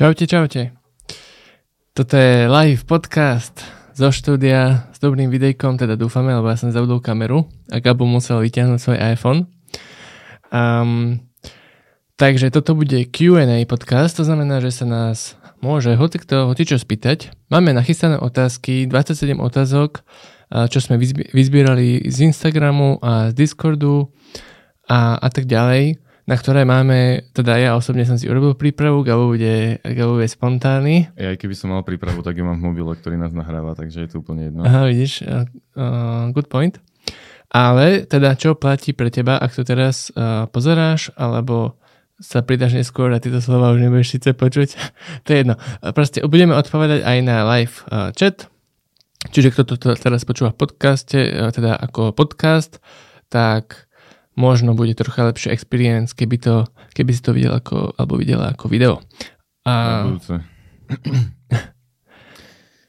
Čaute, čaute. Toto je live podcast zo štúdia s dobrým videjkom, teda dúfame, lebo ja som zabudol kameru a Gabo musel vyťahnuť svoj iPhone. Um, takže toto bude Q&A podcast, to znamená, že sa nás môže hoci kto, hoci čo spýtať. Máme nachystané otázky, 27 otázok, čo sme vyzbierali z Instagramu a z Discordu a, a tak ďalej na ktoré máme, teda ja osobne som si urobil prípravu, Gabo bude, Gabo bude spontánny. Ja aj keby som mal prípravu, tak ju mám v mobile, ktorý nás nahráva, takže je to úplne jedno. Aha, vidíš, uh, good point. Ale teda čo platí pre teba, ak to teraz uh, pozeráš, alebo sa pridáš neskôr a tieto slova už nebudeš síce počuť, to je jedno. Proste budeme odpovedať aj na live uh, chat, čiže kto to teraz počúva v podcaste, uh, teda ako podcast, tak možno bude trocha lepšie experience, keby, to, keby si to videl ako, alebo videla ako video. A...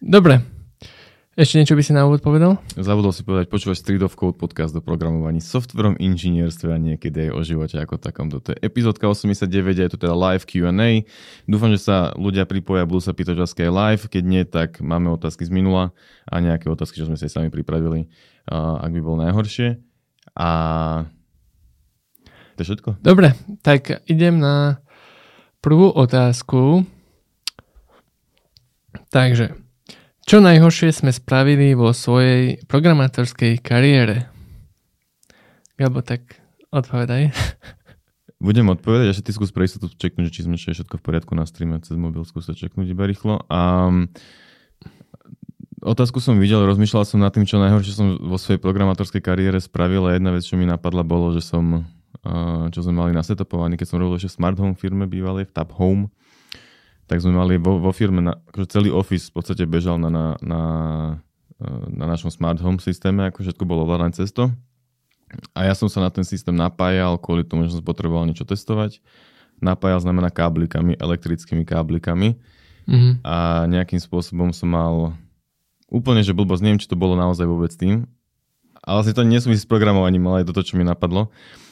Dobre. Ešte niečo by si na úvod povedal? Zabudol si povedať, počúvaš Street of Code podcast do programovaní softverom, inžinierstve a niekedy aj o živote ako takom. Toto je epizódka 89 a je to teda live Q&A. Dúfam, že sa ľudia pripoja, budú sa pýtať otázky aj live. Keď nie, tak máme otázky z minula a nejaké otázky, čo sme si sami pripravili, ak by bolo najhoršie. A to je všetko? Dobre, tak idem na prvú otázku. Takže, čo najhoršie sme spravili vo svojej programátorskej kariére? Gabo, tak odpovedaj. Budem odpovedať, a ty skús pre istotu čeknúť, či sme všetko v poriadku na streame cez mobil, skús čeknúť iba rýchlo. A otázku som videl, rozmýšľal som nad tým, čo najhoršie som vo svojej programátorskej kariére spravil a jedna vec, čo mi napadla, bolo, že som čo sme mali nasetopovaný, keď som robil ešte v Smart Home firme bývalej, v Tab Home, tak sme mali vo, vo firme, na, akože celý office v podstate bežal na, na, na, na našom Smart Home systéme, ako všetko bolo ovládané cez to. A ja som sa na ten systém napájal kvôli tomu, že som potreboval niečo testovať. Napájal znamená káblikami, elektrickými káblikami. Mm-hmm. A nejakým spôsobom som mal úplne, že blbosť, neviem, či to bolo naozaj vôbec tým, ale asi to nesúvisí s programovaním, ale je to, čo mi napadlo.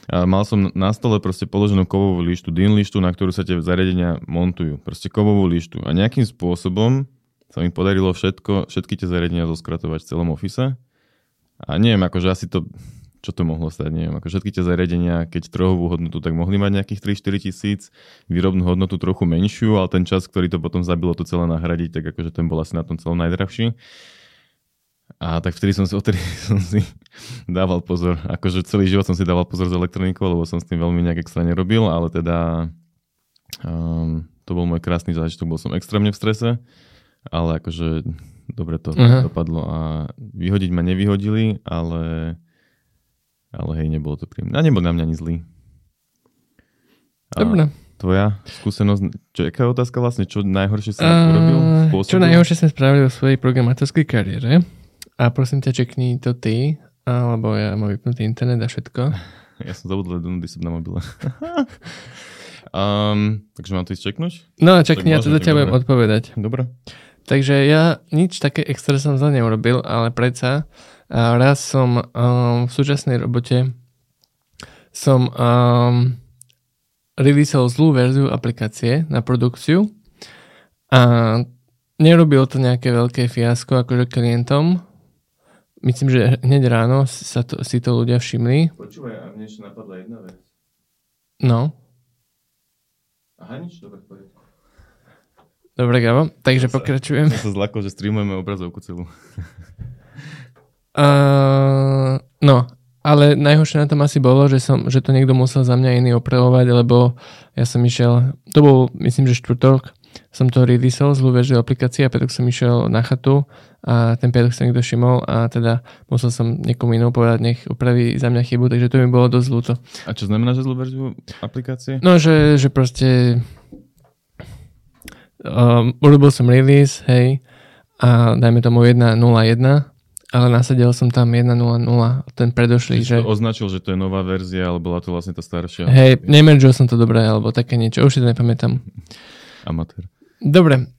A mal som na stole proste položenú kovovú lištu, DIN lištu, na ktorú sa tie zariadenia montujú. Proste kovovú lištu. A nejakým spôsobom sa mi podarilo všetko, všetky tie zariadenia zoskratovať v celom ofise. A neviem, akože asi to, čo to mohlo stať, neviem. Ako všetky tie zariadenia, keď trhovú hodnotu, tak mohli mať nejakých 3-4 tisíc, výrobnú hodnotu trochu menšiu, ale ten čas, ktorý to potom zabilo to celé nahradiť, tak akože ten bol asi na tom celom najdrahší. A tak vtedy som si, odtedy som si dával pozor. Akože celý život som si dával pozor s elektronikou, lebo som s tým veľmi nejak extra nerobil, ale teda um, to bol môj krásny zážitok, bol som extrémne v strese, ale akože dobre to uh-huh. dopadlo a vyhodiť ma nevyhodili, ale, ale hej, nebolo to príjemné. A nebol na mňa ani zlý. Dobre. Tvoja skúsenosť, čo, je otázka vlastne, čo najhoršie si uh, urobil? Spôsobil? Čo najhoršie sme spravili vo svojej programátorskej kariére? A prosím ťa, čekni to ty, alebo ja mám vypnutý internet a všetko. Ja som zabudol do som na mobile. um, takže mám to ísť čeknúť? No, čekni, ja to zatiaľ budem odpovedať. Dobre. Takže ja nič také extra som zle neurobil, ale predsa raz som um, v súčasnej robote som um, releaseol zlú verziu aplikácie na produkciu a nerobil to nejaké veľké fiasko akože klientom, Myslím, že hneď ráno sa to, si to ľudia všimli. Počúvaj, a mne ešte napadla jedna vec. No. Aha, nič, dobre, poriadku. Dobre, Gabo, takže ja pokračujem. Ja sa zlakol, že streamujeme obrazovku celú. uh, no, ale najhoršie na tom asi bolo, že, som, že to niekto musel za mňa iný opravovať, lebo ja som išiel, to bol myslím, že štvrtok, som to releaseol, verziu aplikácie a petok som išiel na chatu a ten piatok sa niekto všimol a teda musel som niekomu inou povedať, nech upraví za mňa chybu, takže to mi bolo dosť ľúto. A čo znamená, že zlú verziu aplikácie? No, že, že proste um, urobil som release, hej, a dajme tomu 1.0.1, ale nasadil som tam 1.0.0, ten predošlý. Čiže že... označil, že to je nová verzia, ale bola to vlastne tá staršia. Hej, nemeržil som to dobre, alebo také niečo, už si to nepamätám. Amatér. Dobre.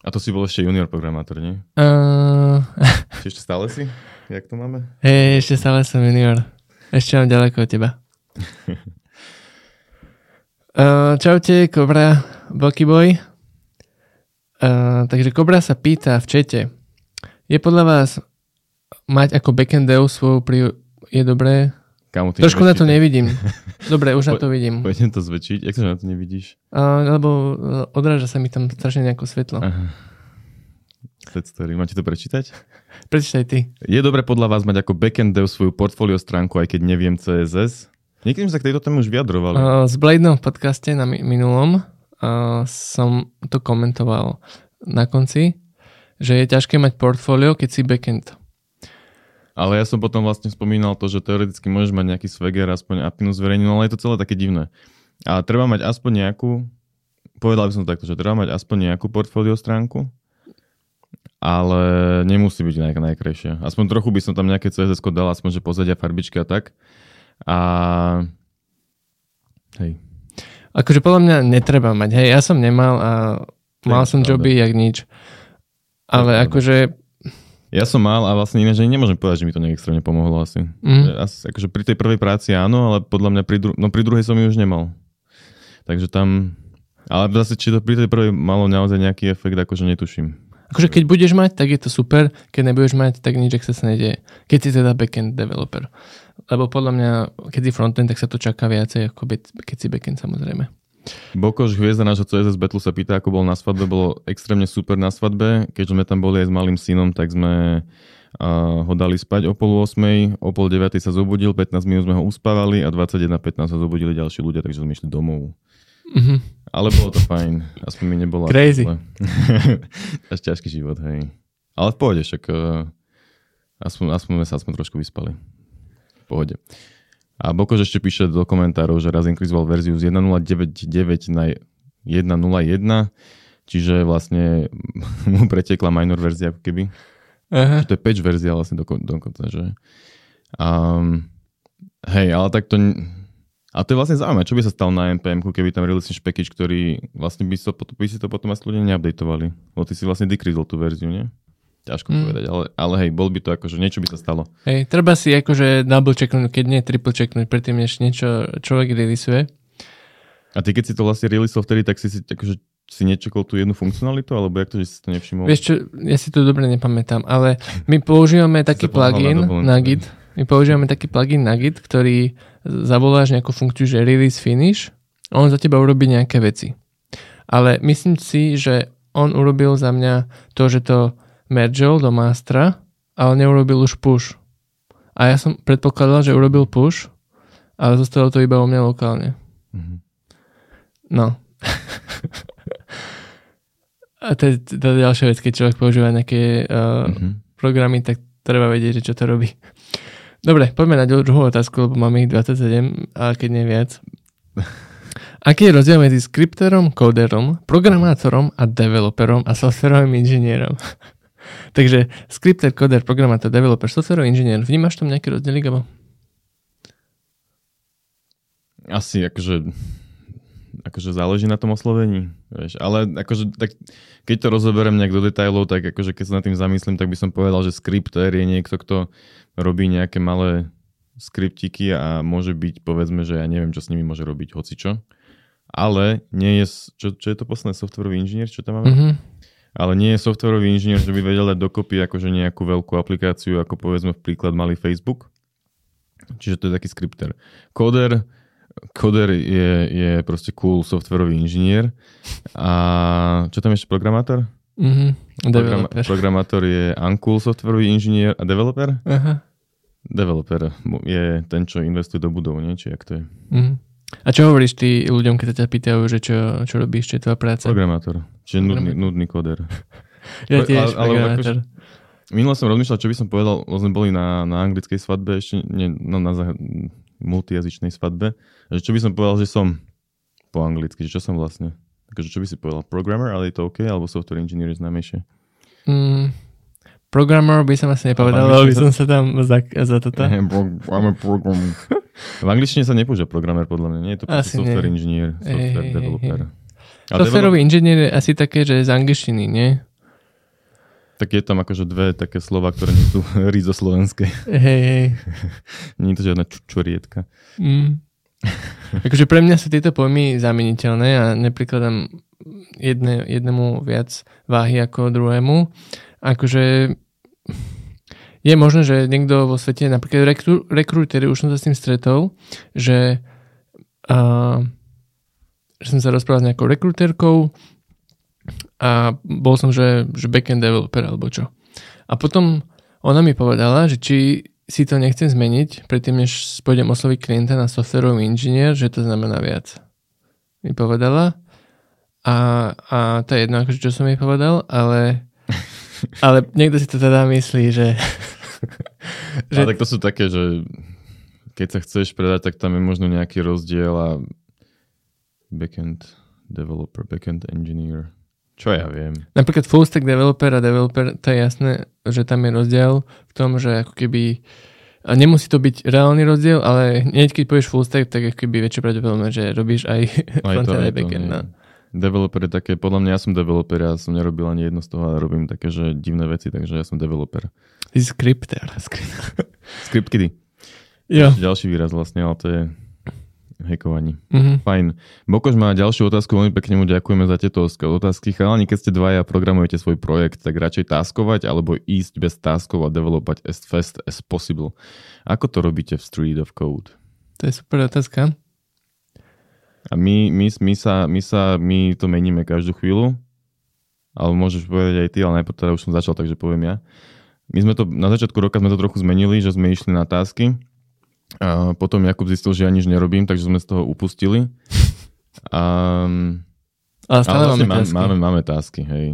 A to si bol ešte junior programátor, nie? Uh... Či ešte stále si? Jak to máme? Hej, ešte stále som junior. Ešte mám ďaleko od teba. uh, čaute, Kobra, Boky Boy. Uh, takže Kobra sa pýta v čete, je podľa vás mať ako backend dev svoju pri... je dobré? Kamu, ty Trošku na to nevidím. Dobre, už na to vidím. Poďme to zväčšiť. Jak sa na to nevidíš? Uh, lebo uh, odráža sa mi tam strašne nejako svetlo. Aha. Sad story. Máte to prečítať? Prečítaj ty. Je dobre podľa vás mať ako backend dev svoju portfólio stránku, aj keď neviem CSS? Niekedy sme sa k tejto téme už vyjadrovali. Uh, z Bladenom podcaste na mi- minulom uh, som to komentoval na konci, že je ťažké mať portfólio, keď si backend. Ale ja som potom vlastne spomínal to, že teoreticky môžeš mať nejaký swagger, aspoň apinu zverejnenú, ale je to celé také divné. A treba mať aspoň nejakú, povedal by som to takto, že treba mať aspoň nejakú portfólio stránku, ale nemusí byť nejak najkrajšia. Aspoň trochu by som tam nejaké CSS dal, aspoň že pozadia farbičky a tak. A hej. Akože podľa mňa netreba mať. Hej, ja som nemal a mal som joby jak nič. Ale pravda. akože... Ja som mal a vlastne iné, že nemôžem povedať, že mi to nejak extrémne pomohlo asi. Mm, Asi, akože pri tej prvej práci áno, ale podľa mňa pri, dru- no pri druhej som ju už nemal. Takže tam... Ale zase, či to pri tej prvej malo naozaj nejaký efekt, akože netuším. akože keď budeš mať, tak je to super. Keď nebudeš mať, tak nič sa nedieje. Keď si teda backend developer. Lebo podľa mňa, keď si frontend, tak sa to čaká viacej, ako keď si backend samozrejme. Bokoš, hviezda nášho CSS Battle sa pýta, ako bol na svadbe. Bolo extrémne super na svadbe. Keďže sme tam boli aj s malým synom, tak sme uh, ho dali spať o pol 8, o pol 9 sa zobudil, 15 minút sme ho uspávali a 21.15 sa zobudili ďalší ľudia, takže sme išli domov. Mhm. Ale bolo to fajn. Aspoň mi nebolo. až Crazy. Až ťažký život, hej. Ale v pohode, však uh, aspoň, aspoň sme sa aspoň trošku vyspali. V pohode. A Bokož ešte píše do komentárov, že raz inkrizoval verziu z 1.099 na 1.01, čiže vlastne mu pretekla minor verzia ako keby. Aha. To je patch verzia vlastne doko- dokonca, že... Um, hej, ale tak to... A to je vlastne zaujímavé, čo by sa stalo na npm keby tam release package, ktorý vlastne by, so, by si to potom asi ľudia neupdateovali. Lebo ty si vlastne decreasal tú verziu, nie? Ťažko Mm. povedať, ale, ale hej, bol by to akože niečo by sa stalo. Hej, treba si akože double checknúť, keď nie triple checknúť predtým, než niečo človek releaseuje. A ty keď si to vlastne releaseol vtedy, tak si si akože si nečekol tú jednu funkcionalitu, alebo jak to, že si to nevšimol? Vieš čo, ja si to dobre nepamätám, ale my používame taký na plugin dovolenku. na Git. My používame taký plugin na Git, ktorý zavoláš nejakú funkciu, že release finish a on za teba urobí nejaké veci. Ale myslím si, že on urobil za mňa to, že to mergeol do mastera, ale neurobil už push. A ja som predpokladal, že urobil push, ale zostalo to iba u mňa lokálne. Mhm. No. A to je, je ďalšia vec, keď človek používa nejaké uh, Mhm. programy, tak treba vedieť, že čo to robí. Dobre, poďme na druhú otázku, lebo máme ich 27, a keď nie viac. Aký je rozdiel medzi skripterom, kóderom, programátorom a developerom a softwarovým inžinierom? Takže skripter, kóder, programátor, developer, softwarový inžinier. Vnímaš tam nejaké rozdiely, Gabo? Asi akože akože záleží na tom oslovení, vieš, ale akože tak, keď to rozoberiem nejak do detailov, tak akože keď sa nad tým zamyslím, tak by som povedal, že skripter je niekto, kto robí nejaké malé skriptiky a môže byť, povedzme, že ja neviem, čo s nimi môže robiť hocičo, ale nie je, čo, čo je to posledné, softwarový inžinier, čo tam máme? Mhm. Ale nie je softwarový inžinier, že by vedel dať dokopy akože nejakú veľkú aplikáciu, ako povedzme v príklad malý Facebook. Čiže to je taký skripter. Koder, koder je, je proste cool softwarový inžinier. A čo tam ešte programátor? Mhm. Program, programátor je uncool softwarový inžinier a developer? Aha. Developer je ten, čo investuje do budov, nie? Či jak to je? Mhm. A čo hovoríš ty ľuďom, keď sa ťa pýtajú, že čo, čo robíš, čo je tvoja práca? Programátor. Čiže nudný, nudný koder. Ja tiež Ale- ale programátor. Minule som rozmýšľal, čo by som povedal, lebo sme boli na, na anglickej svadbe, ešte nie, no, na zah- multijazyčnej svadbe, že čo by som povedal, že som po anglicky, že čo som vlastne, akože čo by si povedal, programmer, ale je to OK, alebo software engineer je známejšie. Mm, programmer by som asi nepovedal, Ale lebo by som sa tam za, za toto. I'm a programmer. v angličtine sa nepoužíva programmer, podľa mňa, nie je to Asi software nie. engineer, software hej, developer. hej. A Softwarový inžinier je asi také, že z angličtiny, nie? tak je tam akože dve také slova, ktoré nie sú rízo slovenské. Hej, hej. Nie je to žiadna čučorietka. Mm. akože pre mňa sú tieto pojmy zameniteľné a neprikladám jedne, jednému viac váhy ako druhému. Akože je možné, že niekto vo svete, napríklad rekru, rekrútery, už som sa s tým stretol, že, uh, že som sa rozprával s nejakou rekrúterkou a bol som, že, že backend developer alebo čo. A potom ona mi povedala, že či si to nechcem zmeniť, predtým než pôjdem osloviť klienta na softwarový inžinier, že to znamená viac. Mi povedala. A, a to je jedno, akože čo som jej povedal, ale, ale niekto si to teda myslí, že... že... Ale tak to sú také, že keď sa chceš predať, tak tam je možno nejaký rozdiel a backend developer, backend engineer. Čo ja viem. Napríklad full stack developer a developer, to je jasné, že tam je rozdiel v tom, že ako keby a nemusí to byť reálny rozdiel, ale hneď keď povieš full stack, tak ako keby väčšie pravdepodobné, že robíš aj, aj frontend aj backend. No. Developer je také, podľa mňa ja som developer, ja som nerobil ani jedno z toho, ale robím také, že divné veci, takže ja som developer. Ty skripter. Script kedy? Jo. Ďalší výraz vlastne, ale to je hekovaní. Mm-hmm. Fajn. Bokoš má ďalšiu otázku, veľmi pekne mu ďakujeme za tieto otázky. Chalani, keď ste dvaja programujete svoj projekt, tak radšej taskovať alebo ísť bez taskov a developovať as fast as possible. Ako to robíte v Street of Code? To je super otázka. A my, my, my, sa, my, sa, my to meníme každú chvíľu, ale môžeš povedať aj ty, ale najprv teda už som začal, takže poviem ja. My sme to, na začiatku roka sme to trochu zmenili, že sme išli na tásky a potom Jakub zistil, že ja nič nerobím, takže sme z toho upustili. A, ale stále ale vlastne máme, tásky. Máme, máme tásky, hej.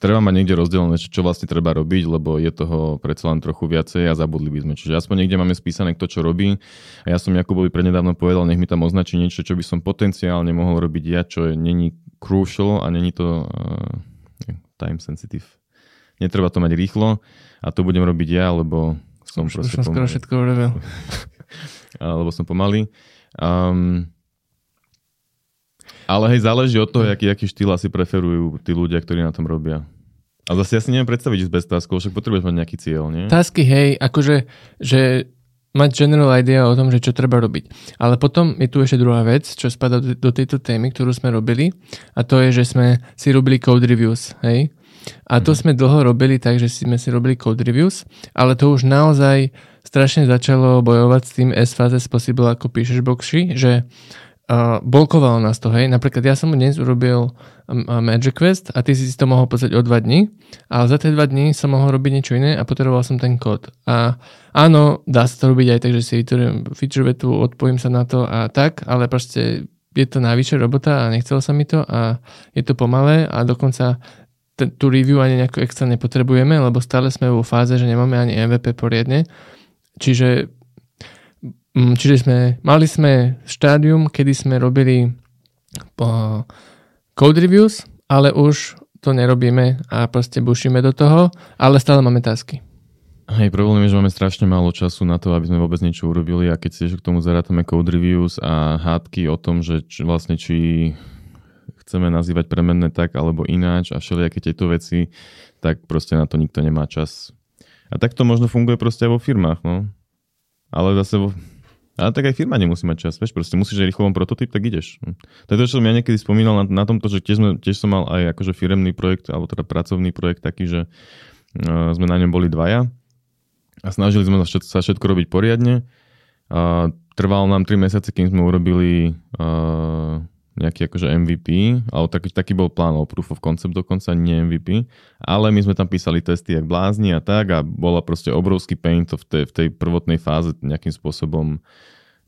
Treba mať niekde rozdelené, čo, vlastne treba robiť, lebo je toho predsa len trochu viacej a zabudli by sme. Čiže aspoň niekde máme spísané kto čo robí. A ja som Jakubovi prednedávno povedal, nech mi tam označí niečo, čo by som potenciálne mohol robiť ja, čo je, není crucial a není to uh, time sensitive. Netreba to mať rýchlo a to budem robiť ja, lebo som už, proste... Už som skoro všetko urobil. lebo som pomalý. Um, ale hej, záleží od toho, aký, aký štýl asi preferujú tí ľudia, ktorí na tom robia. A zase ja si neviem predstaviť ísť bez taskov, však potrebuješ mať nejaký cieľ, nie? Tasky, hej, akože, že mať general idea o tom, že čo treba robiť. Ale potom je tu ešte druhá vec, čo spadá do tejto témy, ktorú sme robili a to je, že sme si robili code reviews, hej? A to mm-hmm. sme dlho robili tak, že sme si robili code reviews, ale to už naozaj strašne začalo bojovať s tým as fast as possible, ako píšeš boxy, že uh, blokovalo nás to, hej. Napríklad ja som dnes urobil um, Magic Quest a ty si to mohol pozrieť o dva dní, ale za tie dva dní som mohol robiť niečo iné a potreboval som ten kód. A áno, dá sa to robiť aj tak, že si vytvorím feature vetu, odpojím sa na to a tak, ale proste je to najvyššia robota a nechcelo sa mi to a je to pomalé a dokonca ten, tú review ani nejako extra nepotrebujeme, lebo stále sme vo fáze, že nemáme ani MVP poriadne Čiže, čiže sme, mali sme štádium, kedy sme robili code reviews, ale už to nerobíme a proste bušíme do toho, ale stále máme tasky. Hej, problém je, že máme strašne málo času na to, aby sme vôbec niečo urobili a keď si k tomu zarátame code reviews a hádky o tom, že či, vlastne či chceme nazývať premenné tak alebo ináč a všelijaké tieto veci, tak proste na to nikto nemá čas. A tak to možno funguje proste aj vo firmách, no. Ale zase vo... Ale tak aj firma nemusí mať čas, vieš, proste musíš rýchlo prototyp, tak ideš. To je to, čo som ja niekedy spomínal na, na tomto, že tiež, sme, tiež som mal aj akože firemný projekt, alebo teda pracovný projekt taký, že uh, sme na ňom boli dvaja a snažili sme sa všetko robiť poriadne. Uh, trvalo nám 3 mesiace, kým sme urobili uh, nejaký akože MVP, alebo taký, taký bol plán, o proof of concept dokonca, nie MVP, ale my sme tam písali testy jak blázni a tak a bola proste obrovský pain to v tej, v tej prvotnej fáze nejakým spôsobom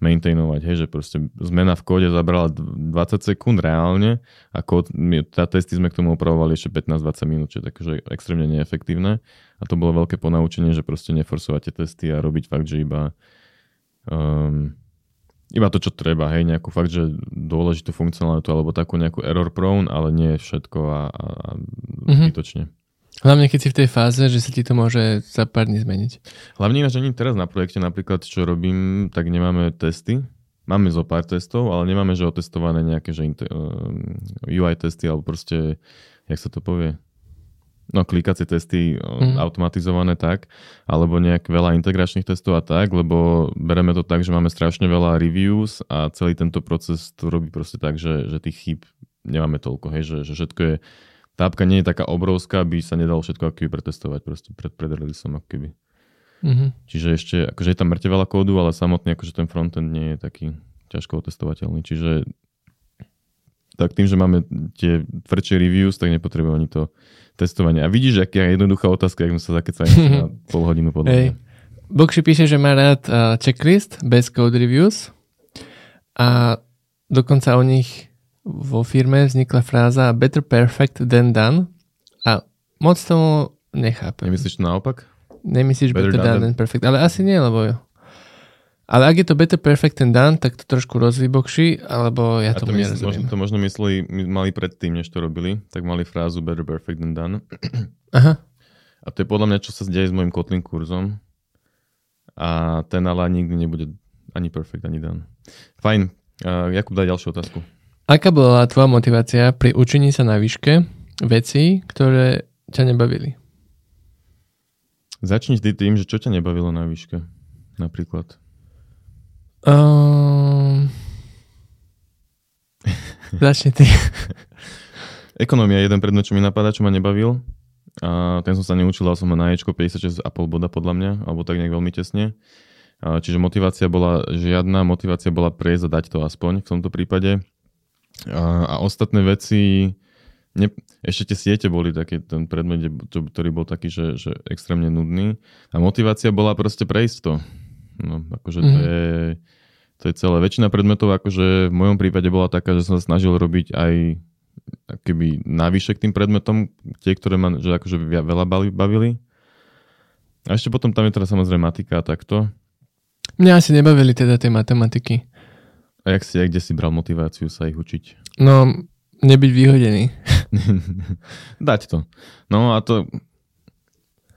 maintainovať, hej, že proste zmena v kóde zabrala 20 sekúnd reálne a kód, my, tá testy sme k tomu opravovali ešte 15-20 minút, čo je takže extrémne neefektívne a to bolo veľké ponaučenie, že proste neforsovať tie testy a robiť fakt, že iba um, iba to, čo treba, hej, nejakú fakt, že dôležitú funkcionalitu alebo takú nejakú error prone, ale nie všetko a, a, a mm-hmm. zbytočne. Hlavne keď si v tej fáze, že sa ti to môže za pár dní zmeniť. Hlavne že ani teraz na projekte napríklad, čo robím, tak nemáme testy. Máme zo pár testov, ale nemáme, že otestované nejaké že uh, UI testy alebo proste, jak sa to povie, no, klikacie testy mm. automatizované tak, alebo nejak veľa integračných testov a tak, lebo bereme to tak, že máme strašne veľa reviews a celý tento proces to robí proste tak, že, že tých chýb nemáme toľko, hej, že, že všetko je, tá apka nie je taká obrovská, aby sa nedalo všetko keby pretestovať proste pred, pred releaseom ako keby. Mm-hmm. Čiže ešte, akože je tam mŕte veľa kódu, ale samotný akože ten frontend nie je taký ťažko otestovateľný. Čiže tak tým, že máme tie tvrdšie reviews, tak nepotrebujeme ani to testovanie. A vidíš, aká je jednoduchá otázka, ak sme sa zakecali na pol hodinu podľa Hej. mňa. Bokši píše, že má rád uh, checklist bez code reviews a dokonca o nich vo firme vznikla fráza better perfect than done a moc tomu nechápem. Nemyslíš to naopak? Nemyslíš better, Better done than perfect, ale asi nie, lebo. Ale ak je to better perfect than done, tak to trošku rozvýbokší, alebo ja to, mysl, možno, nerozumiem. to možno mysleli, my- mali predtým, než to robili, tak mali frázu better perfect than done. Aha, A to je podľa mňa, čo sa deje s môjim Kotlin kurzom. A ten ale nikdy nebude ani perfect, ani done. Fajn. Uh, Jakub, daj ďalšiu otázku. aká bola tvoja motivácia pri učení sa na výške vecí, ktoré ťa nebavili? Začni ty tým, že čo ťa nebavilo na výške. Napríklad. Um... Začni ty. Ekonomia je jeden predmet, čo mi napadá, čo ma nebavil. A ten som sa neučil, dal som ho na Ečko 56,5 boda podľa mňa, alebo tak nejak veľmi tesne. A čiže motivácia bola žiadna, motivácia bola prejsť a dať to aspoň v tomto prípade. A, a ostatné veci, ne, ešte tie siete boli taký ten predmet, ktorý bol taký, že, že extrémne nudný. A motivácia bola proste prejsť to. No, akože to Mhm. je, to je celé. Väčšina predmetov, akože v mojom prípade bola taká, že som sa snažil robiť aj keby navyše k tým predmetom, tie, ktoré ma že akože veľa bavili. A ešte potom tam je teda samozrejme matika a takto. Mňa asi nebavili teda tie matematiky. A jak si, kde si bral motiváciu sa ich učiť? No, nebyť vyhodený. Dať to. No a to...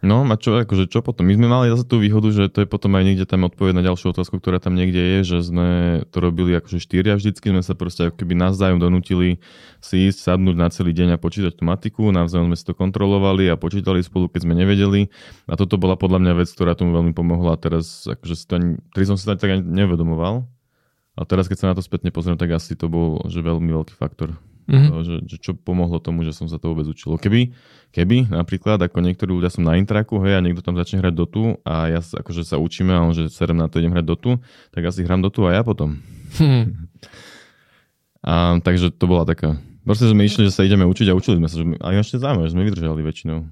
No a čo, akože čo potom? My sme mali zase tú výhodu, že to je potom aj niekde tam odpoveď na ďalšiu otázku, ktorá tam niekde je, že sme to robili akože štyria vždycky, sme sa proste ako keby navzájom donútili si ísť, sadnúť na celý deň a počítať tú matiku, navzájom sme si to kontrolovali a počítali spolu, keď sme nevedeli. A toto bola podľa mňa vec, ktorá tomu veľmi pomohla. A teraz, akože si to ani, som si to ani tak ani neuvedomoval. A teraz, keď sa na to spätne pozriem, tak asi to bol že veľmi veľký faktor. Mhm. To, že, že čo pomohlo tomu, že som sa to vôbec učil. Keby, keby napríklad, ako niektorí ľudia som na intraku, hej, a niekto tam začne hrať dotu a ja akože sa učíme a on, že serem na to idem hrať dotu, tak asi hrám dotu a ja potom. Hm. A, takže to bola taká... Proste sme išli, že sa ideme učiť a učili sme sa. Že a ešte zaujímavé, že sme vydržali väčšinou.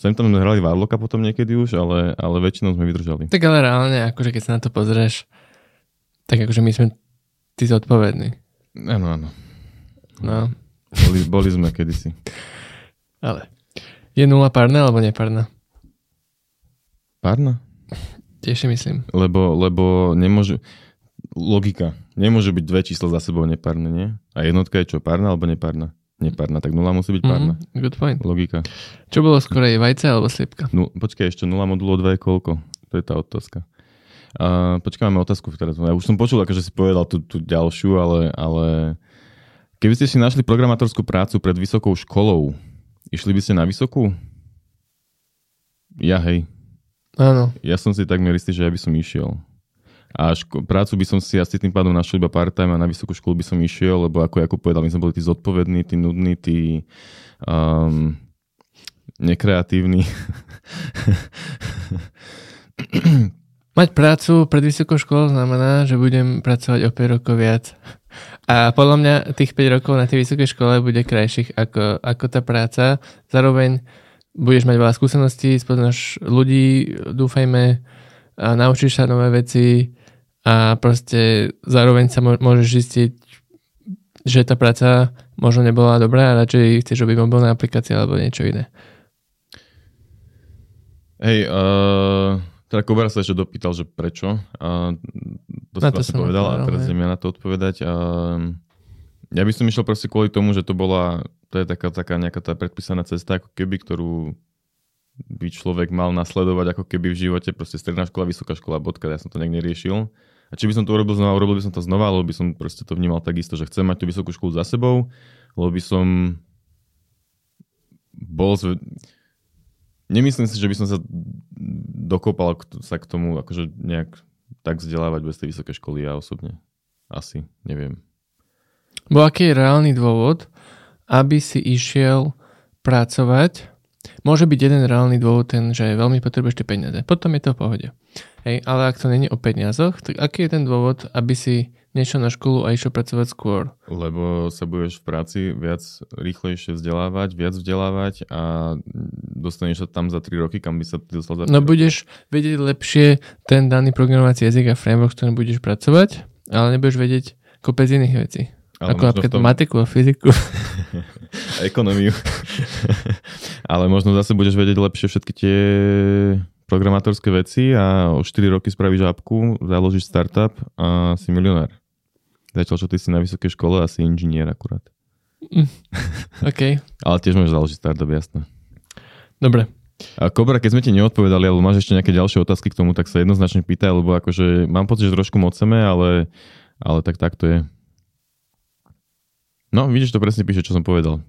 Sem tam sme hrali Warlocka potom niekedy už, ale, ale väčšinou sme vydržali. Tak ale reálne, akože keď sa na to pozrieš, tak akože my sme tí zodpovední. Áno, áno. No, Boli, boli sme kedysi. ale je nula párna alebo nepárna? Párna? Tiež si myslím. Lebo, lebo nemôže... Logika. Nemôže byť dve čísla za sebou nepárne, nie? A jednotka je čo, párna alebo nepárna? Nepárna, tak nula musí byť párna. Mhm, good point. Logika. Čo bolo skorej, vajce alebo sliepka? No, počkaj, ešte nula modulo 2 je koľko? To je tá otázka. Uh, počkaj, máme otázku teraz. Ja už som počul, akože si povedal tú, tú ďalšiu, ale, ale keby ste si našli programátorskú prácu pred vysokou školou, išli by ste na vysokú? Ja hej. Áno. Ja som si takmer istý, že ja by som išiel. A ško- prácu by som si asi tým pádom našiel iba part-time a na vysokú školu by som išiel, lebo ako Jakub povedal, my sme boli tí zodpovední, tí nudní, tí um, nekreatívni. Mať prácu pred vysokou školou znamená, že budem pracovať o 5 rokov viac. A podľa mňa tých 5 rokov na tej vysokej škole bude krajších ako, ako tá práca. Zároveň budeš mať veľa skúseností, spoznáš ľudí, dúfajme, a naučíš sa nové veci a proste zároveň sa môžeš zistiť, že tá práca možno nebola dobrá a radšej chceš robiť mobilné aplikácie alebo niečo iné. Hej, uh, teda Kobar sa ešte dopýtal, že prečo. Uh, to Na si to vlastne povedal a teraz idem ja na to odpovedať. Uh, ja by som išiel proste kvôli tomu, že to bola, to je taká, taká nejaká tá predpísaná cesta, ako keby, ktorú by človek mal nasledovať ako keby v živote, proste stredná škola, vysoká škola, bodka, ja som to nejak neriešil. A či by som to urobil znova, urobil by som to znova, lebo by som proste to vnímal takisto, že chcem mať tú vysokú školu za sebou, lebo by som bol. Nemyslím si, že by som sa dokopal k- sa k tomu akože nejak tak vzdelávať bez tej vysokej školy ja osobne. Asi, neviem. Bo aký je reálny dôvod, aby si išiel pracovať? Môže byť jeden reálny dôvod ten, že veľmi potrebuješ tie peniaze. Potom je to v pohode. Hej, ale ak to není o peniazoch, tak aký je ten dôvod, aby si nešiel na školu a išiel pracovať skôr? Lebo sa budeš v práci viac rýchlejšie vzdelávať, viac vzdelávať a dostaneš sa tam za 3 roky, kam by sa ty dostal za 3 No roky. budeš vedieť lepšie ten daný programovací jazyk a framework, s ktorým budeš pracovať, ale nebudeš vedieť kopec iných vecí. Ale ako napríklad tom- matiku a fyziku. a ekonómiu. Ale možno zase budeš vedieť lepšie všetky tie programátorské veci a o 4 roky spravíš apku, založíš startup a si milionár. Zatiaľ, čo ty si na vysokej škole a si inžinier akurát. OK, Ale tiež môžeš založiť startup, jasné. dobre. A Kobra, keď sme ti neodpovedali, alebo máš ešte nejaké ďalšie otázky k tomu, tak sa jednoznačne pýtaj, lebo akože mám pocit, že trošku moceme, ale, ale tak tak to je. No, vidíš, to presne píše, čo som povedal.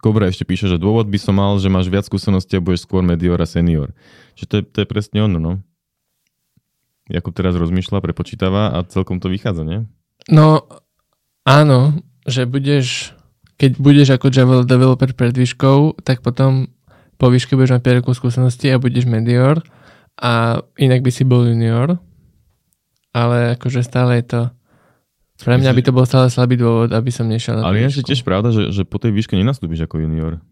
Kobra ešte píše, že dôvod by som mal, že máš viac skúseností a budeš skôr medior a senior. Čiže to je, to je presne ono, no. Jakub teraz rozmýšľa, prepočítava a celkom to vychádza, nie? No, áno, že budeš, keď budeš ako Java developer pred výškou, tak potom po výške budeš mať 5 rokov skúsenosti a budeš medior a inak by si bol junior. Ale akože stále je to pre mňa by to bol stále slabý dôvod, aby som nešiel na Ale je tiež pravda, že, že po tej výške nenastúpiš ako junior.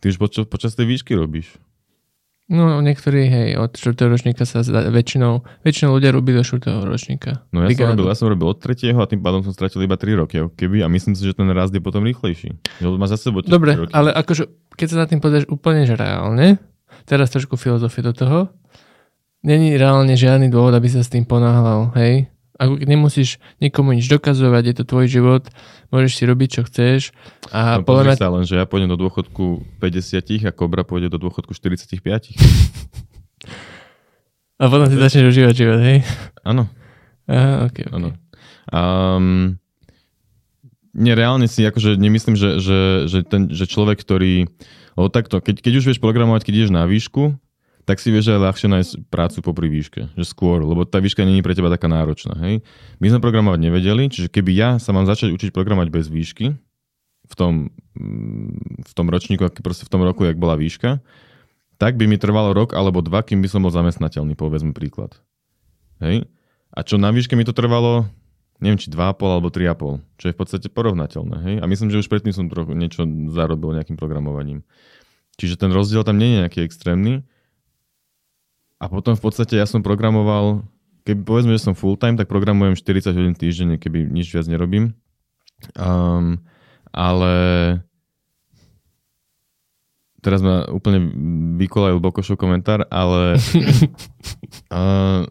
Ty už počas, počas tej výšky robíš. No, niektorí, hej, od 4. ročníka sa zda, väčšinou, väčšinou ľudia robí do 4. ročníka. No ja som, robil, ja som robil od tretieho a tým pádom som stratil iba 3 roky. Keby, a myslím si, že ten rast je potom rýchlejší. Že má za sebou Dobre, roky. ale akože, keď sa na tým pozrieš úplne že reálne, teraz trošku filozofie do toho, není reálne žiadny dôvod, aby sa s tým ponáhľal, hej? Ako nemusíš nikomu nič dokazovať, je to tvoj život, môžeš si robiť, čo chceš a No, podľa mňa... sa len, že ja pôjdem do dôchodku 50 a Kobra pôjde do dôchodku 45. A potom si začneš užívať život, hej? Áno, Aha, okay, okay. Um, nereálne si akože nemyslím, že, že, že, ten, že človek, ktorý... Lebo takto, keď, keď už vieš programovať, keď ideš na výšku, tak si vieš aj ľahšie nájsť prácu popri výške. Že skôr, lebo tá výška není pre teba taká náročná. Hej? My sme programovať nevedeli, čiže keby ja sa mám začať učiť programovať bez výšky, v tom, mm, v tom ročníku, v tom roku, jak bola výška, tak by mi trvalo rok alebo dva, kým by som bol zamestnateľný, povedzme príklad. Hej? A čo na výške mi to trvalo, neviem, či 2,5 alebo 3,5, čo je v podstate porovnateľné. Hej? A myslím, že už predtým som trochu niečo zarobil nejakým programovaním. Čiže ten rozdiel tam nie je nejaký extrémny. A potom v podstate ja som programoval, keby povedzme, že som full time, tak programujem 40 hodín týždenne, keby nič viac nerobím. Um, ale teraz ma úplne vykolajil Bokošov komentár, ale uh,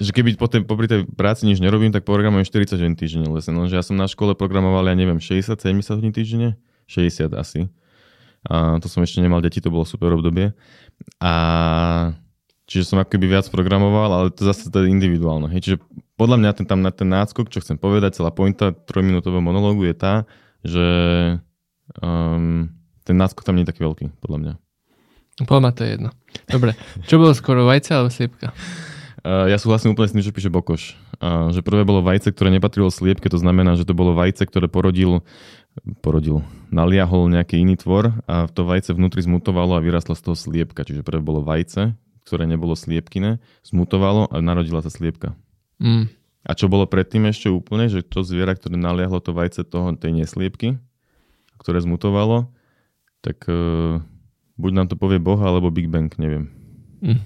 že keby po tej, popri tej práci nič nerobím, tak programujem 40 hodín týždenne lesne. Lenže ja som na škole programoval, ja neviem, 60-70 hodín týždenne? 60 asi. A to som ešte nemal deti, to bolo super obdobie. A čiže som akoby viac programoval, ale to zase to je individuálne. Hej. Čiže podľa mňa ten, tam na ten náskok, čo chcem povedať, celá pointa trojminútového monológu je tá, že um, ten náskok tam nie je taký veľký, podľa mňa. Podľa mňa to je jedno. Dobre, čo bolo skoro, vajce alebo sliepka? Uh, ja súhlasím úplne s tým, čo píše Bokoš. Uh, že prvé bolo vajce, ktoré nepatrilo sliepke, to znamená, že to bolo vajce, ktoré porodil, porodil, naliahol nejaký iný tvor a to vajce vnútri zmutovalo a vyrastla z toho sliepka. Čiže prvé bolo vajce, ktoré nebolo sliepkine, zmutovalo a narodila sa sliepka. Mm. A čo bolo predtým ešte úplne, že to zviera, ktoré naliahlo to vajce toho, tej nesliepky, ktoré zmutovalo, tak uh, buď nám to povie Boh, alebo Big Bang, neviem. Mm.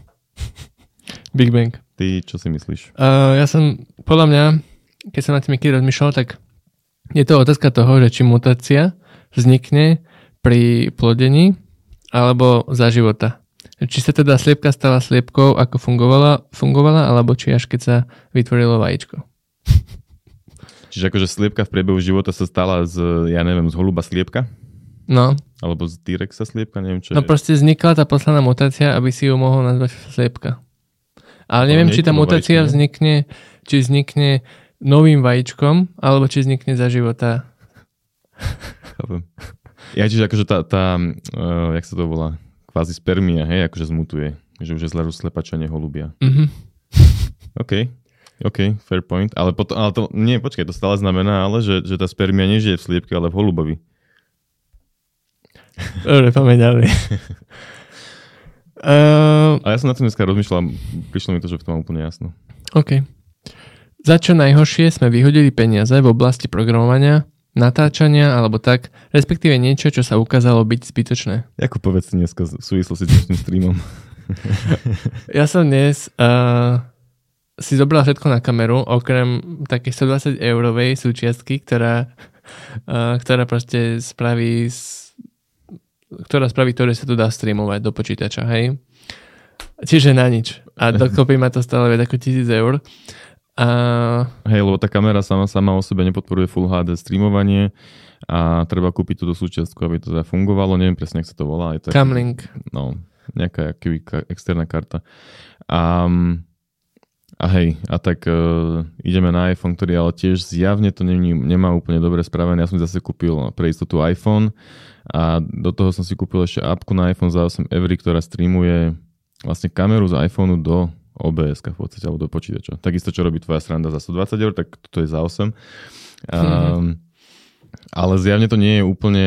Big Bang. Ty čo si myslíš? Uh, ja som, podľa mňa, keď som nad tým niekedy rozmýšľal, tak je to otázka toho, že či mutácia vznikne pri plodení alebo za života. Či sa teda sliepka stala sliepkou, ako fungovala, fungovala, alebo či až keď sa vytvorilo vajíčko. Čiže akože sliepka v priebehu života sa stala z, ja neviem, z holuba sliepka? No, Alebo z T-Rexa sliepka? Neviem, čo no je. proste vznikla tá posledná mutácia, aby si ju mohol nazvať sliepka. Ale neviem, či tá mutácia vajíčku, nie? vznikne, či vznikne novým vajíčkom, alebo či vznikne za života. Chápem. Ja čiže akože tá, tá uh, jak sa to volá, kvázi spermia, hej, akože zmutuje. Že už je zle slepača, neholubia. Mhm. OK. OK, fair point. Ale, potom, ale to, nie, počkaj, to stále znamená, ale že, že tá spermia nežije v sliepke, ale v holubovi. Dobre, pamäť Uh, a ja som na tom dneska rozmýšľal, prišlo mi to, že v tom mám úplne jasno. OK. Za čo najhoršie sme vyhodili peniaze v oblasti programovania, natáčania alebo tak, respektíve niečo, čo sa ukázalo byť zbytočné. Ako povedz dneska v súvislosti s dnešným streamom? ja som dnes uh, si zobral všetko na kameru, okrem také 120 eurovej súčiastky, ktorá, uh, ktorá proste spraví ktorá spraví to, že sa to dá streamovať do počítača, hej? Čiže na nič. A dokopy ma to stále viac ako 1000 eur. A... Hej, lebo tá kamera sama, sama o sebe nepodporuje Full HD streamovanie a treba kúpiť túto súčiastku, aby to teda fungovalo. Neviem presne, ak sa to volá. Je to Camlink. No, nejaká aký, externá karta. A, a hej, a tak uh, ideme na iPhone, ktorý ale tiež zjavne to nemá, nemá úplne dobre spravené. Ja som zase kúpil pre istotu iPhone a do toho som si kúpil ešte appku na iPhone za 8 eur, ktorá streamuje vlastne kameru z iPhoneu do OBS v podstate, alebo do počítača. Takisto, čo robí tvoja sranda za 120 eur, tak toto je za 8. Um, ale zjavne to nie je úplne,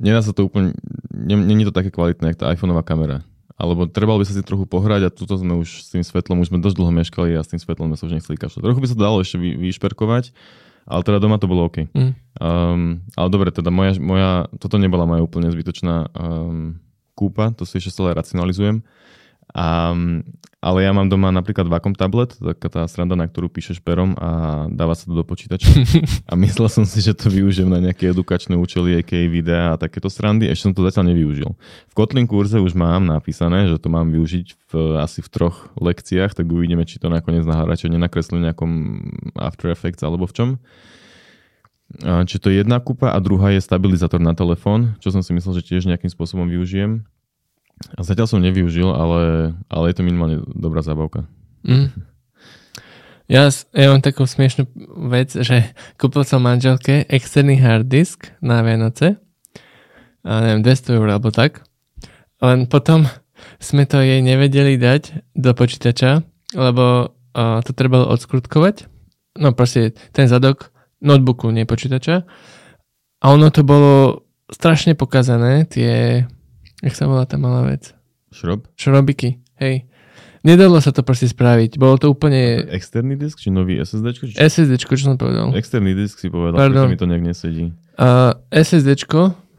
nedá sa to úplne, není to také kvalitné, ako tá iPhoneová kamera. Alebo trebalo by sa si trochu pohrať a tuto sme už s tým svetlom, už sme dosť dlho meškali a s tým svetlom sme sa už nechceli kašľať. Trochu by sa to dalo ešte vy, vyšperkovať, ale teda doma to bolo OK. Mm. Um, ale dobre, teda moja, moja, toto nebola moja úplne zbytočná um, kúpa, to si ešte stále racionalizujem. A, ale ja mám doma napríklad Wacom tablet, taká tá sranda, na ktorú píšeš perom a dáva sa to do počítača. a myslel som si, že to využijem na nejaké edukačné účely, aké videá a takéto srandy. Ešte som to zatiaľ nevyužil. V Kotlin kurze už mám napísané, že to mám využiť v, asi v troch lekciách, tak uvidíme, či to nakoniec na hráče nenakreslí nejakom After Effects alebo v čom. Čiže to je jedna kúpa a druhá je stabilizátor na telefón, čo som si myslel, že tiež nejakým spôsobom využijem. A zatiaľ som nevyužil, ale, ale je to minimálne dobrá zábavka. Mm. Ja, ja mám takú smiešnú vec, že kúpil som manželke externý hard disk na Vianoce. A neviem, 200 eur alebo tak. Len potom sme to jej nevedeli dať do počítača, lebo uh, to trebalo odskrutkovať. No proste ten zadok notebooku, nie počítača. A ono to bolo strašne pokazané, tie Jak sa volá tá malá vec? Šrob? Šrobiky, hej. Nedalo sa to proste spraviť. Bolo to úplne... Externý disk či nový SSD? Či... SSD, čo som povedal. Externý disk si povedal, Pardon. mi to nejak nesedí. Uh, SSD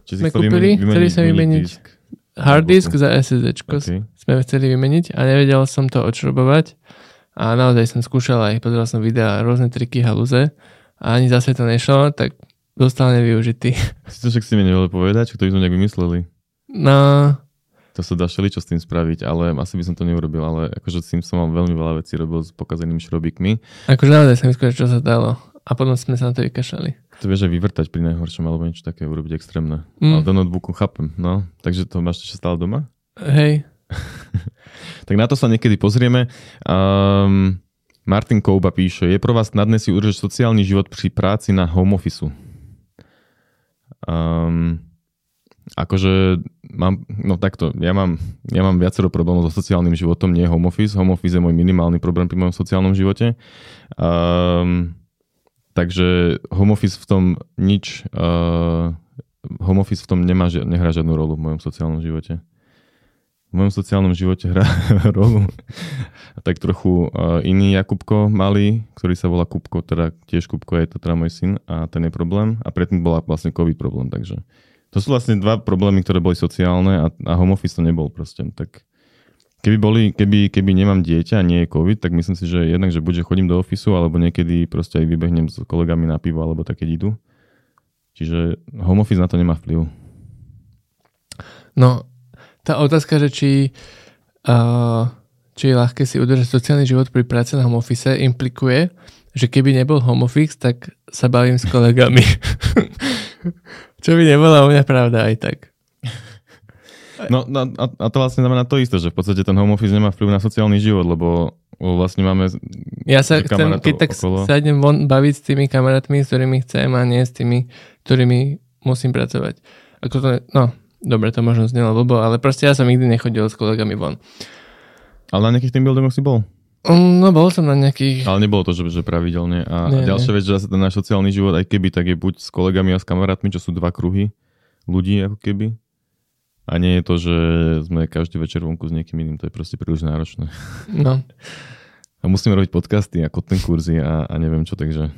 sme kúpili, chceli sa vymeniť disk. hard disk za SSD okay. sme chceli vymeniť a nevedel som to odšrobovať a naozaj som skúšal aj, pozeral som videa, rôzne triky, halúze a ani zase to nešlo, tak dostal nevyužitý. Si to však si mi nevedel povedať, čo to by sme nejak vymysleli. No... To sa dá čo s tým spraviť, ale asi by som to neurobil, ale akože s tým som mal veľmi veľa vecí robil s pokazenými šrobíkmi. Akože naozaj som vyskúšal, čo sa dalo. A potom sme sa na to vykašali. To vieš aj vyvrtať pri najhoršom, alebo niečo také urobiť extrémne. Mm. Ale do notebooku chápem, no. Takže to máš ešte stále doma? Hej. tak na to sa niekedy pozrieme. Um, Martin Kouba píše, je pro vás snadné si udržať sociálny život pri práci na home office. Um, Akože mám, no takto, ja mám, ja mám viacero problémov so sociálnym životom, nie home office. Home office je môj minimálny problém pri mojom sociálnom živote. Um, takže home office v tom nič, uh, home office v tom nemá, nehrá žiadnu rolu v mojom sociálnom živote. V mojom sociálnom živote hrá rolu tak trochu uh, iný Jakubko malý, ktorý sa volá Kupko, teda tiež Kupko je to teda môj syn a ten je problém a predtým bola vlastne COVID problém, takže to sú vlastne dva problémy, ktoré boli sociálne a, a home office to nebol proste. Tak keby, boli, keby, keby nemám dieťa a nie je COVID, tak myslím si, že jednak, že buď že chodím do ofisu, alebo niekedy proste aj vybehnem s kolegami na pivo, alebo také idú. Čiže home office na to nemá vplyv. No, tá otázka, že či, uh, či je ľahké si udržať sociálny život pri práci na home office, implikuje, že keby nebol home office, tak sa bavím s kolegami. Čo by nebola u mňa pravda aj tak. No a, a to vlastne znamená to isté, že v podstate ten home office nemá vplyv na sociálny život, lebo vlastne máme Ja sa chcem, keď tak okolo. sa idem von baviť s tými kamarátmi, s ktorými chcem a nie s tými, ktorými musím pracovať. Ako to, no, dobre, to možno znelo blbo, ale proste ja som nikdy nechodil s kolegami von. Ale na nejakých tým buildingoch si bol? Mm, No bol som na nejakých... Ale nebolo to, že, že pravidelne. A Nie, ďalšia vec, že zase ten náš sociálny život, aj keby, tak je buď s kolegami a s kamarátmi, čo sú dva kruhy ľudí, ako keby. A nie je to, že sme každý večer vonku s niekým iným, to je proste príliš náročné. No. A musíme robiť podcasty a ten kurzy a, a neviem čo, takže...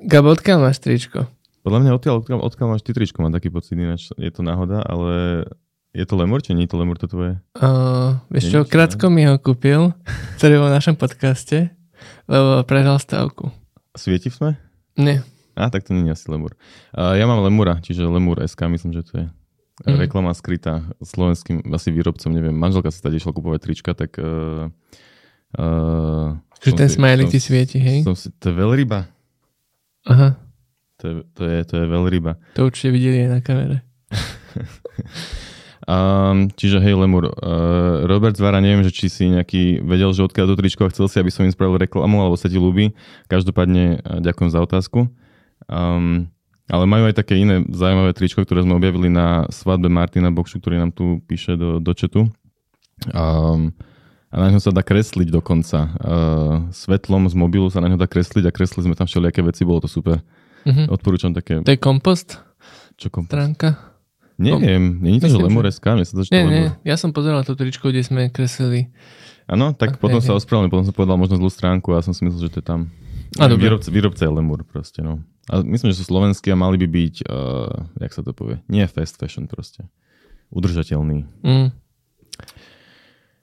Gabo, odkiaľ máš tričko? Podľa mňa odkiaľ, odkiaľ, odkiaľ máš ty tričko, mám taký pocit, ináč je to náhoda, ale je to lemur, či nie je to lemur to tvoje? Uh, vieš čo, krátko mi ho kúpil, ktorý bol v našom podcaste, lebo prehral stavku. Svieti v sme? Nie. A, tak to nie je asi lemur. A ja mám lemura, čiže lemur SK, myslím, že to je. Mhm. Reklama skrytá slovenským asi výrobcom, neviem. Manželka sa tady išla kupovať trička, tak... Uh, uh, Že ten som ti svieti, hej? Som si, to je veľryba. Aha, To je, to je, to je veľryba. to určite videli aj na kamere. Um, čiže hej, Lemur, uh, Robert Zvara, neviem, že či si nejaký vedel, že odkiaľ to tričko a chcel si, aby som im spravil reklamu, alebo sa ti ľúbi. Každopádne uh, ďakujem za otázku. Um, ale majú aj také iné zaujímavé tričko, ktoré sme objavili na svadbe Martina Bokšu, ktorý nám tu píše do, do chatu. Um, a na ňo sa dá kresliť dokonca. Uh, svetlom z mobilu sa na ňo dá kresliť a kreslili sme tam všelijaké veci, bolo to super. Mhm. Odporúčam také... To je kompost Čo kom... stránka? Neviem, nie je to, že SK, mne sa to, že Nie, nie, ja som pozeral to tričko, kde sme kreslili. Áno, tak Ok, potom sa ospravedlňujem, potom som povedal možno zlú stránku a som si myslel, že to je tam. A, dobre. výrobca, výrobca je Lemur proste, no. A myslím, že sú slovenskí a mali by byť, uh, jak sa to povie, nie fast fashion proste. Udržateľný. Mm.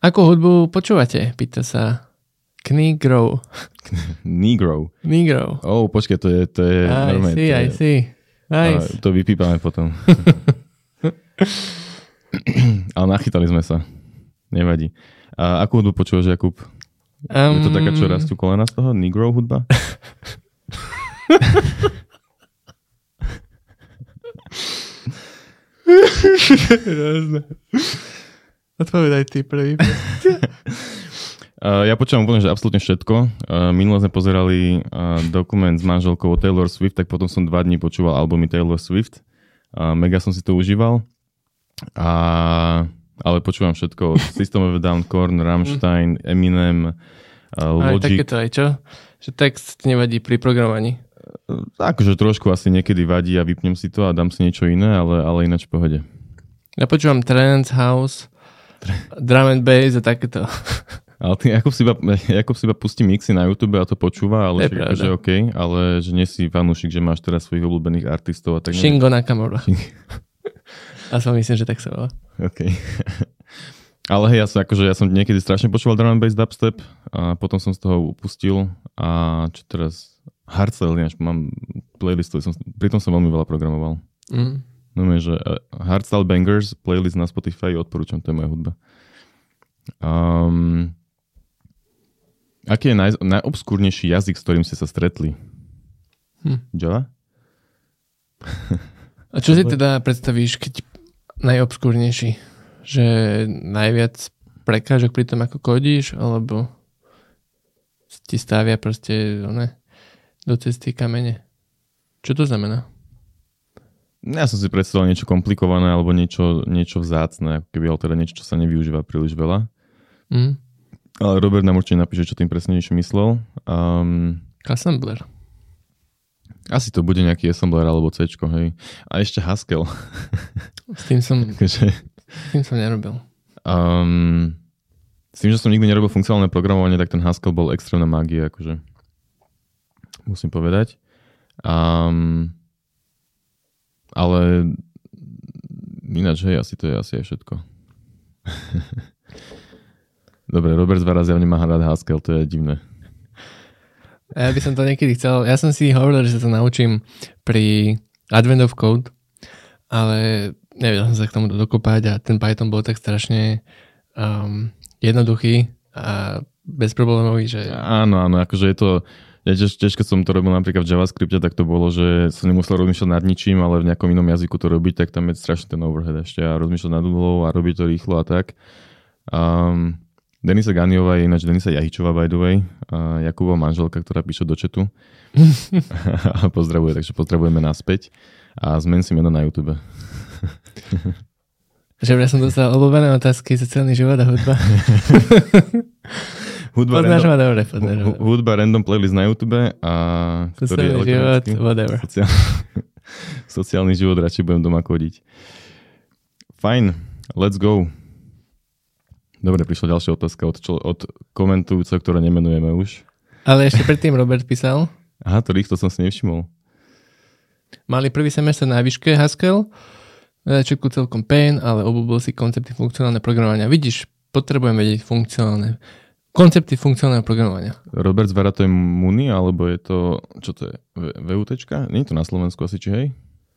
Akú hudbu počúvate? Pýta sa Knigrov. Negro. Negro. Oh, počkaj, to je, to je I normálne. see, to, I je, see. Nice. a, to vypípame potom. Ale nachytali sme sa. Nevadí. A akú hudbu počúvaš, Jakub? Je to taká, čo Um, rastú kolena z toho? Negro hudba? Odpovedaj ty prvý. Uh, ja počúvam úplne, že absolútne všetko. Uh, minule sme pozerali uh, dokument s manželkou o Taylor Swift, tak potom som dva dní počúval albumy Taylor Swift. Mega som si to užíval. A, ale počúvam všetko. System of Down, Korn, Rammstein, Eminem, uh, Aj Logic. takéto aj čo? Že text nevadí pri programovaní. Akože trošku asi niekedy vadí a vypnem si to a dám si niečo iné, ale, ale ináč v pohode. Ja počúvam trance, house, drum and bass a takéto. Ale ty, Jakub si, iba, Jakub si iba pustí mixy na YouTube a to počúva, ale však pravda. akože OK, ale že nie si fanúšik, že máš teraz svojich obľúbených artistov a tak. Shingo Nakamura. Shin- A som myslím, že tak sa volá. OK. Ale hej, ja som, akože, ja som niekedy strašne počúval drum and bass dubstep a potom som z toho upustil a čo teraz Hardstyle, ináč mám playlisty, som, pritom som veľmi veľa programoval. Mm. No že uh, Hardstyle Bangers, playlist na Spotify, odporúčam, to je moja hudba. Um, aký je naj, najobskúrnejší jazyk, s ktorým ste sa stretli? Hm. Java? A čo si teda predstavíš, keď najobskúrnejší? Že najviac prekážok pri tom, ako kodíš, alebo ti stavia proste one, do cesty kamene? Čo to znamená? Ja som si predstavil niečo komplikované alebo niečo, niečo vzácne, ako keby ale teda niečo, čo sa nevyužíva príliš veľa. Mm. Ale Robert nám určite napíše, čo tým presnejšie myslel. Um, Assembler. Asi to bude nejaký assembler alebo C, hej. A ešte Haskell. S tým som, Takže, s tým som nerobil. um, s tým, že som nikdy nerobil funkcionálne programovanie, tak ten Haskell bol extrémna mágia, akože musím povedať. Um, ale ináč, hej, asi to je asi aj všetko. Dobre, Robert Zvara zjavne má rád Haskell, to je divné. Ja by som to niekedy chcel, ja som si hovoril, že sa to naučím pri Advent of Code, ale nevedel som sa k tomu dokopať a ten Python bol tak strašne um, jednoduchý a bezproblémový, že Áno, áno, akože je to, ja tiež, tiež keď som to robil napríklad v JavaScripte, tak to bolo, že som nemusel rozmýšľať nad ničím, ale v nejakom inom jazyku to robiť, tak tam je strašne ten overhead ešte a rozmýšľať nad úlohou a robiť to rýchlo a tak. Um, Denisa Ganiová je ináč Denisa Jahičová by the way, a Jakubova manželka, ktorá píše do a pozdravuje, takže pozdravujeme naspäť. A zmen si meno na YouTube. že ja som dostal obľúbené otázky sociálny život a hudba. hudba, Poznáš random, ma dobre, poznáš hu- hudba random playlist na YouTube a ktorý Sociálny život, elektronický. whatever. Sociál... Sociálny život, radšej budem doma chodiť. Fajn, let's go. Dobre, prišla ďalšia otázka od, člo- od komentujúceho, ktoré nemenujeme už. Ale ešte predtým Robert písal, Aha, to rýchlo som si nevšimol. mali prvý semestr na výške Haskell, na začiatku celkom pain, ale obľúbil si koncepty funkcionálne programovania. Vidíš, potrebujem vedieť funkcionálne koncepty funkcionálneho programovania. Robert Zvara to je Muni, alebo je to, čo to je, V- VUTčka? Nie je to na Slovensku asi, či hej?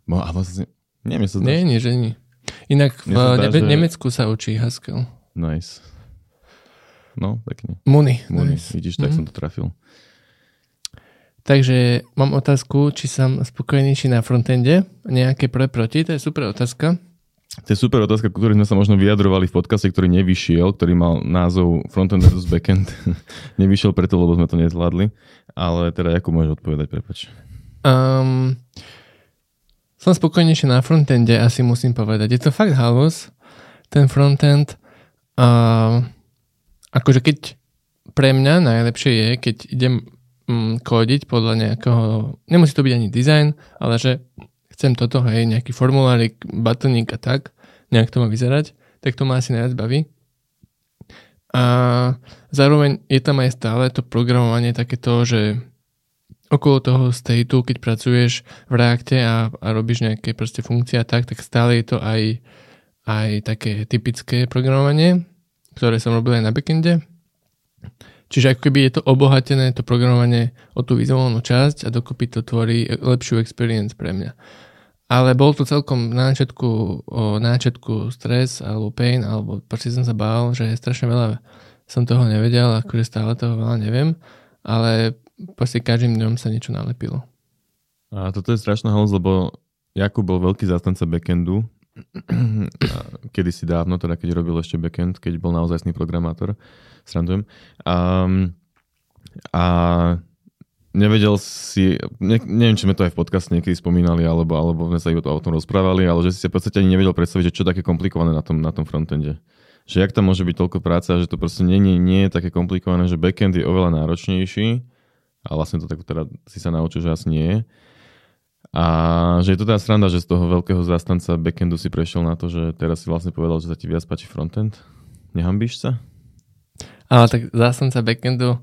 Bo, a vlastne, neviem, sa zdá, Nie, nie, že nie. Inak v sa Nebe- že- Nemecku sa učí Haskell. Nice. No, pekne. Muni. Muni, nice. vidíš, tak Mhm. som to trafil. Takže mám otázku, či som spokojnejší na frontende. Nejaké pre proti, to je super otázka. To je super otázka, ktorej sme sa možno vyjadrovali v podcaste, ktorý nevyšiel, ktorý mal názov Frontend versus Backend. nevyšiel preto, lebo sme to nezvládli. Ale teda, ako môžeš odpovedať, prepač. Um, som spokojnejší na frontende, asi musím povedať. Je to fakt halus, ten frontend. Uh, akože keď pre mňa najlepšie je, keď idem mm, kódiť podľa nejakého, nemusí to byť ani design, ale že chcem toto, hej, nejaký formulárik, batoník a tak, nejak to má vyzerať, tak to ma asi najviac baví. A zároveň je tam aj stále to programovanie takéto, že okolo toho stateu, keď pracuješ v Reacte a, a robíš nejaké proste funkcie a tak, tak stále je to aj, aj také typické programovanie, ktoré som robil aj na backende. Čiže ako keby je to obohatené, to programovanie o tú vizuálnu časť a dokopy to tvorí lepšiu experience pre mňa. Ale bol to celkom na začiatku, na začiatku stres alebo pain, alebo proste som sa bál, že strašne veľa som toho nevedel, akože stále toho veľa neviem, ale proste každým dňom sa niečo nalepilo. A toto je strašná halus, lebo Jakub bol veľký zástanca backendu. Kedy si dávno, teda keď robil ešte backend, keď bol naozajstný programátor. Srandujem. A, a nevedel si, ne, neviem, či sme to aj v podcaste niekedy spomínali, alebo, alebo sme sa o tom rozprávali, ale že si sa v podstate ani nevedel predstaviť, že čo také komplikované na tom, na tom frontende. Že jak tam môže byť toľko práce a že to proste nie, nie, nie je také komplikované, že backend je oveľa náročnejší a vlastne to tak teda si sa naučil, že asi nie je. A že je to teda sranda, že z toho veľkého zástanca backendu si prešiel na to, že teraz si vlastne povedal, že sa ti viac páči frontend. Nehambíš sa? Ale tak zástanca backendu,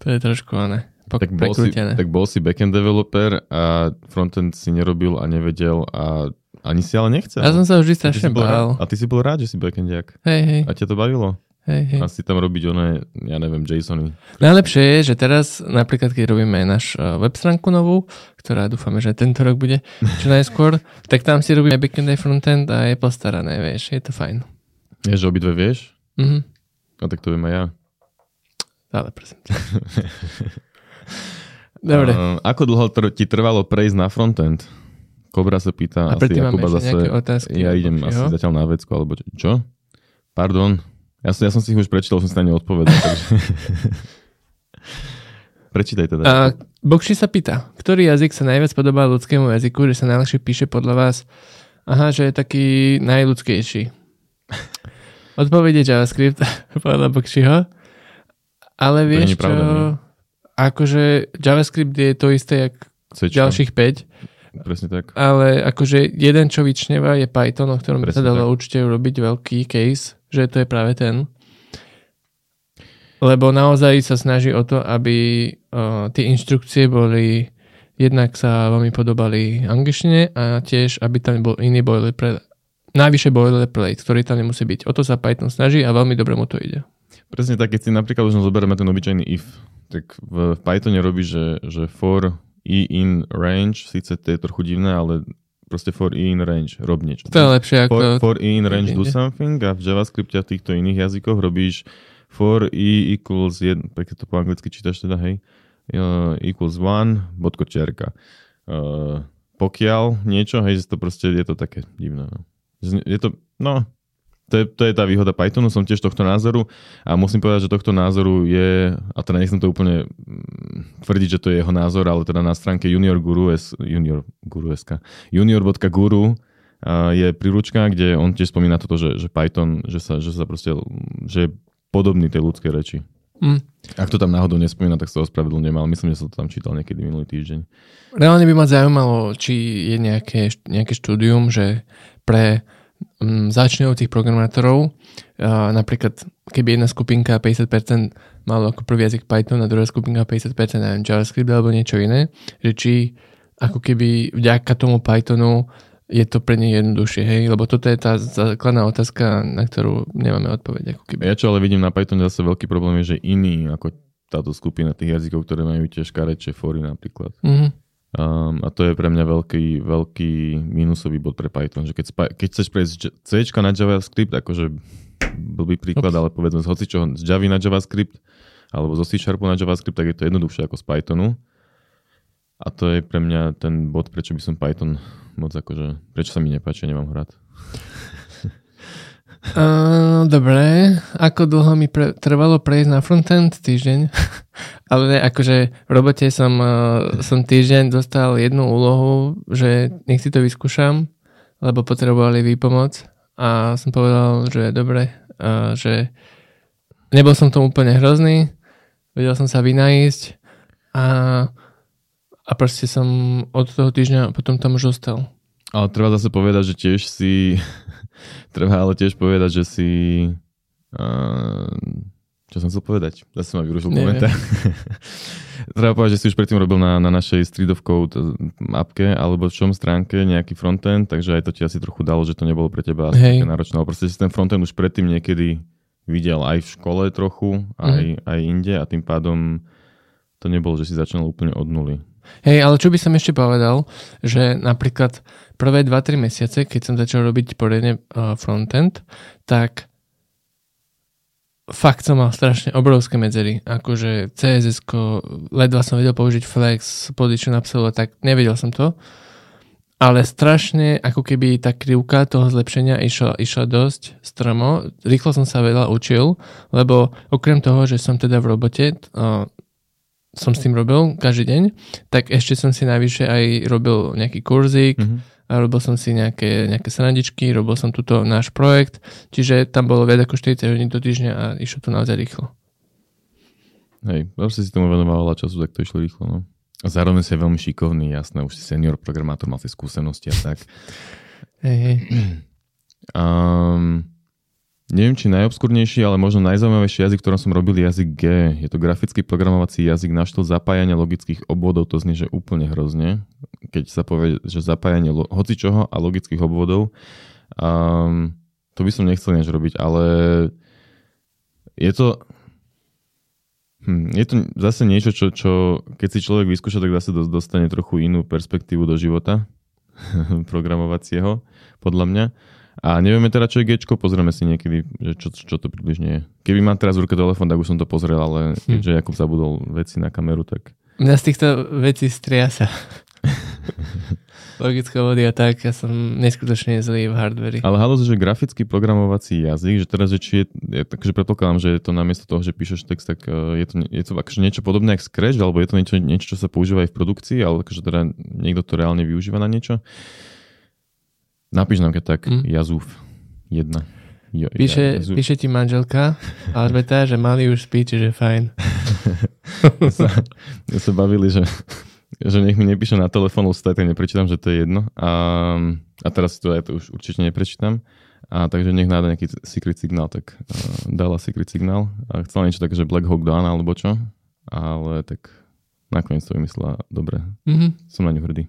to je trošku ne, Tak bol, si, tak bol si backend developer a frontend si nerobil a nevedel a ani si ale nechcel. Ja som sa vždy strašne bál. A ty si bol rád, že si backendiak. Hej, hej, A ťa to bavilo? Hej, hej. A si tam robiť oné, ja neviem, JSOny. Najlepšie je, že teraz, napríklad keď robíme náš uh, web stránku novú, ktorá dúfame, že tento rok bude čo najskôr, tak tam si robíme backend aj frontend a je postarané, vieš, je to fajn. Vieš, že obidve vieš? Mhm. A tak to viem aj ja. Ale prosím. Dobre. A, ako dlho tr- ti trvalo prejsť na frontend? Kobra sa pýta, A asi Jakuba zase. otázky. Ja idem asi zatiaľ na vecku, alebo čo? Pardon. Ja som, ja som si ich už prečítal, som si na ne odpovedal. takže... Prečítaj teda. A Bokši sa pýta, ktorý jazyk sa najviac podobá ľudskému jazyku, že sa najlepšie píše podľa vás? Aha, že je taký najľudskejší. Odpoveď je JavaScript podľa Bokšiho. Ale vieš pravda, čo? nie? Akože JavaScript je to isté, jak Cčko, ďalších 5, Presne tak. ale akože jeden, čo vyčneva, je Python, o ktorom by sa Presne dalo tak. určite urobiť veľký case, že to je práve ten. Lebo naozaj sa snaží o to, aby uh, tie inštrukcie boli jednak sa veľmi podobali angličtine a tiež, aby tam bol iný boilerplate, najvyššie boilerplate, ktorý tam nemusí byť. O to sa Python snaží a veľmi dobre mu to ide. Presne tak, keď si napríklad už zoberieme ten obyčajný if, tak v, Pythone robíš, že, že for i in range, síce to je trochu divné, ale proste for i in range, rob niečo. To je lepšie ako... For, for in range do something a v JavaScripte a v týchto iných jazykoch robíš for i equals 1, tak to po anglicky čítaš teda, hej, uh, equals 1, bodko čiarka. Uh, pokiaľ niečo, hej, že to proste je to také divné. No. Je to, no, to je, to je tá výhoda Pythonu, som tiež tohto názoru a musím povedať, že tohto názoru je, a teda nechcem to úplne mm, tvrdiť, že to je jeho názor, ale teda na stránke Junior Guru, Junior Guru SK, junior.guru je príručka, kde on tiež spomína toto, že, že Python, že sa, že sa proste, že je podobný tej ľudskej reči. Mm. Ak to tam náhodou nespomína, tak sa ospravedlňujem, ale myslím, že som to tam čítal niekedy minulý týždeň. Reálne by ma zaujímalo, či je nejaké, nejaké štúdium, že pre um, začínajúcich programátorov, napríklad keby jedna skupinka 50% malo ako prvý jazyk Python a druhá skupinka 50% neviem, JavaScript alebo niečo iné, že či ako keby vďaka tomu Pythonu je to pre nich jednoduchšie, hej? Lebo toto je tá základná otázka, na ktorú nemáme odpoveď. Ako keby. Ja čo ale vidím na Pythone zase veľký problém je, že iný ako táto skupina tých jazykov, ktoré majú tie škareče fory napríklad. Mm-hmm. Um, a to je pre mňa veľký, veľký minusový bod pre Python, že keď, keď chceš prejsť C na JavaScript, akože blbý príklad, Ops. ale povedzme z hocičoho z Java na JavaScript, alebo zo C Sharpu na JavaScript, tak je to jednoduchšie ako z Pythonu. A to je pre mňa ten bod, prečo by som Python moc akože, prečo sa mi nepáči, nemám hrať. Uh, dobre, ako dlho mi pre, trvalo prejsť na frontend? Týždeň. Ale ne, akože v robote som, uh, som týždeň dostal jednu úlohu, že nech si to vyskúšam, lebo potrebovali výpomoc a som povedal, že dobre, uh, že nebol som tomu úplne hrozný, vedel som sa vynajísť a a proste som od toho týždňa potom tam už ostal. Ale treba zase povedať, že tiež si, treba ale tiež povedať, že si, uh, čo som chcel povedať? Zase ma vyrušil komentár. treba povedať, že si už predtým robil na, na našej Street of Code mapke alebo v čom stránke nejaký frontend, takže aj to ti asi trochu dalo, že to nebolo pre teba asi náročné. Ale proste si ten frontend už predtým niekedy videl aj v škole trochu, aj, mm. aj inde a tým pádom to nebolo, že si začal úplne od nuly. Hej, ale čo by som ešte povedal, že napríklad prvé 2-3 mesiace, keď som začal robiť poriadne uh, frontend, tak fakt som mal strašne obrovské medzery. Akože css ledva som vedel použiť Flex, Position Absolute, tak nevedel som to. Ale strašne, ako keby tá krivka toho zlepšenia išla, išla dosť stromo. Rýchlo som sa veľa učil, lebo okrem toho, že som teda v robote, uh, som s tým robil každý deň, tak ešte som si najvyššie aj robil nejaký kurzík, mm-hmm. a robil som si nejaké, nejaké srandičky, robil som túto náš projekt, čiže tam bolo viac ako 40 hodín do týždňa a išlo to naozaj rýchlo. Hej, vlastne si tomu venoval veľa času, tak to išlo rýchlo, no. A zároveň si je veľmi šikovný, jasné, už si senior programátor, mal si skúsenosti a tak. Hej, hej. Um, Neviem, či najobskurnejší, ale možno najzaujímavejší jazyk, ktorom som robil, jazyk G. Je to grafický programovací jazyk na štýl zapájania logických obvodov, to znie, že úplne hrozne, keď sa povie, že zapájanie lo- hocičoho a logických obvodov. Um, to by som nechcel než robiť, ale je to, hm, je to zase niečo, čo, čo keď si človek vyskúša, tak zase dostane trochu inú perspektívu do života programovacieho, podľa mňa. A nevieme teda, čo je Gčko, pozrieme si niekedy, že čo, čo to približne je. Keby mám teraz v ruke telefón, tak už som to pozrel, ale hm. keďže Jakub zabudol veci na kameru, tak... Mňa z týchto vecí striasa. Logická vody a tak, ja som neskutočne zlý v hardveri. Ale halo, že grafický programovací jazyk, že teraz, že či je, ja, takže predpokladám, že je to namiesto toho, že píšeš text, tak uh, je to, je to akože niečo podobné ako Scratch, alebo je to niečo, niečo, čo sa používa aj v produkcii, ale akože teda niekto to reálne využíva na niečo. Napíš nám keď tak, mm. Jazúf 1. Jo, píše, ja, píše ti manželka Alberta, že mali už spí, čiže fajn. sa, sa bavili, že, že nech mi nepíše na telefón, tak neprečítam, že to je jedno. A, a teraz to ja to už určite neprečítam. A takže nech nájde nejaký secret signál, tak uh, dala secret signál. A chcela niečo také, že Black Hawk Down alebo čo. Ale tak nakoniec to vymyslela dobre. Mm-hmm. Som na ňu hrdý.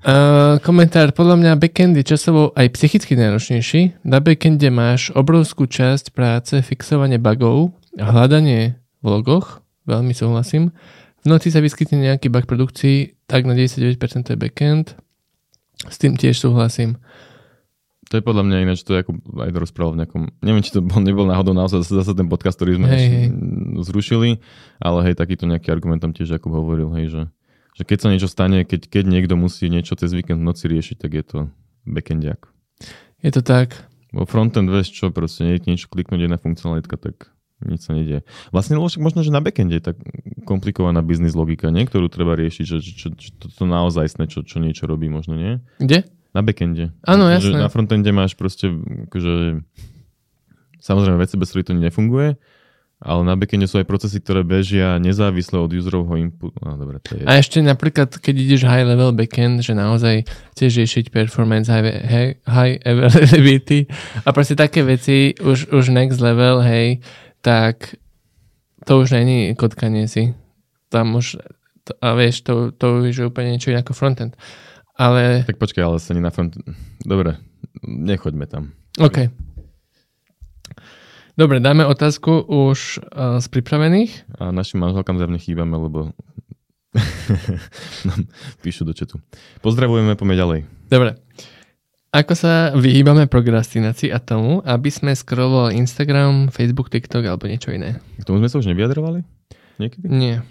Uh, komentár, podľa mňa backend je časovo aj psychicky náročnejší. Na backende máš obrovskú časť práce, fixovanie bugov hľadanie v logoch, veľmi súhlasím. V noci sa vyskytne nejaký bug produkcii, tak na 99% to je backend. S tým tiež súhlasím. To je podľa mňa ináč, to je ako aj rozprával v nejakom, neviem, či to bol, nebol náhodou naozaj zase, zase ten podcast, ktorý sme hej, hej. zrušili, ale hej, takýto nejaký argument tam tiež Jakub hovoril, hej, že že keď sa niečo stane, keď, keď niekto musí niečo cez víkend v noci riešiť, tak je to backendiak. Je to tak. Vo frontend, vieš čo, proste nie, niečo kliknúť jedna funkcionalitka, tak nič sa nedie. Vlastne možno, že na backende je tak komplikovaná biznis logika, nie? ktorú treba riešiť, že, čo, čo, to, to naozaj sne, čo, čo niečo robí možno, nie? Kde? Na backende. Áno, jasné. Že na frontende máš proste akože Samozrejme, veci, bez ktorých to nefunguje, ale na backende sú aj procesy, ktoré bežia nezávisle od userovho inputu. No, dobre, to je... A ešte napríklad, keď ideš high level backend, že naozaj chceš riešiť performance, high, high, high availability a proste také veci, už, už next level, hej, tak to už není kotkanie si. Tam už, to, a vieš, to, to už je úplne niečo iné ako frontend. Ale... Tak počkaj, ale sa nie na front... Dobre, nechoďme tam. OK. Dobre, dáme otázku už uh, z pripravených. A našim manželkám zjavne chýbame, lebo nám píšu do četu. Pozdravujeme, poďme ďalej. Dobre. Ako sa vyhýbame prokrastinácii a tomu, aby sme scrollovali Instagram, Facebook, TikTok alebo niečo iné? K tomu sme sa už nevyjadrovali? Niekedy? Nie.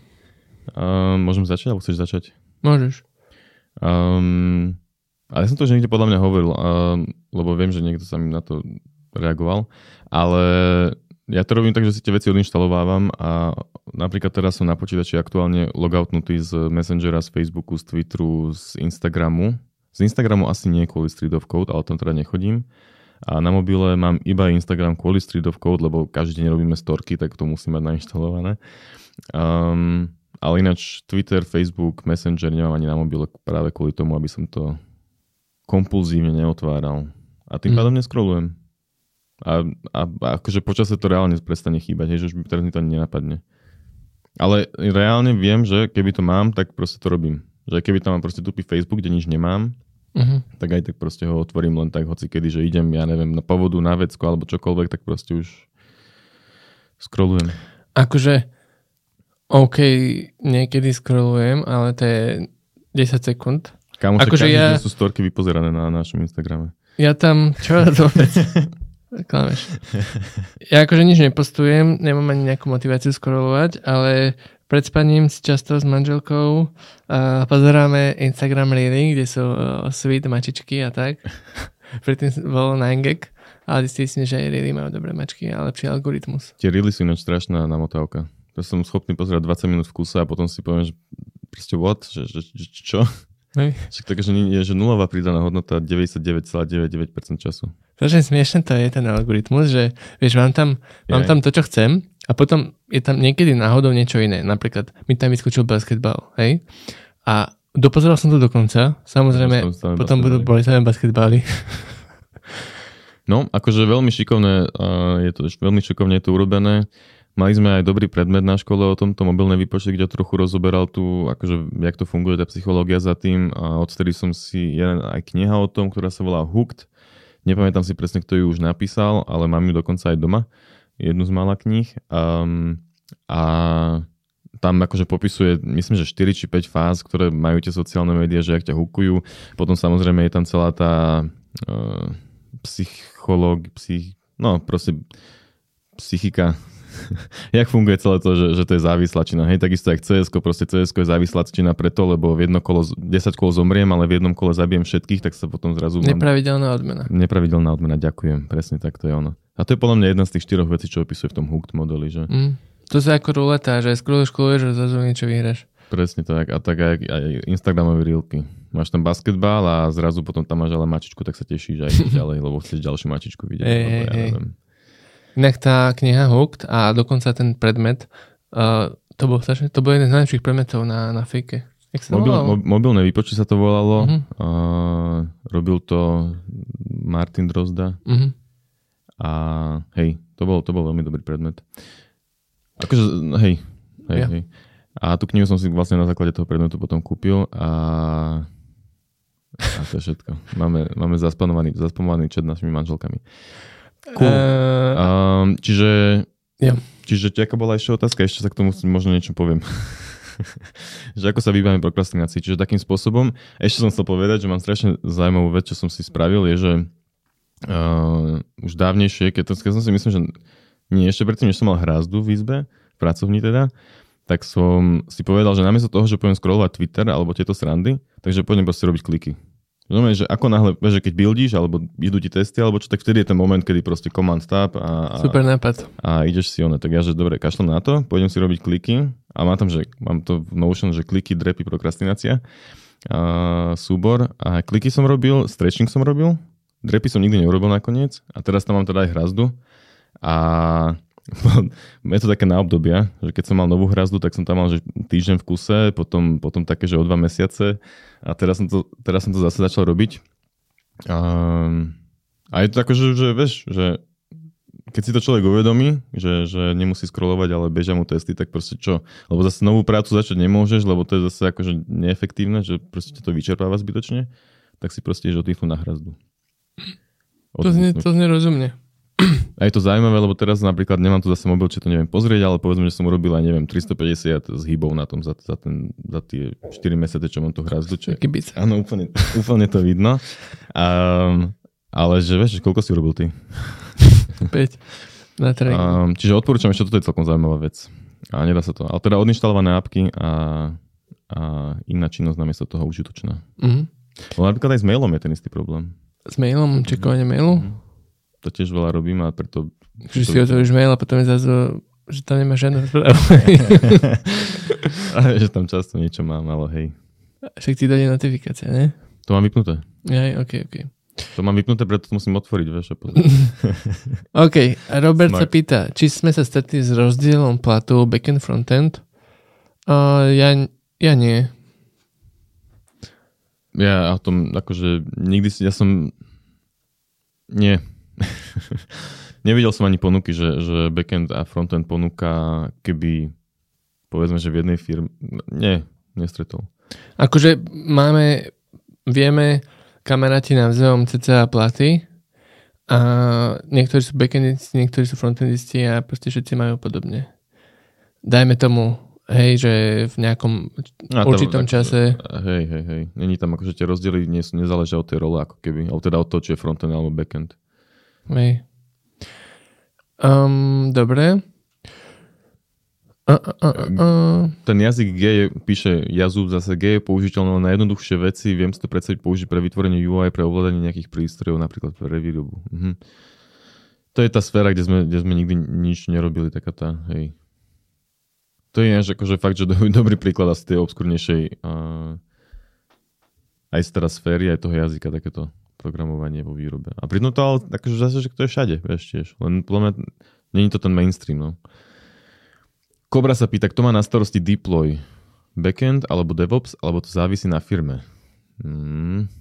Um, môžem začať, alebo chceš začať? Môžeš. Um, ale ja som to už niekde podľa mňa hovoril, um, lebo viem, že niekto sa mi na to reagoval, ale ja to robím tak, že si tie veci odinštalovávam a napríklad teraz som na počítači aktuálne logoutnutý z Messengera, z Facebooku, z Twitteru, z Instagramu z Instagramu asi nie kvôli Street of Code, ale tam teda nechodím. A na mobile mám iba Instagram kvôli Street of Code, lebo každý deň robíme storky, tak to musím mať nainštalované. Um, ale ináč Twitter, Facebook, Messenger nemám ani na mobile práve kvôli tomu, aby som to kompulzívne neotváral. A tým mm. pádom neskrolujem. A, a, a akože počasie to reálne prestane chýbať, hej, že už teraz mi to ani nenapadne. Ale reálne viem, že keby to mám, tak proste to robím. Že keby tam mám proste tupý Facebook, kde nič nemám, uh-huh. tak aj tak proste ho otvorím len tak, hoci kedy, že idem, ja neviem, na povodu, na vecku alebo čokoľvek, tak proste už scrollujem. Akože, OK, niekedy scrollujem, ale to je 10 sekúnd. Kámo, akože ja... sú storky vypozerané na našom Instagrame. Ja tam, čo to vôbec? Klameš. Ja akože nič nepostujem, nemám ani nejakú motiváciu scrollovať, ale pred spaním si často s manželkou uh, pozeráme Instagram Reely, kde sú uh, sweet mačičky a tak. Predtým bolo 9gag, ale zistili si, že aj Reely majú dobré mačky a lepší algoritmus. Tie Reely sú ináč strašná namotávka. To som schopný pozerať 20 minút v kuse a potom si poviem, že proste what? Že, že, že čo? Hej. Takže je, že nulová pridaná hodnota 99,99% času. Strašne smiešne to je ten algoritmus, že vieš, mám tam, mám tam to, čo chcem a potom je tam niekedy náhodou niečo iné. Napríklad mi tam vyskočil basketbal, hej? A dopozeral som to do konca. Samozrejme, potom budú boli samé basketbaly. No, akože veľmi šikovné, je to veľmi šikovne je to urobené. Mali sme aj dobrý predmet na škole o tomto mobilné výpočet, kde trochu rozoberal tu, akože, jak to funguje, tá psychológia za tým. A odtedy som si jeden aj kniha o tom, ktorá sa volá Hooked. Nepamätám si presne, kto ju už napísal, ale mám ju dokonca aj doma jednu z mála kníh. Um, a tam akože popisuje, myslím, že 4 či 5 fáz, ktoré majú tie sociálne médiá, že ak ťa hukujú. Potom samozrejme je tam celá tá uh, psychológ, psych, no proste psychika, jak funguje celé to, že, že to je závislačina. Hej, takisto jak cs proste cs je závislačina preto, lebo v jedno kolo, 10 kolo zomriem, ale v jednom kole zabijem všetkých, tak sa potom zrazu... Nepravidelná odmena. Nepravidelná odmena, ďakujem. Presne tak to je ono. A to je podľa mňa jedna z tých štyroch vecí, čo opisuje v tom hooked modeli, že? Mm. To sa ako ruleta, že scrolluješ, scrolluješ a zrazu niečo vyhráš. Presne tak. A tak aj, aj Instagramové reelky. Máš tam basketbal a zrazu potom tam máš ale mačičku, tak sa tešíš aj ďalej, lebo chceš ďalšiu mačičku vidieť. Hey, hey, ja hey. Inak tá kniha Hooked a dokonca ten predmet, uh, to bol, to bol jeden z najlepších predmetov na, na fejke. Mobil, mo, mobilné výpočty sa to volalo. Uh-huh. Uh, robil to Martin Drozda. Uh-huh. A hej, to bol, to bol veľmi dobrý predmet. Akože, hej, hej, yeah. hej. A tú knihu som si vlastne na základe toho predmetu potom kúpil a, a to je všetko. Máme, máme zaspamovaný, zaspamovaný chat našimi manželkami. Cool. Uh, um, čiže, yeah. čiže aká bola ešte otázka? Ešte sa k tomu možno niečo poviem. že ako sa vybáme prokrastinácii. Čiže takým spôsobom, ešte som chcel povedať, že mám strašne zaujímavú vec, čo som si spravil, je, že uh, už dávnejšie, keď, to, keď som si myslím, že nie, ešte predtým, než som mal hrázdu v izbe, v pracovni teda, tak som si povedal, že namiesto toho, že pôjdem scrollovať Twitter alebo tieto srandy, takže pôjdem proste robiť kliky. Znamená, že ako náhle, že keď buildíš, alebo idú ti testy, alebo čo, tak vtedy je ten moment, kedy proste command tab a, a, Super nápad. A ideš si ono. Tak ja, že dobre, kašlem na to, pôjdem si robiť kliky a mám tam, že mám to v Notion, že kliky, drepy, prokrastinácia a, súbor a kliky som robil, stretching som robil, Drepy som nikdy neurobil nakoniec a teraz tam mám teda aj hrazdu A je to také na obdobia, že keď som mal novú hrazdu, tak som tam mal že týždeň v kuse, potom, potom také, že o dva mesiace a teraz som to, teraz som to zase začal robiť. A, a je to také, že, že vieš, že keď si to človek uvedomí, že, že nemusí scrollovať, ale bežia mu testy, tak proste čo? Lebo zase novú prácu začať nemôžeš, lebo to je zase akože neefektívne, že proste to vyčerpáva zbytočne, tak si proste ideš oddychnúť na hrazdu. To znie, to znie rozumne. A je to zaujímavé, lebo teraz napríklad nemám tu zase mobil, či to neviem pozrieť, ale povedzme, že som urobil aj neviem 350 zhybov na tom za, za, ten, za tie 4 mesiace, čo mám tu hrazdu. Čo... Áno, úplne, úplne to vidno. A, ale že vieš, koľko si urobil ty? 5 na Um, čiže odporúčam ešte, toto je celkom zaujímavá vec. A nedá sa to. Ale teda odinštalované apky a, a iná činnosť namiesto toho užitočná. Mm-hmm. No napríklad aj s mailom je ten istý problém. S mailom? Čekovanie mailu? Mm-hmm to tiež veľa robím a preto... Že si otvoríš mail a potom je zase, že tam nemá žiadne správu. že tam často niečo mám, ale hej. Však ti dojde notifikácia, ne? To mám vypnuté. Aj, ok, ok. To mám vypnuté, preto to musím otvoriť, vieš. OK, Robert Smart. sa pýta, či sme sa stretli s rozdielom platu backend frontend? Uh, ja, ja nie. Ja o tom, akože nikdy si, ja som, nie, Nevidel som ani ponuky, že, že backend a frontend ponúka, keby povedzme, že v jednej firme... Nie, nestretol. Akože máme, vieme kamaráti navzájom cca platy a niektorí sú backendisti, niektorí sú frontendisti a proste všetci majú podobne. Dajme tomu, hej, že v nejakom a tam, určitom akože, čase... Hej, hej, hej. Není tam akože tie rozdiely nie, nezáležia od tej role ako keby, alebo teda od toho, či je frontend alebo backend. Hej. Um, dobre. Uh, uh, uh. Ten jazyk G je, píše Yazoo, zase G je použiteľné na jednoduchšie veci, viem si to predstaviť použiť pre vytvorenie UI, pre ovládanie nejakých prístrojov, napríklad pre výrobu. Uh-huh. To je tá sféra, kde sme, kde sme nikdy nič nerobili, taká tá, hej. To je až akože fakt, že dobrý príklad asi tej obskúrnejšej uh, aj z teraz sféry, aj toho jazyka, takéto programovanie vo výrobe. A pritom to ale akože zase, že to je všade, vieš tiež. Len podľa mňa, není to ten mainstream, no. Kobra sa pýta, kto má na starosti deploy? Backend alebo DevOps, alebo to závisí na firme? Hmm.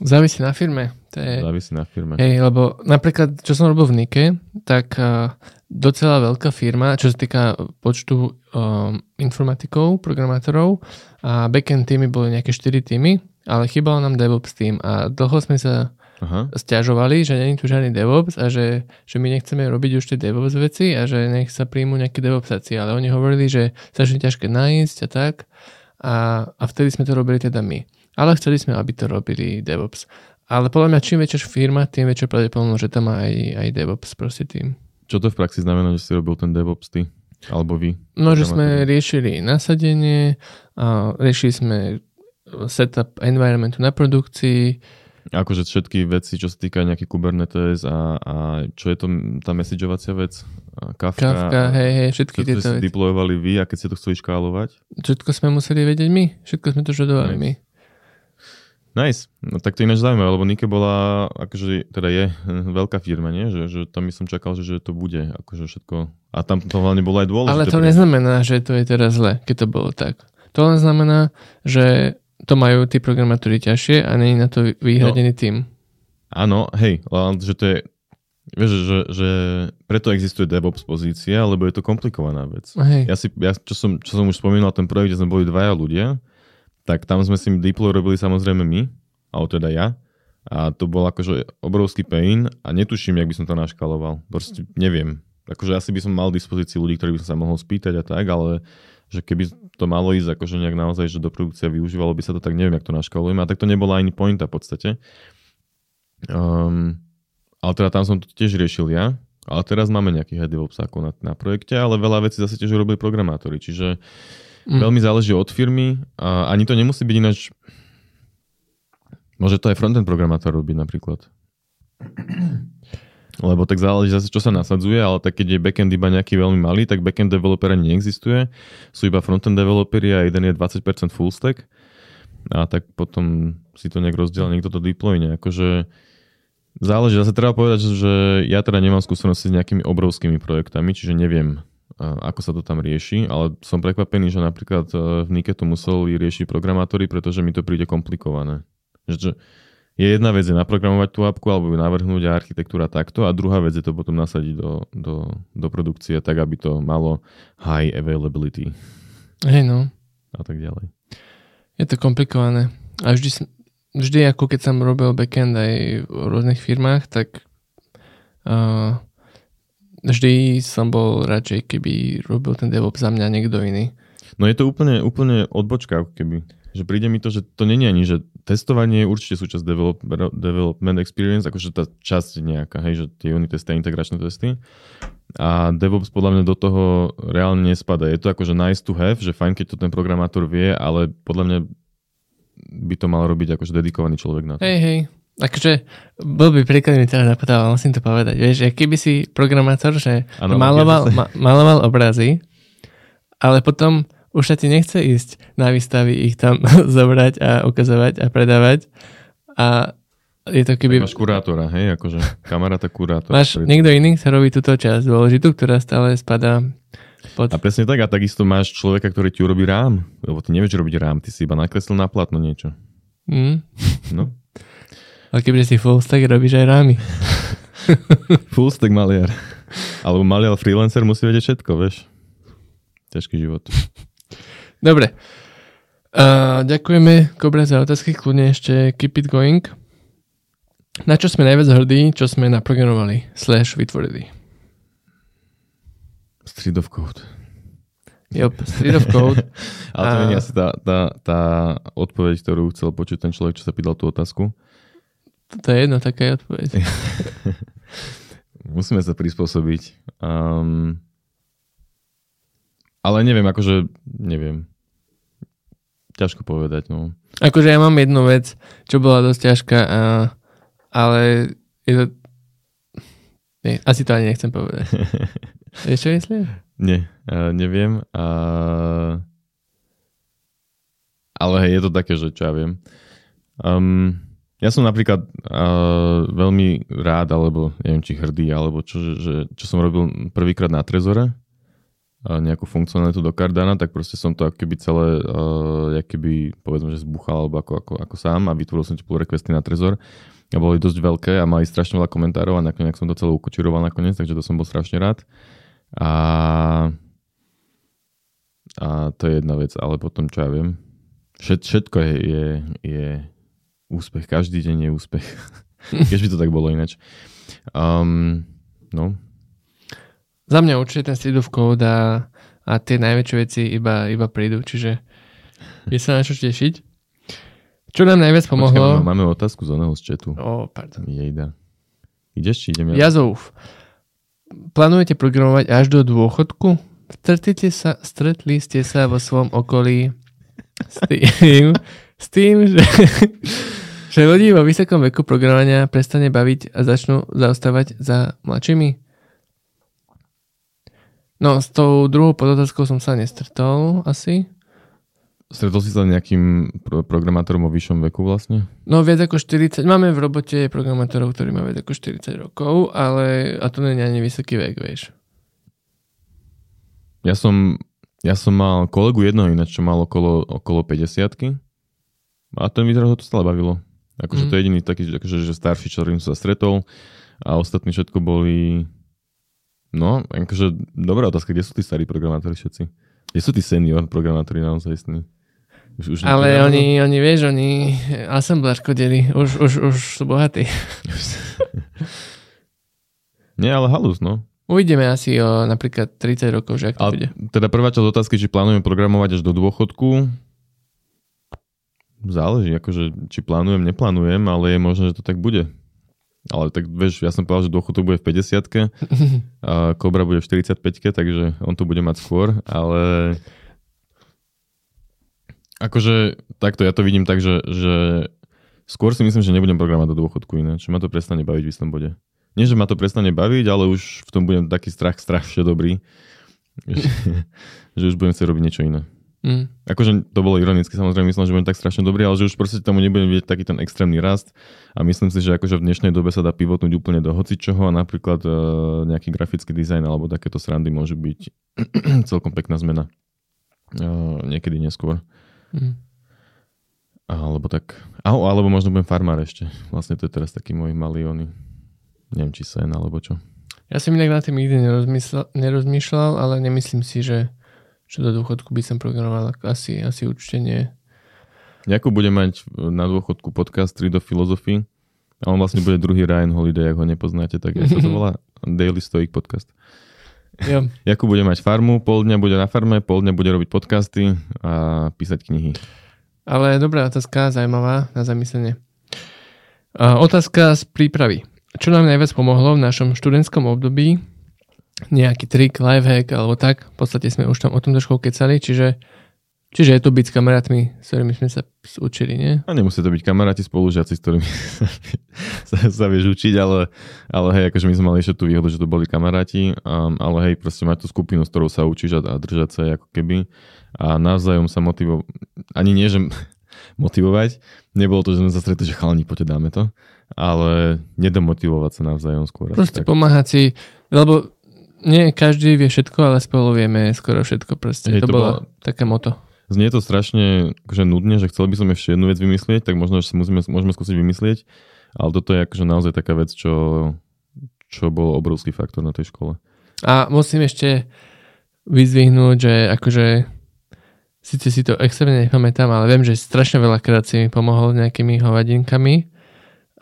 Závisí na firme. To je... Závisí na firme. Hej, lebo napríklad, čo som robil v Nike, tak uh, docela veľká firma, čo sa týka počtu uh, informatikov, programátorov a backend týmy boli nejaké 4 týmy ale chýbal nám DevOps tým a dlho sme sa Aha. stiažovali, že není tu žiadny DevOps a že, že my nechceme robiť už tie DevOps veci a že nech sa príjmu nejaké DevOpsáci, ale oni hovorili, že strašne ťažké nájsť a tak a, a vtedy sme to robili teda my. Ale chceli sme, aby to robili DevOps. Ale podľa mňa, čím väčšia firma, tým väčšia pravdepodobnosť, že tam má aj, aj DevOps proste tým. Čo to v praxi znamená, že si robil ten DevOps ty? Alebo vy? No, že sme riešili nasadenie, a riešili sme setup environmentu na produkcii. Akože všetky veci, čo sa týka nejaký Kubernetes a, a čo je to tá messageovacia vec? Kafka. Kafka, hej, hej, všetky tieto veci. deployovali vy a keď ste to chceli škálovať? Všetko sme museli vedieť my. Všetko sme to žadovali nice. my. Nice. No tak to ináč zaujímavé, lebo Nike bola, akože teda je veľká firma, nie? Že, že tam by som čakal, že, že to bude akože všetko. A tam to hlavne bolo aj dôležité. Ale to pre... neznamená, že to je teraz zle, keď to bolo tak. To len znamená, že to majú tí programátori ťažšie a není na to vyhradený no, tým. Áno, hej, že to je, vieš, že, že preto existuje DevOps pozícia, lebo je to komplikovaná vec. Hej. Ja si, ja, čo, som, čo som už spomínal, ten projekt, kde sme boli dvaja ľudia, tak tam sme si deploy robili samozrejme my, alebo teda ja. A to bol akože obrovský pain a netuším, jak by som to naškaloval. Proste neviem. Akože asi by som mal dispozícii ľudí, ktorí by som sa mohol spýtať a tak, ale že keby to malo ísť akože nejak naozaj, že do produkcie využívalo by sa to, tak neviem, jak to naškalujeme. A tak to nebola ani pointa v podstate. Um, ale teda tam som to tiež riešil ja. Ale teraz máme nejakých head na, na projekte, ale veľa vecí zase tiež urobili programátori. Čiže mm. veľmi záleží od firmy a ani to nemusí byť ináč... Môže to aj frontend programátor robiť napríklad. Lebo tak záleží zase, čo sa nasadzuje, ale tak keď je backend iba nejaký veľmi malý, tak backend developer neexistuje. Sú iba frontend developeri a jeden je 20% full stack. A tak potom si to nejak rozdiel, niekto to deployne. Akože Záleží, zase treba povedať, že ja teda nemám skúsenosti s nejakými obrovskými projektami, čiže neviem, ako sa to tam rieši, ale som prekvapený, že napríklad e, v Nike to museli riešiť programátori, pretože mi to príde komplikované. Že je jedna vec je naprogramovať tú apku alebo ju navrhnúť a architektúra takto a druhá vec je to potom nasadiť do, do, do produkcie tak, aby to malo high availability. Hej no. A tak ďalej. Je to komplikované. A vždy, vždy ako keď som robil backend aj v rôznych firmách, tak uh, vždy som bol radšej, keby robil ten DevOps za mňa niekto iný. No je to úplne, úplne odbočka, keby. Že príde mi to, že to není ani, že testovanie je určite súčasť develop, development experience, akože tá časť nejaká, hej, že tie unit testy a integračné testy. A DevOps podľa mňa do toho reálne nespada. Je to akože nice to have, že fajn, keď to ten programátor vie, ale podľa mňa by to mal robiť akože dedikovaný človek na to. Hej, hej. Akože by príklad mi teda napadal, musím to povedať. Vieš, keby si programátor, že ano, maloval, ma, maloval obrazy, ale potom už sa ti nechce ísť na výstavy, ich tam zobrať a ukazovať a predávať. A je to keby... Máš kurátora, hej, akože kamaráta kurátora. Máš niekto iný, sa robí túto časť dôležitú, ktorá stále spadá pod... A presne tak, a takisto máš človeka, ktorý ti urobí rám, lebo ty nevieš robiť rám, ty si iba nakreslil na platno niečo. Mm. No. Ale keďže si full stack, robíš aj rámy. full stack maliar. Alebo maliar freelancer musí vedieť všetko, vieš. Ťažký život. Dobre. Uh, ďakujeme, Kobra, za otázky. Kľudne ešte keep it going. Na čo sme najviac hrdí, čo sme naprogramovali, slash vytvorili? Street of Code. Jo, Street of Code. Ale to nie je asi tá, tá, tá odpoveď, ktorú chcel počuť ten človek, čo sa pýtal tú otázku. To je jedno, taká odpoveď. Musíme sa prispôsobiť. Um, ale neviem, akože, neviem. Ťažko povedať, no. Akože ja mám jednu vec, čo bola dosť ťažká, a, ale je to... Nie, asi to ani nechcem povedať. Vieš čo myslím? Nie, uh, neviem. Uh, ale hej, je to také, že čo ja viem. Um, ja som napríklad uh, veľmi rád, alebo neviem, či hrdý, alebo čo, že, čo som robil prvýkrát na Trezore, nejakú funkcionalitu do Cardana, tak proste som to keby celé, uh, keby, povedzme, že zbuchal, alebo ako, ako, ako sám a vytvoril som ti pull requesty na Trezor a boli dosť veľké a mali strašne veľa komentárov a nakoniec som to celé ukočiroval nakoniec, takže to som bol strašne rád. A, a to je jedna vec, ale potom, čo ja viem, všet, všetko je, je, je úspech, každý deň je úspech. Keď by to tak bolo ináč. Um, no. Za mňa určite ten Street of Code a, a tie najväčšie veci iba, iba prídu, čiže je sa na čo tešiť. Čo nám najviac pomohlo? Počkej, máme otázku z oného z chatu. O, pardon. Jejda. Ideš, či idem ja? Jazov. Plánujete programovať až do dôchodku? Stretli, sa, stretli ste sa vo svojom okolí s tým, s tým, že, že ľudí vo vysokom veku programovania prestane baviť a začnú zaostávať za mladšími? No, s tou druhou podotázkou som sa nestretol asi. Stretol si sa nejakým pro- programátorom o vyššom veku vlastne? No viac ako 40. Máme v robote programátorov, ktorí majú viac ako 40 rokov, ale a to nie je ani vysoký vek, vieš. Ja som, ja som mal kolegu jednoho ináč, čo mal okolo, okolo 50 a ten vyzerá, ho to stále bavilo. Akože mm. to je jediný taký, akože, že starší, čo sa stretol a ostatní všetko boli... No, akože dobrá otázka, kde sú tí starí programátori všetci? Kde sú tí senior programátori naozaj istní? Už, už Ale oni, oni, vieš, oni assembler kodili, už, už, už sú bohatí. Nie, ale halus, no. Uvidíme asi o napríklad 30 rokov, že ak to ale bude. Teda prvá časť otázky, či plánujeme programovať až do dôchodku, záleží, akože či plánujem, neplánujem, ale je možné, že to tak bude. Ale tak vieš, ja som povedal, že dôchodok bude v 50 a Kobra bude v 45 takže on to bude mať skôr, ale akože takto ja to vidím tak, že, že skôr si myslím, že nebudem programovať do dôchodku ináč, ma to prestane baviť v istom bode. Nie, že ma to prestane baviť, ale už v tom budem taký strach strašne dobrý, že, že už budem chcieť robiť niečo iné. Mm. Akože to bolo ironicky, samozrejme myslím, že budem tak strašne dobrý, ale že už proste tomu nebudem vidieť taký ten extrémny rast a myslím si, že akože v dnešnej dobe sa dá pivotnúť úplne do hocičoho a napríklad uh, nejaký grafický dizajn alebo takéto srandy môžu byť celkom pekná zmena uh, niekedy neskôr. Mm. Alebo tak, alebo, alebo možno budem farmár ešte. Vlastne to je teraz taký môj malý ony. Neviem, či sen alebo čo. Ja som inak na tým nikdy nerozmýšľal, ale nemyslím si, že čo do dôchodku by som programoval, asi, asi určite nie. Jakub bude mať na dôchodku podcast 3 do filozofii a on vlastne bude druhý Ryan Holiday, ak ho nepoznáte, tak sa to volá Daily Stoic podcast. Jo. Jakub bude mať farmu, pol dňa bude na farme, pol dňa bude robiť podcasty a písať knihy. Ale dobrá otázka, zaujímavá na zamyslenie. Otázka z prípravy. Čo nám najviac pomohlo v našom študentskom období nejaký trik, lifehack alebo tak. V podstate sme už tam o tom trošku kecali, čiže, čiže je to byť s kamarátmi, s ktorými sme sa učili, nie? A nemusí to byť kamaráti, spolužiaci, s ktorými sa, sa vieš učiť, ale, ale hej, akože my sme mali ešte tú výhodu, že to boli kamaráti, um, ale hej, proste mať tú skupinu, s ktorou sa učíš a, a držať sa ako keby a navzájom sa motivovať, ani nie, že motivovať, nebolo to, že sme sa stretli, že chalani, poďte dáme to, ale nedomotivovať sa navzájom skôr. Proste pomáhať si, lebo nie každý vie všetko, ale spolu vieme skoro všetko proste. Hej, to, to bolo také moto. Znie to strašne akože nudne, že chcel by som ešte jednu vec vymyslieť, tak možno, že si musíme, môžeme skúsiť vymyslieť, ale toto je akože naozaj taká vec, čo, čo bol obrovský faktor na tej škole. A musím ešte vyzvihnúť, že akože síce si to extrémne nepamätám, ale viem, že strašne veľakrát si mi pomohol nejakými hovadinkami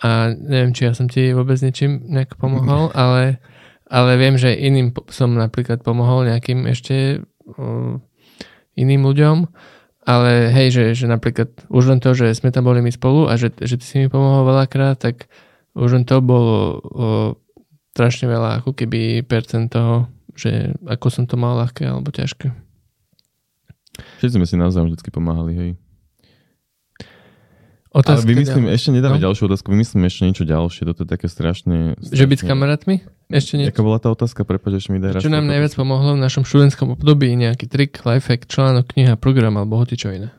a neviem, či ja som ti vôbec niečím nejak pomohol, ale ale viem, že iným som napríklad pomohol nejakým ešte uh, iným ľuďom, ale hej, že, že napríklad už len to, že sme tam boli my spolu a že, že ty si mi pomohol veľakrát, tak už len to bolo uh, strašne veľa ako keby percent toho, že ako som to mal ľahké alebo ťažké. Všetci sme si navzájom vždy pomáhali, hej. Otázka, Ale vymyslím, ešte nedáme no? ďalšiu otázku, vymyslím ešte niečo ďalšie, toto je také strašne... strašne... Že byť s kamarátmi? Ešte niečo. Aká bola tá otázka? Prepač, ešte mi daj Čo nám najviac pomohlo v našom študentskom období? Nejaký trik, lifehack, článok, kniha, program alebo hoci čo iné?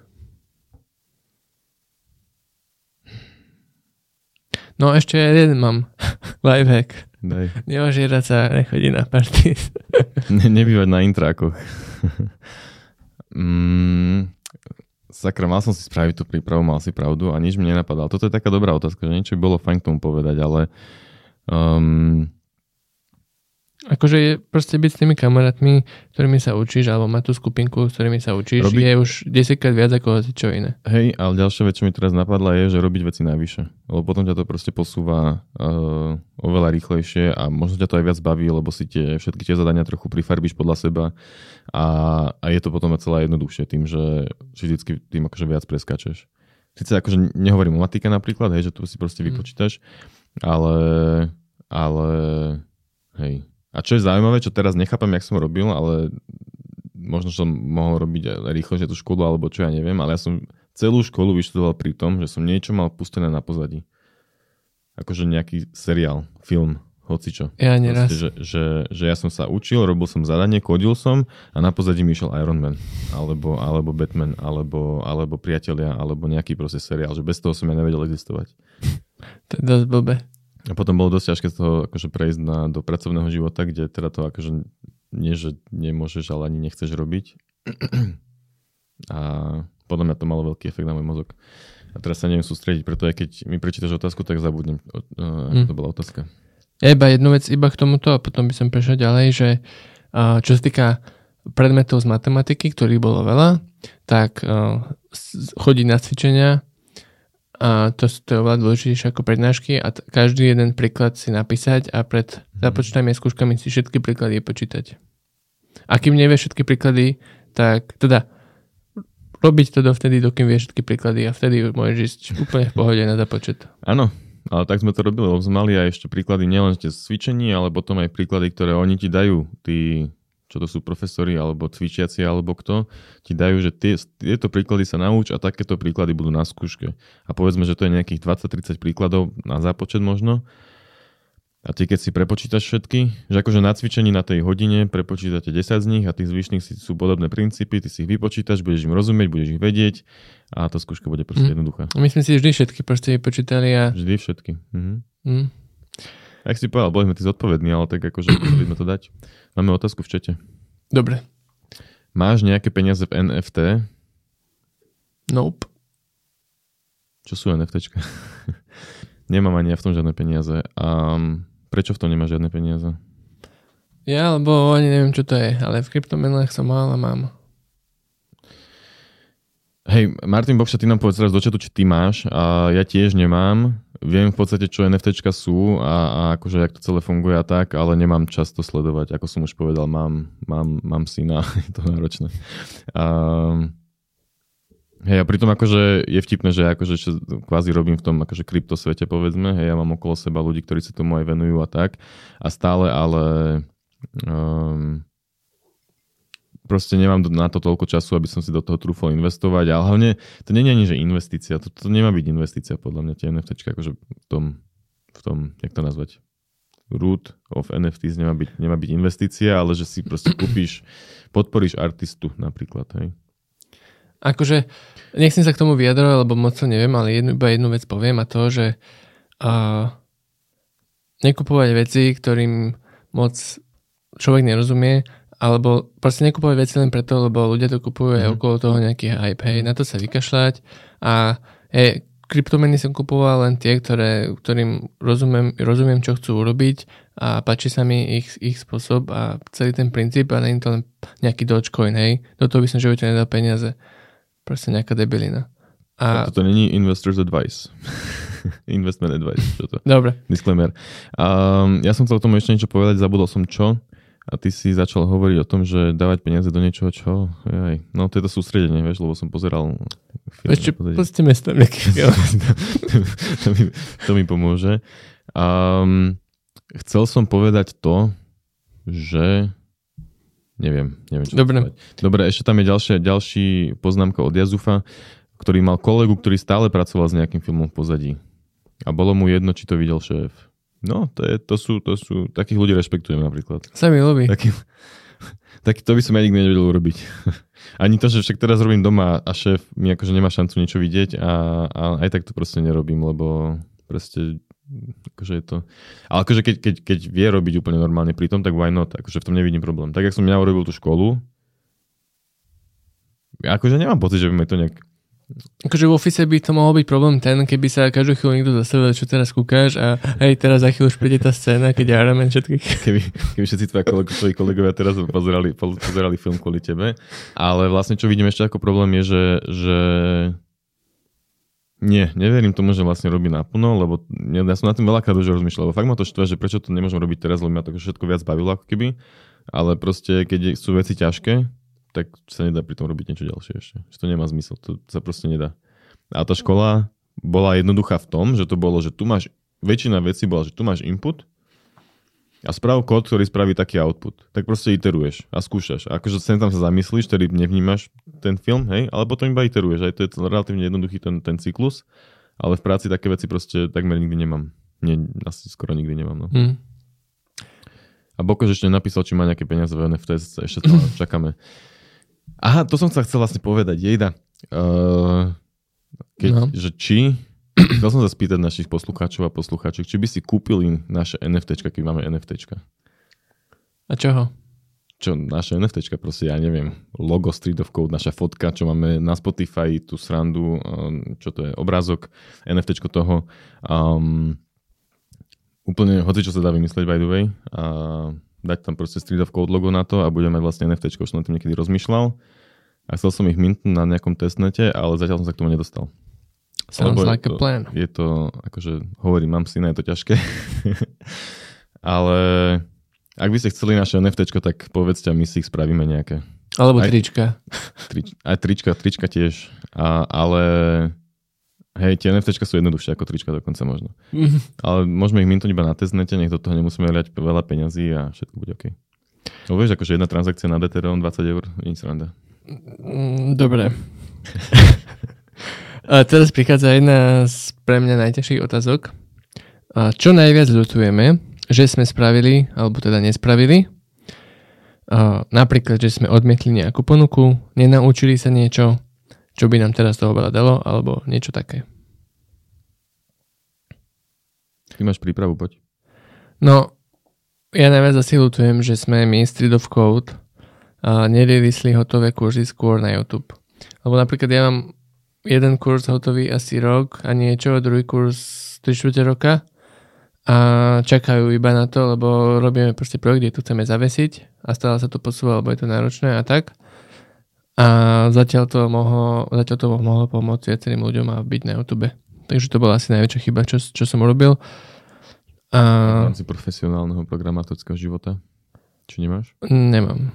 No ešte jeden mám. lifehack. Daj. Neožierať sa, nechodí na party. ne, nebývať na intrákoch. mm, sakra, mal som si spraviť tú prípravu, mal si pravdu a nič mi nenapadalo. Toto je taká dobrá otázka, že niečo by bolo fajn k tomu povedať, ale um, Akože je proste byť s tými kamarátmi, ktorými sa učíš, alebo mať tú skupinku, s ktorými sa učíš, robiť... je už 10 krát viac ako čo iné. Hej, ale ďalšia vec, čo mi teraz napadla, je, že robiť veci najvyššie. Lebo potom ťa to proste posúva uh, oveľa rýchlejšie a možno ťa to aj viac baví, lebo si tie, všetky tie zadania trochu prifarbíš podľa seba a, a je to potom celé jednoduchšie tým, že, že vždycky tým akože viac preskačeš. Sice akože nehovorím o matike napríklad, hej, že tu si proste mm. vypočítaš, ale, ale hej, a čo je zaujímavé, čo teraz nechápam, jak som robil, ale možno som mohol robiť rýchlejšie tú školu, alebo čo ja neviem, ale ja som celú školu vyštudoval pri tom, že som niečo mal pustené na pozadí. Akože nejaký seriál, film, hocičo. Ja neraz. Proste, že, že, že ja som sa učil, robil som zadanie, kodil som a na pozadí mi išiel Iron Man, alebo, alebo Batman, alebo, alebo Priatelia, alebo nejaký proste seriál, že bez toho som ja nevedel existovať. To je dosť blbé. A potom bolo dosť ťažké z toho akože prejsť na, do pracovného života, kde teda to akože nie, že nemôžeš, ale ani nechceš robiť. A podľa mňa to malo veľký efekt na môj mozog. A teraz sa neviem sústrediť, preto aj keď mi prečítaš otázku, tak zabudnem, uh, mm. to bola otázka. Ja iba jednu vec iba k tomuto a potom by som prešiel ďalej, že uh, čo sa týka predmetov z matematiky, ktorých bolo veľa, tak uh, chodiť na cvičenia a to, to je oveľa dôležitejšie ako prednášky a t- každý jeden príklad si napísať a pred započítami a skúškami si všetky príklady počítať. A kým nevieš všetky príklady, tak teda robiť to dovtedy, dokým vieš všetky príklady a vtedy môžeš ísť úplne v pohode na započet. Áno, ale tak sme to robili, lebo sme mali aj ešte príklady nielen z cvičení, ale potom aj príklady, ktoré oni ti dajú, tí čo to sú profesori alebo cvičiaci alebo kto, ti dajú, že tie, tieto príklady sa nauč a takéto príklady budú na skúške. A povedzme, že to je nejakých 20-30 príkladov na zápočet možno. A ty keď si prepočítaš všetky, že akože na cvičení na tej hodine prepočítate 10 z nich a tých zvyšných sú podobné princípy, ty si ich vypočítaš, budeš im rozumieť, budeš ich vedieť a tá skúška bude proste mm. jednoduchá. My sme si vždy všetky proste vypočítali a... Vždy všetky. Mhm. Mm. Ak si povedal, boli sme tí zodpovední, ale tak akože chceli sme to dať. Máme otázku v čete. Dobre. Máš nejaké peniaze v NFT? Nope. Čo sú NFTčka? Nemám ani ja v tom žiadne peniaze. A prečo v tom nemáš žiadne peniaze? Ja, lebo ani neviem, čo to je, ale v kryptomenách som mal a mám. Hej, Martin Bokša, ty nám povedz teraz do čatu, či ty máš a ja tiež nemám. Viem v podstate, čo NFTčka sú a, a akože, jak to celé funguje a tak, ale nemám čas to sledovať. Ako som už povedal, mám, mám, mám syna, je to náročné. Um, Hej, a pritom akože je vtipné, že akože čo kvázi robím v tom akože kryptosvete, povedzme, hej, ja mám okolo seba ľudí, ktorí sa tomu aj venujú a tak. A stále, ale um, proste nemám na to toľko času, aby som si do toho trúfol investovať. Ale hlavne to nie je ani, že investícia. To, to nemá byť investícia, podľa mňa, tie NFT, akože v tom, v tom, jak to nazvať, root of NFTs nemá byť, nemá byť investícia, ale že si proste kúpiš, podporíš artistu napríklad, hej akože nechcem sa k tomu vyjadrovať, lebo moc to neviem, ale jednu, iba jednu vec poviem a to, že uh, nekupovať veci, ktorým moc človek nerozumie, alebo proste nekupovať veci len preto, lebo ľudia to kupujú mm. okolo toho nejaký hype, hej, na to sa vykašľať a hej, kryptomeny som kupoval len tie, ktoré, ktorým rozumiem, rozumiem, čo chcú urobiť a páči sa mi ich, ich spôsob a celý ten princíp a je to len nejaký Dogecoin, hej. Do toho by som živote nedal peniaze. Proste nejaká debilina. A... Toto není investor's advice. Investment advice. Čo to? Dobre. Disclaimer. Um, ja som chcel tomu ešte niečo povedať, zabudol som čo. A ty si začal hovoriť o tom, že dávať peniaze do niečoho, čo? Jaj. No to je to sústredenie, vieš, lebo som pozeral film. Ešte sa tam nejaký to, mi, to mi pomôže. Um, chcel som povedať to, že Neviem, neviem čo Dobre. Dobre, ešte tam je ďalšia, ďalší poznámka od Jazufa, ktorý mal kolegu, ktorý stále pracoval s nejakým filmom v pozadí. A bolo mu jedno, či to videl šéf. No, to, je, to, sú, to sú, takých ľudí rešpektujem napríklad. Sa mi ľúbi. Taký, tak to by som ja nikdy nevedel urobiť. Ani to, že však teraz robím doma a šéf mi akože nemá šancu niečo vidieť a, a aj tak to proste nerobím, lebo proste akože je to... Ale akože keď, keď, keď vie robiť úplne normálne pri tom, tak why not? Akože v tom nevidím problém. Tak, jak som ja urobil tú školu, akože nemám pocit, že by mi to nejak... Akože v office by to mohol byť problém ten, keby sa každú chvíľu niekto zastavil, čo teraz kúkáš a hej, teraz za chvíľu už príde tá scéna, keď hráme všetkých. Keby, keby všetci tvoji kolegovia teraz pozerali, pozerali film kvôli tebe. Ale vlastne čo vidím ešte ako problém je, že, že nie, neverím tomu, že vlastne robí naplno, lebo ja, ja som na tým veľakrát už rozmýšľal, lebo fakt ma to štve, že prečo to nemôžem robiť teraz, lebo ma to všetko viac bavilo ako keby, ale proste keď sú veci ťažké, tak sa nedá pri tom robiť niečo ďalšie ešte. Že to nemá zmysel, to sa proste nedá. A tá škola bola jednoduchá v tom, že to bolo, že tu máš, väčšina vecí bola, že tu máš input a sprav kód, ktorý spraví taký output. Tak proste iteruješ a skúšaš. A akože sem tam sa zamyslíš, ktorý nevnímaš ten film, hej, ale potom iba iteruješ. Aj to je relatívne jednoduchý ten, ten cyklus, ale v práci také veci proste takmer nikdy nemám. Nie, asi skoro nikdy nemám. No. Hmm. A Bokož ešte napísal, či má nejaké peniaze v NFT, ešte stále čakáme. Aha, to som sa chcel vlastne povedať. Jejda. Uh, keď, no. že či Chcel som sa spýtať našich poslucháčov a poslucháčok, či by si kúpili naše NFT, keď máme NFT. A čoho? Čo, naše NFT, proste ja neviem, logo Street of Code, naša fotka, čo máme na Spotify, tú srandu, um, čo to je, obrázok, NFT toho. Um, úplne, hoci čo sa dá vymyslieť, by the way. A dať tam proste Street of Code logo na to a budeme mať vlastne NFT, už som na tým niekedy rozmýšľal. A chcel som ich mintnúť na nejakom testnete, ale zatiaľ som sa k tomu nedostal. Sounds Lebo like a plan. Je to, akože hovorím, mám syna, je to ťažké. Ale ak by ste chceli naše NFT, tak povedzte a my si ich spravíme nejaké. Alebo aj, trička. Trič, aj trička, trička tiež. A, ale hej, tie NFT sú jednoduchšie ako trička dokonca možno. Ale môžeme ich minúť iba na testnete, nech do toho nemusíme liať veľa peňazí a všetko bude OK. No vieš, akože jedna transakcia na Ethereum 20 eur, nič sranda. Mm, dobre. A teraz prichádza jedna z pre mňa najťažších otázok. A čo najviac ľutujeme že sme spravili, alebo teda nespravili. Uh, napríklad, že sme odmietli nejakú ponuku, nenaučili sa niečo, čo by nám teraz toho veľa dalo, alebo niečo také. Ty máš prípravu, poď. No, ja najviac asi lutujem, že sme my Street of Code a nerielisli hotové kurzy skôr na YouTube. Lebo napríklad ja mám jeden kurz hotový asi rok a niečo, druhý kurz 3 čtvrte roka a čakajú iba na to, lebo robíme proste projekt, kde tu chceme zavesiť a stále sa to posúva, lebo je to náročné a tak. A zatiaľ to mohlo, zatiaľ to mohlo pomôcť viacerým ľuďom a byť na YouTube. Takže to bola asi najväčšia chyba, čo, čo som urobil. A... V rámci profesionálneho programátorského života? Či nemáš? Nemám.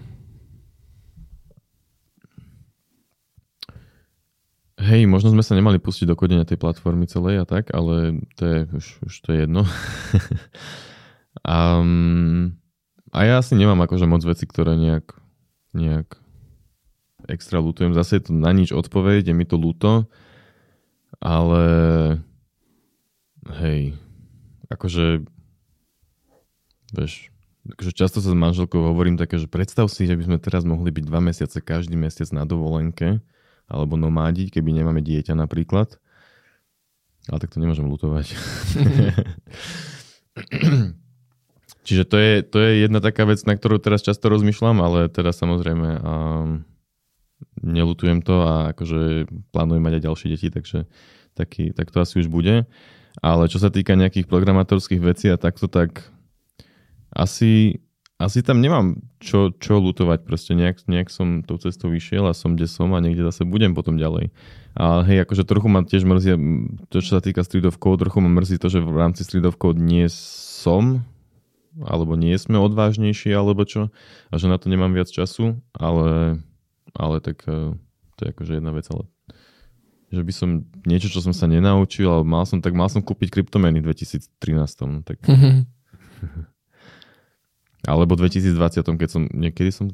Hej, možno sme sa nemali pustiť do kodenia tej platformy celej a tak, ale to je, už, už to je jedno. um, a ja asi nemám akože moc veci, ktoré nejak, nejak extra lutujem. Zase je to na nič odpoveď, je mi to ľúto, ale hej, akože vieš, akože často sa s manželkou hovorím také, že predstav si, že by sme teraz mohli byť dva mesiace každý mesiac na dovolenke alebo nomádiť, keby nemáme dieťa napríklad. Ale tak to nemôžem lutovať. Čiže to je, to je jedna taká vec, na ktorú teraz často rozmýšľam, ale teda samozrejme um, nelutujem to a akože plánujem mať aj ďalšie deti, takže taký, tak to asi už bude. Ale čo sa týka nejakých programátorských vecí a takto, tak asi asi tam nemám čo, čo lutovať, proste nejak, nejak som tou cestou vyšiel a som kde som a niekde zase budem potom ďalej. A hej, akože trochu ma tiež mrzí, to čo sa týka Street of Code, trochu ma mrzí to, že v rámci Street of Code nie som, alebo nie sme odvážnejší, alebo čo, a že na to nemám viac času, ale, ale tak e, to je akože jedna vec, ale že by som niečo, čo som sa nenaučil, ale mal som, tak mal som kúpiť kryptomeny v 2013. Tak... Alebo v 2020, keď som, niekedy som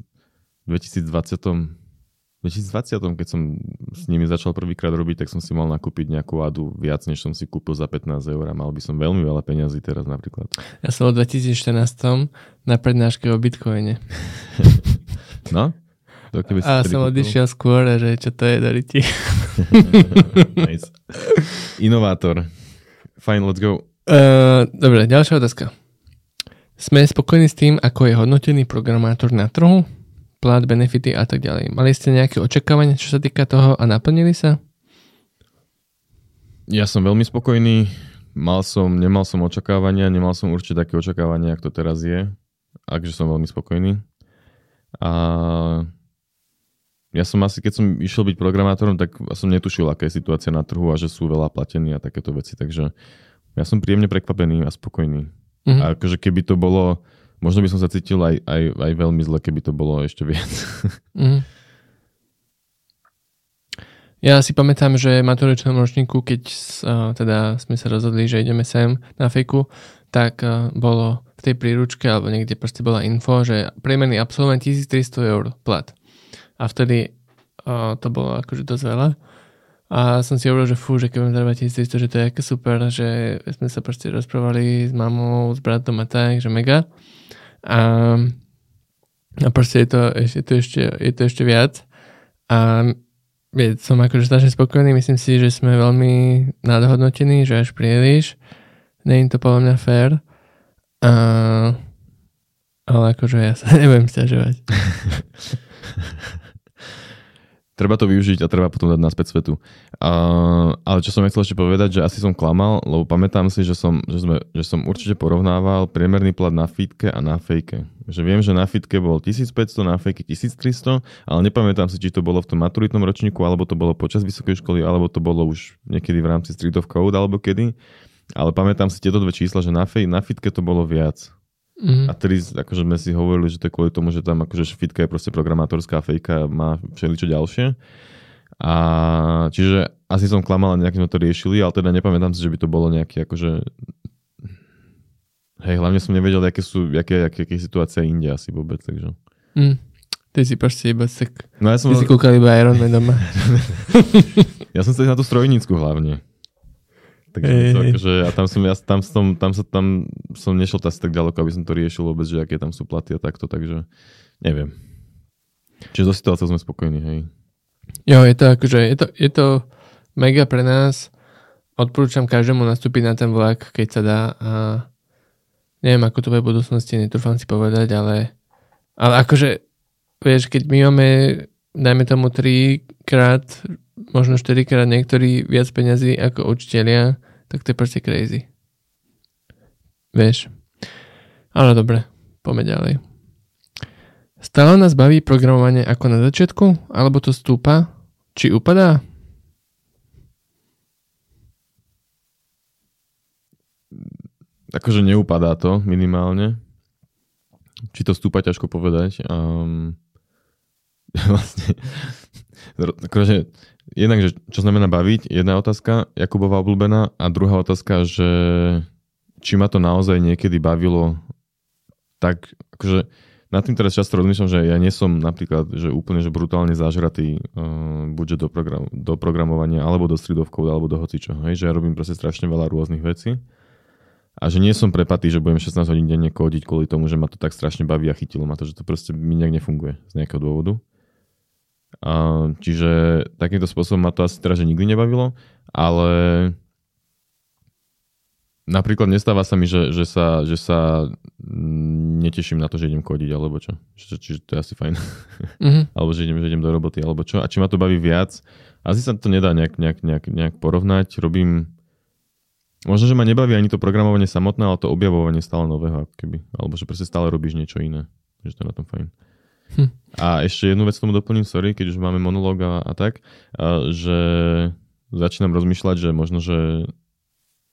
v 2020 2020, keď som s nimi začal prvýkrát robiť, tak som si mal nakúpiť nejakú adu viac, než som si kúpil za 15 eur a mal by som veľmi veľa peňazí teraz napríklad. Ja som v 2014 na prednáške o Bitcoine. no? To, a som odišiel skôr, že čo to je, Doriti. nice. Inovátor. Fine, let's go. Uh, dobre, ďalšia otázka. Sme spokojní s tým, ako je hodnotený programátor na trhu, plat, benefity a tak ďalej. Mali ste nejaké očakávania, čo sa týka toho a naplnili sa? Ja som veľmi spokojný. Mal som, nemal som očakávania, nemal som určite také očakávania, ako to teraz je. Takže som veľmi spokojný. A ja som asi, keď som išiel byť programátorom, tak som netušil, aká je situácia na trhu a že sú veľa platení a takéto veci. Takže ja som príjemne prekvapený a spokojný. Mm-hmm. A akože keby to bolo, možno by som sa cítil aj, aj, aj veľmi zle, keby to bolo ešte viac. Mm-hmm. Ja si pamätám, že v maturičnom ročníku, keď uh, teda sme sa rozhodli, že ideme sem na fejku, tak uh, bolo v tej príručke, alebo niekde proste bola info, že priemerný absolvent 1300 eur plat. A vtedy uh, to bolo akože dosť veľa. A som si hovoril, že fú, že keď budem zarábať 1300, že to je aké super, že sme sa proste rozprávali s mamou, s bratom a tak, že mega. A, a proste je to, je to, ešte, je to ešte viac. A je, som akože strašne spokojný, myslím si, že sme veľmi nadhodnotení, že až príliš. Není to podľa mňa fér. A, ale akože ja sa nebudem stiažovať. treba to využiť a treba potom dať naspäť svetu. A, ale čo som chcel ešte povedať, že asi som klamal, lebo pamätám si, že som, že, sme, že som určite porovnával priemerný plat na fitke a na fejke. Že viem, že na fitke bol 1500, na fejke 1300, ale nepamätám si, či to bolo v tom maturitnom ročníku, alebo to bolo počas vysokej školy, alebo to bolo už niekedy v rámci Street of Code, alebo kedy. Ale pamätám si tieto dve čísla, že na, fej, na fitke to bolo viac. Mm-hmm. A tedy akože sme si hovorili, že to je kvôli tomu, že tam akože fitka je proste programátorská fejka a má všeličo ďalšie. A čiže asi som klamal nejak sme to riešili, ale teda nepamätám si, že by to bolo nejaké akože Hej, hlavne som nevedel, aké sú, aké, aké, aké situácia inde asi vôbec, takže. Mm. Ty si proste iba tak... No ja som... Ty si kúkal iba Iron Man doma. ja som sa na tú strojnícku hlavne. Takže Hej, to akože, a tam som, ja, tam, som, tam, sa, tam som nešiel asi tak ďaleko, aby som to riešil vôbec, že aké tam sú platy a takto, takže neviem. Čiže do situáciou sme spokojní, hej. Jo, je to akože, je to, je to mega pre nás. Odporúčam každému nastúpiť na ten vlak, keď sa dá a neviem, ako to bude v budúcnosti, netrúfam si povedať, ale, ale akože, vieš, keď my máme, dajme tomu 3 krát, možno 4 krát niektorí viac peňazí ako učitelia, tak to je proste crazy. Vieš. Ale dobre, poďme ďalej. Stále nás baví programovanie ako na začiatku, alebo to stúpa, či upadá? Akože neupadá to minimálne. Či to stúpa, ťažko povedať. Um, vlastne, akože, jednak, že čo znamená baviť, jedna otázka, Jakubová obľúbená, a druhá otázka, že či ma to naozaj niekedy bavilo tak, akože nad tým teraz často rozmýšľam, že ja nie som napríklad že úplne že brutálne zažratý uh, buď do, program, do programovania, alebo do stridovkov, alebo do hocičo. Hej, že ja robím proste strašne veľa rôznych vecí. A že nie som prepatý, že budem 16 hodín denne kódiť kvôli tomu, že ma to tak strašne baví a chytilo ma to, že to proste mi nejak nefunguje z nejakého dôvodu. A, čiže takýmto spôsobom ma to asi teraz že nikdy nebavilo, ale napríklad nestáva sa mi, že, že, sa, že sa mm, neteším na to, že idem kodiť, alebo čo. Čiže, čiže to je asi fajn. Mhm. alebo že idem, že idem do roboty, alebo čo. A či ma to baví viac, asi sa to nedá nejak, nejak, nejak, nejak porovnať. Robím Možno, že ma nebaví ani to programovanie samotné, ale to objavovanie stále nového, keby. Alebo že proste stále robíš niečo iné. Že to je na tom fajn. Hm. A ešte jednu vec tomu doplním, sorry, keď už máme monológ a, a tak, a, že začínam rozmýšľať, že možno, že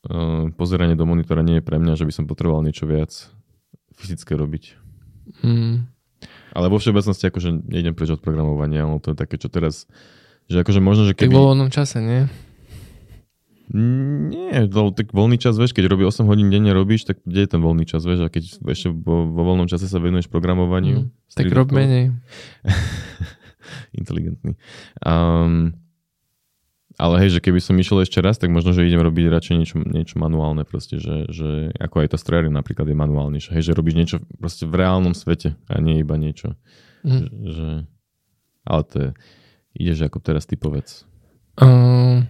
a, pozeranie do monitora nie je pre mňa, že by som potreboval niečo viac fyzické robiť. Mm. Ale vo všeobecnosti akože nejdem preč od programovania, ale to je také, čo teraz, že akože možno, že Tak keby... vo voľnom čase, nie? Nie, to, tak voľný čas, vieš, keď robí 8 hodín denne robíš, tak kde je ten voľný čas, vieš, a keď ešte vo, vo voľnom čase sa venuješ programovaniu. Mm. Tak rob menej. Inteligentný. Um, ale hej, že keby som išiel ešte raz, tak možno, že idem robiť radšej niečo, niečo manuálne proste, že, že ako aj tá strojárina napríklad je manuálnejšia. Hej, že robíš niečo proste v reálnom svete a nie iba niečo. Mm. Že, ale to je, ideš ako teraz typovec. Um,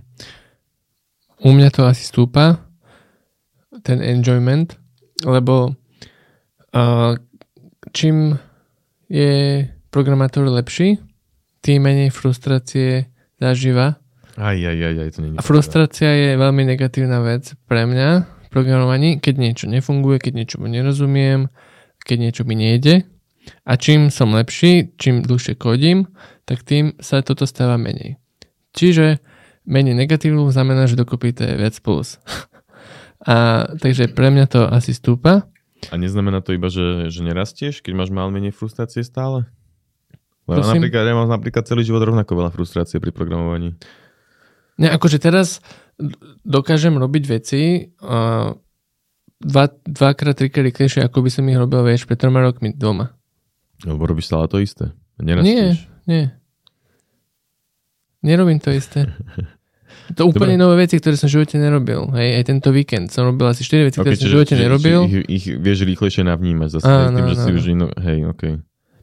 u mňa to asi stúpa, ten enjoyment, lebo uh, čím je programátor lepší, tým menej frustrácie zažíva. Aj, aj, aj, aj, to nie A frustrácia je veľmi negatívna vec pre mňa v programovaní, keď niečo nefunguje, keď niečo nerozumiem, keď niečo mi nejde. A čím som lepší, čím dlhšie kodím, tak tým sa toto stáva menej. Čiže menej negatívnu znamená, že dokopy to je viac plus. A takže pre mňa to asi stúpa. A neznamená to iba, že, že nerastieš, keď máš mal menej frustrácie stále? Lebo Prosím? napríklad, ja mám napríklad celý život rovnako veľa frustrácie pri programovaní. Ne, akože teraz dokážem robiť veci uh, dva, dvakrát, trikrát rýchlejšie, ako by som ich robil, vieš, pred troma rokmi doma. Lebo robíš stále to isté. Nie, Nerastieš. nie. Nerobím to isté. To úplne Dobre. nové veci, ktoré som v živote nerobil. Hej, aj tento víkend som robil asi 4 veci, ktoré som v živote čiže- nerobil. čiže Ich, ich vieš rýchlejšie navnímať zase Áno, tým, že áno, si už ino... Hej, okej.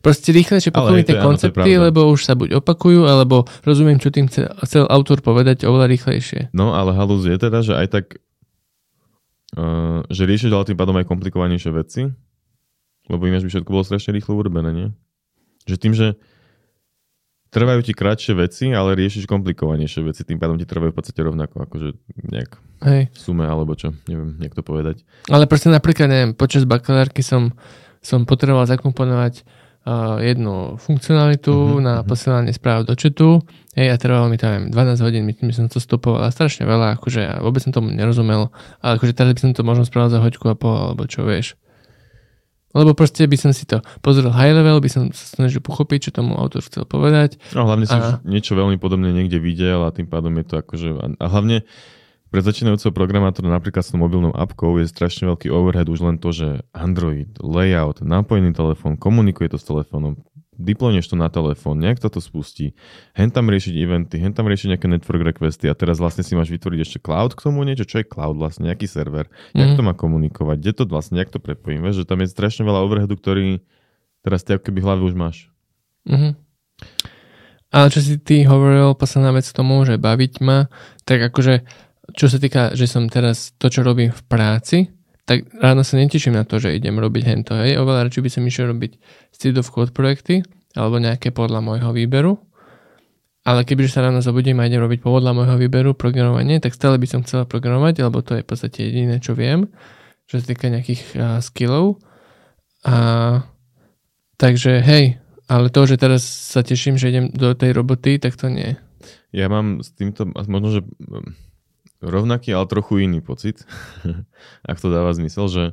Proste rýchlejšie pochopím tie áno, koncepty, lebo už sa buď opakujú, alebo rozumiem, čo tým chcel, chcel autor povedať oveľa rýchlejšie. No, ale halus je teda, že aj tak uh, že riešiš ale tým pádom aj komplikovanejšie veci, lebo ináč by všetko bolo strašne rýchlo urobené, nie? Že tým, že trvajú ti kratšie veci, ale riešiš komplikovanejšie veci, tým pádom ti trvajú v podstate rovnako, akože nejak Hej. v sume alebo čo, neviem, jak to povedať. Ale proste napríklad, neviem, počas bakalárky som, som potreboval zakomponovať uh, jednu funkcionalitu Mhm, uh-huh, na mhm. posielanie správ do četu. Hej, a trvalo mi to neviem, 12 hodín, my, my som to stopoval a strašne veľa, akože ja vôbec som tomu nerozumel, ale akože teraz by som to možno spravil za hoďku a pol, alebo čo vieš. Lebo proste by som si to pozrel high level, by som sa snažil pochopiť, čo tomu autor chcel povedať. No hlavne A- už niečo veľmi podobné niekde videl a tým pádom je to akože... A hlavne pre začínajúceho programátora napríklad s mobilnou appkou je strašne veľký overhead už len to, že Android, layout, nápojný telefón, komunikuje to s telefónom, diploneš to na telefón, nejak to spustí, hen tam riešiť eventy, hen tam riešiť nejaké network requesty a teraz vlastne si máš vytvoriť ešte cloud k tomu niečo, čo je cloud vlastne, nejaký server, mm. jak to má komunikovať, kde to vlastne, jak to prepojím, vieš, že tam je strašne veľa overheadu, ktorý teraz ty keby hlavy už máš. Mm-hmm. Ale čo si ty hovoril, posledná vec tomu, že baviť ma, tak akože, čo sa týka, že som teraz to, čo robím v práci, tak ráno sa neteším na to, že idem robiť hento, hej. Oveľa radšej by som išiel robiť street of code projekty, alebo nejaké podľa môjho výberu. Ale kebyže sa ráno zobudím a idem robiť podľa môjho výberu programovanie, tak stále by som chcel programovať, lebo to je v podstate jediné, čo viem, čo sa týka nejakých uh, skillov. A takže hej, ale to, že teraz sa teším, že idem do tej roboty, tak to nie. Ja mám s týmto, možno, že rovnaký, ale trochu iný pocit, ak to dáva zmysel, že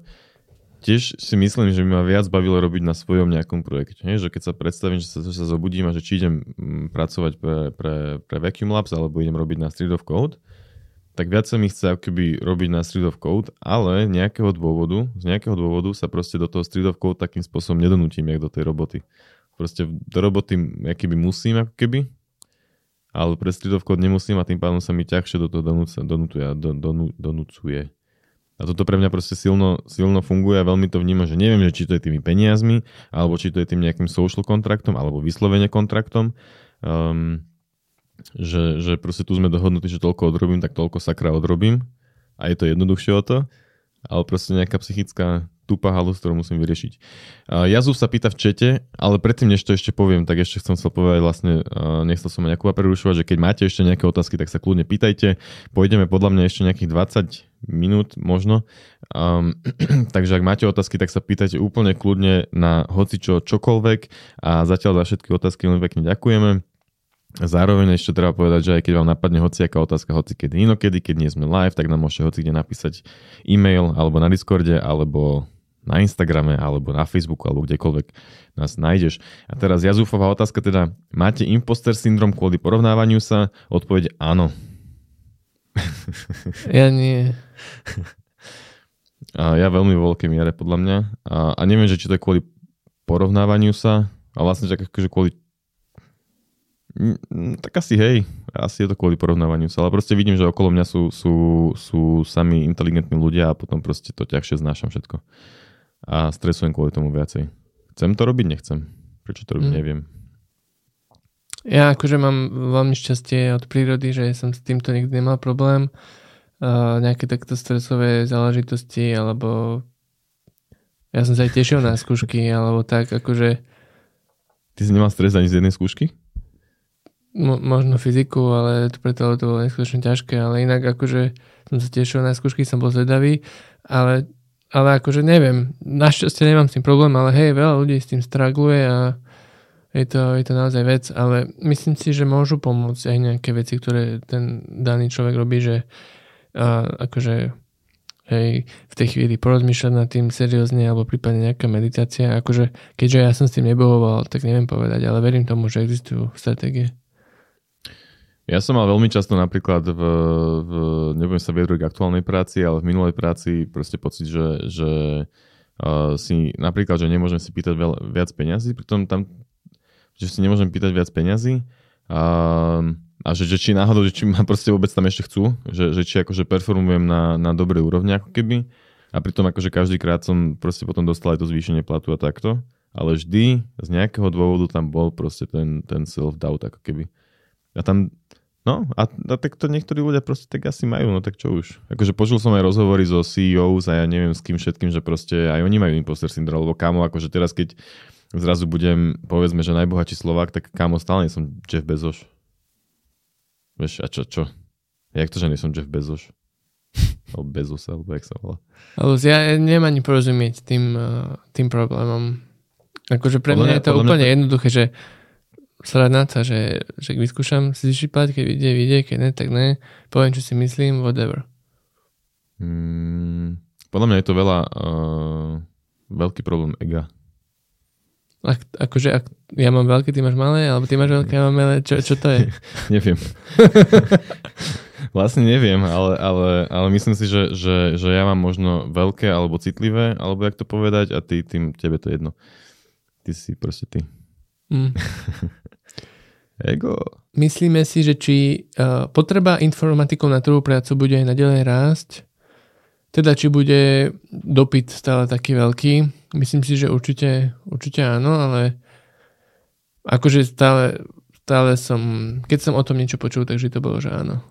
tiež si myslím, že by ma viac bavilo robiť na svojom nejakom projekte. Nie? Že keď sa predstavím, že sa, že sa zobudím a že či idem mm, pracovať pre, pre, pre Vacuum Labs alebo idem robiť na Street of Code, tak viac sa mi chce keby robiť na Street of Code, ale nejakého dôvodu, z nejakého dôvodu sa proste do toho Street of Code takým spôsobom nedonútim, jak do tej roboty. Proste do roboty keby musím, ako keby, ale pre Street of Code nemusím a tým pádom sa mi ťažšie do toho donúcuje, don, don, donúcuje. A toto pre mňa proste silno, silno funguje a veľmi to vnímam, že neviem, že či to je tými peniazmi, alebo či to je tým nejakým social kontraktom, alebo vyslovene kontraktom. Um, že, že proste tu sme dohodnutí, že toľko odrobím, tak toľko sakra odrobím. A je to jednoduchšie o to, ale proste nejaká psychická tupá halus, ktorú musím vyriešiť. Uh, Jazuf sa pýta v čete, ale predtým, než to ešte poviem, tak ešte chcem sa povedať vlastne, uh, nechcel som ma Jakuba prerušovať, že keď máte ešte nejaké otázky, tak sa kľudne pýtajte. Pôjdeme podľa mňa ešte nejakých 20 minút možno. Um, takže ak máte otázky, tak sa pýtajte úplne kľudne na hocičo čokoľvek a zatiaľ za všetky otázky len pekne ďakujeme. Zároveň ešte treba povedať, že aj keď vám napadne hociaká otázka, hoci kedy inokedy, keď nie sme live, tak nám môžete hoci kde napísať e-mail alebo na Discorde, alebo na Instagrame alebo na Facebooku alebo kdekoľvek nás nájdeš. A teraz jazúfová otázka teda, máte imposter syndrom kvôli porovnávaniu sa? Odpoveď áno. Ja nie. A ja veľmi vo veľkej miere podľa mňa. A, a neviem, že či to je kvôli porovnávaniu sa, a vlastne tak akože kvôli tak asi hej, asi je to kvôli porovnávaniu sa, ale proste vidím, že okolo mňa sú, sú, sú sami inteligentní ľudia a potom proste to ťažšie znášam všetko a stresujem kvôli tomu viacej. Chcem to robiť, nechcem. Prečo to robiť, mm. neviem. Ja akože mám veľmi šťastie od prírody, že som s týmto nikdy nemal problém. Uh, nejaké takto stresové záležitosti, alebo ja som sa aj tešil na skúšky, alebo tak, akože... Ty si nemal stres ani z jednej skúšky? Mo- možno fyziku, ale to preto to bolo neskutočne ťažké, ale inak akože som sa tešil na skúšky, som bol zvedavý, ale ale akože neviem, našťastie nemám s tým problém, ale hej, veľa ľudí s tým stragluje a je to, je to naozaj vec, ale myslím si, že môžu pomôcť aj nejaké veci, ktoré ten daný človek robí, že a, akože hej, v tej chvíli porozmýšľať nad tým seriózne alebo prípadne nejaká meditácia, akože keďže ja som s tým nebohoval, tak neviem povedať, ale verím tomu, že existujú stratégie. Ja som mal veľmi často napríklad v, v nebudem sa vyjadriť k aktuálnej práci, ale v minulej práci proste pocit, že, že uh, si napríklad, že nemôžem si pýtať veľ, viac peňazí, pritom tam, že si nemôžem pýtať viac peňazí. A, a že, že či náhodou, že či ma proste vôbec tam ešte chcú, že, že či akože performujem na, na dobrej úrovni ako keby. A pritom akože každý krát som proste potom dostal aj to zvýšenie platu a takto, ale vždy z nejakého dôvodu tam bol proste ten, ten self-doubt ako keby. A tam No a, a tak to niektorí ľudia proste tak asi majú, no tak čo už. Akože počul som aj rozhovory so CEOs a ja neviem s kým všetkým, že proste aj oni majú imposter syndrom, lebo kámo, akože teraz keď zrazu budem, povedzme, že najbohatší Slovák, tak kámo, stále nie som Jeff Bezos. Vieš, a čo, čo? Jak to, že nie som Jeff Bezos? alebo Bezos, alebo jak sa volá. Ale ja nemám ani porozumieť tým, eh, tým problémom. Akože pre mňa je to úplne jednoduché, že srať na to, že, že vyskúšam si vyšipať, keď vyjde, vyjde, keď ne, tak ne. Poviem, čo si myslím, whatever. Mm, podľa mňa je to veľa uh, veľký problém ega. Ak, akože ak ja mám veľké, ty máš malé, alebo ty máš veľké, ja mám malé, čo, čo to je? neviem. vlastne neviem, ale, ale, ale myslím si, že, že, že ja mám možno veľké alebo citlivé, alebo jak to povedať, a ty, tým, tebe to jedno. Ty si proste ty. Mm. Ego. Myslíme si, že či uh, potreba informatikov na trhu prácu bude aj naďalej rásť, teda či bude dopyt stále taký veľký. Myslím si, že určite, určite áno, ale akože stále, stále som, keď som o tom niečo počul, takže to bolo, že áno.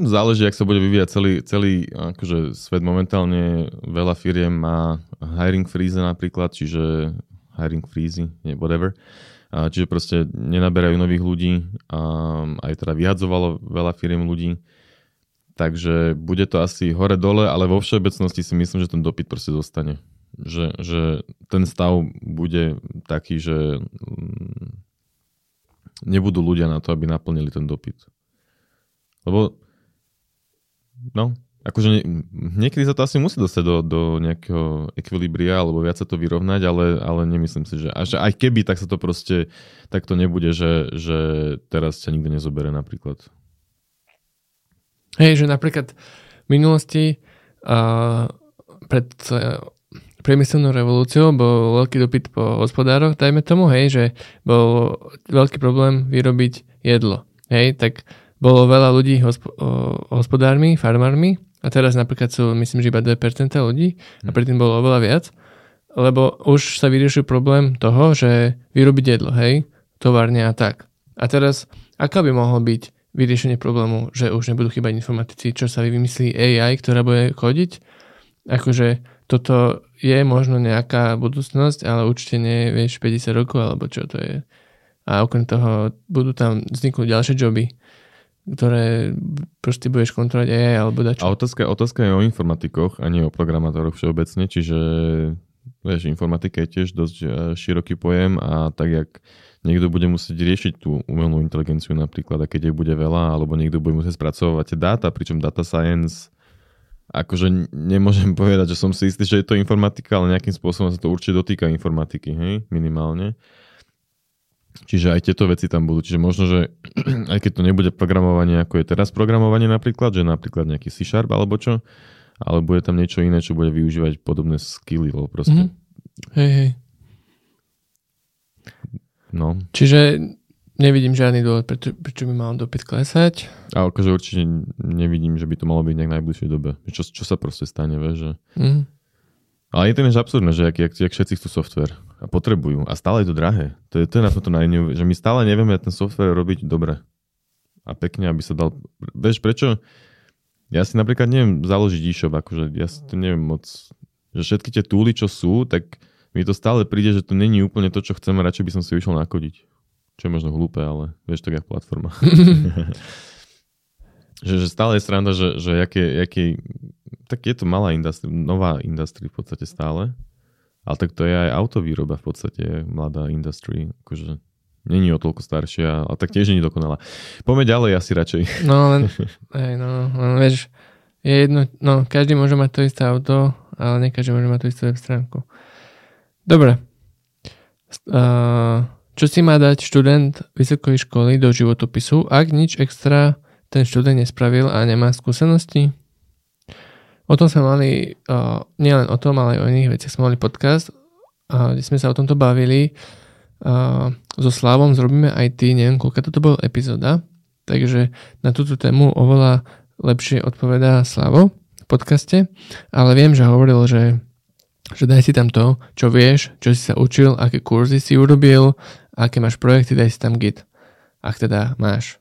Záleží, ak sa bude vyvíjať celý, celý akože svet momentálne. Veľa firiem má hiring freeze napríklad, čiže hiring freeze, nie, whatever. Čiže proste nenaberajú nových ľudí a aj teda vyhadzovalo veľa firiem ľudí. Takže bude to asi hore-dole, ale vo všeobecnosti si myslím, že ten dopyt proste zostane. Že, že ten stav bude taký, že mm, nebudú ľudia na to, aby naplnili ten dopyt. Lebo, no, akože nie, niekedy sa to asi musí dostať do, do nejakého ekvilibria, alebo viac sa to vyrovnať, ale, ale nemyslím si, že, až aj keby, tak sa to proste, tak to nebude, že, že teraz ťa nikto nezobere napríklad. Hej, že napríklad v minulosti uh, pred uh, priemyselnou revolúciou bol veľký dopyt po hospodároch, dajme tomu, hej, že bol veľký problém vyrobiť jedlo. Hej, tak bolo veľa ľudí hosp- hospodármi, farmármi a teraz napríklad sú, myslím, že iba 2% ľudí a predtým bolo oveľa viac, lebo už sa vyriešil problém toho, že vyrobiť jedlo, hej, továrne a tak. A teraz, aká by mohlo byť vyriešenie problému, že už nebudú chýbať informatici, čo sa vymyslí AI, ktorá bude chodiť? Akože toto je možno nejaká budúcnosť, ale určite nie, vieš, 50 rokov, alebo čo to je. A okrem toho budú tam vzniknúť ďalšie joby ktoré proste budeš kontrolovať AI alebo dačo. A otázka, otázka je o informatikoch a nie o programátoroch všeobecne, čiže vieš, informatika je tiež dosť e, široký pojem a tak jak niekto bude musieť riešiť tú umelú inteligenciu napríklad a keď jej bude veľa, alebo niekto bude musieť spracovať dáta, pričom data science akože nemôžem povedať, že som si istý, že je to informatika, ale nejakým spôsobom sa to určite dotýka informatiky, hej, minimálne. Čiže aj tieto veci tam budú. Čiže možno, že aj keď to nebude programovanie, ako je teraz programovanie napríklad, že napríklad nejaký C-Sharp alebo čo, ale bude tam niečo iné, čo bude využívať podobné skilly, lebo proste... Mm-hmm. Hej, hej. No. Čiže nevidím žiadny dôvod, prečo, prečo by mal dopyt klesať. A akože určite nevidím, že by to malo byť nejak najbližšej dobe. Čo, čo sa proste stane, vieš, že... Mm. Ale je to než absurdné, že jak, jak, jak všetci chcú software a potrebujú. A stále je to drahé. To je, to je na toto najneu, že my stále nevieme ten software robiť dobre. A pekne, aby sa dal... Vieš, prečo? Ja si napríklad neviem založiť e-shop, akože ja si to neviem moc... Že všetky tie túly, čo sú, tak mi to stále príde, že to není úplne to, čo chcem radšej by som si vyšiel nakodiť. Čo je možno hlúpe, ale vieš, tak jak platforma. že, že stále je sranda, že, že jaké, jaké tak je to malá industria, nová industria v podstate stále. Ale tak to je aj autovýroba v podstate, mladá industry. Akože není o toľko staršia, ale tak tiež nie dokonalá. Poďme ďalej asi radšej. No len, hej, no, len vieš, je jedno, no každý môže mať to isté auto, ale nie každý môže mať tú istú web stránku. Dobre. Uh, čo si má dať študent vysokej školy do životopisu, ak nič extra ten študent nespravil a nemá skúsenosti? O tom sme mali, uh, nielen o tom, ale aj o iných veciach sme mali podcast, uh, kde sme sa o tomto bavili. Uh, so Slavom zrobíme aj ty, neviem, koľka toto bol epizóda, takže na túto tému oveľa lepšie odpovedá Slavo v podcaste, ale viem, že hovoril, že, že daj si tam to, čo vieš, čo si sa učil, aké kurzy si urobil, aké máš projekty, daj si tam git. Ak teda máš.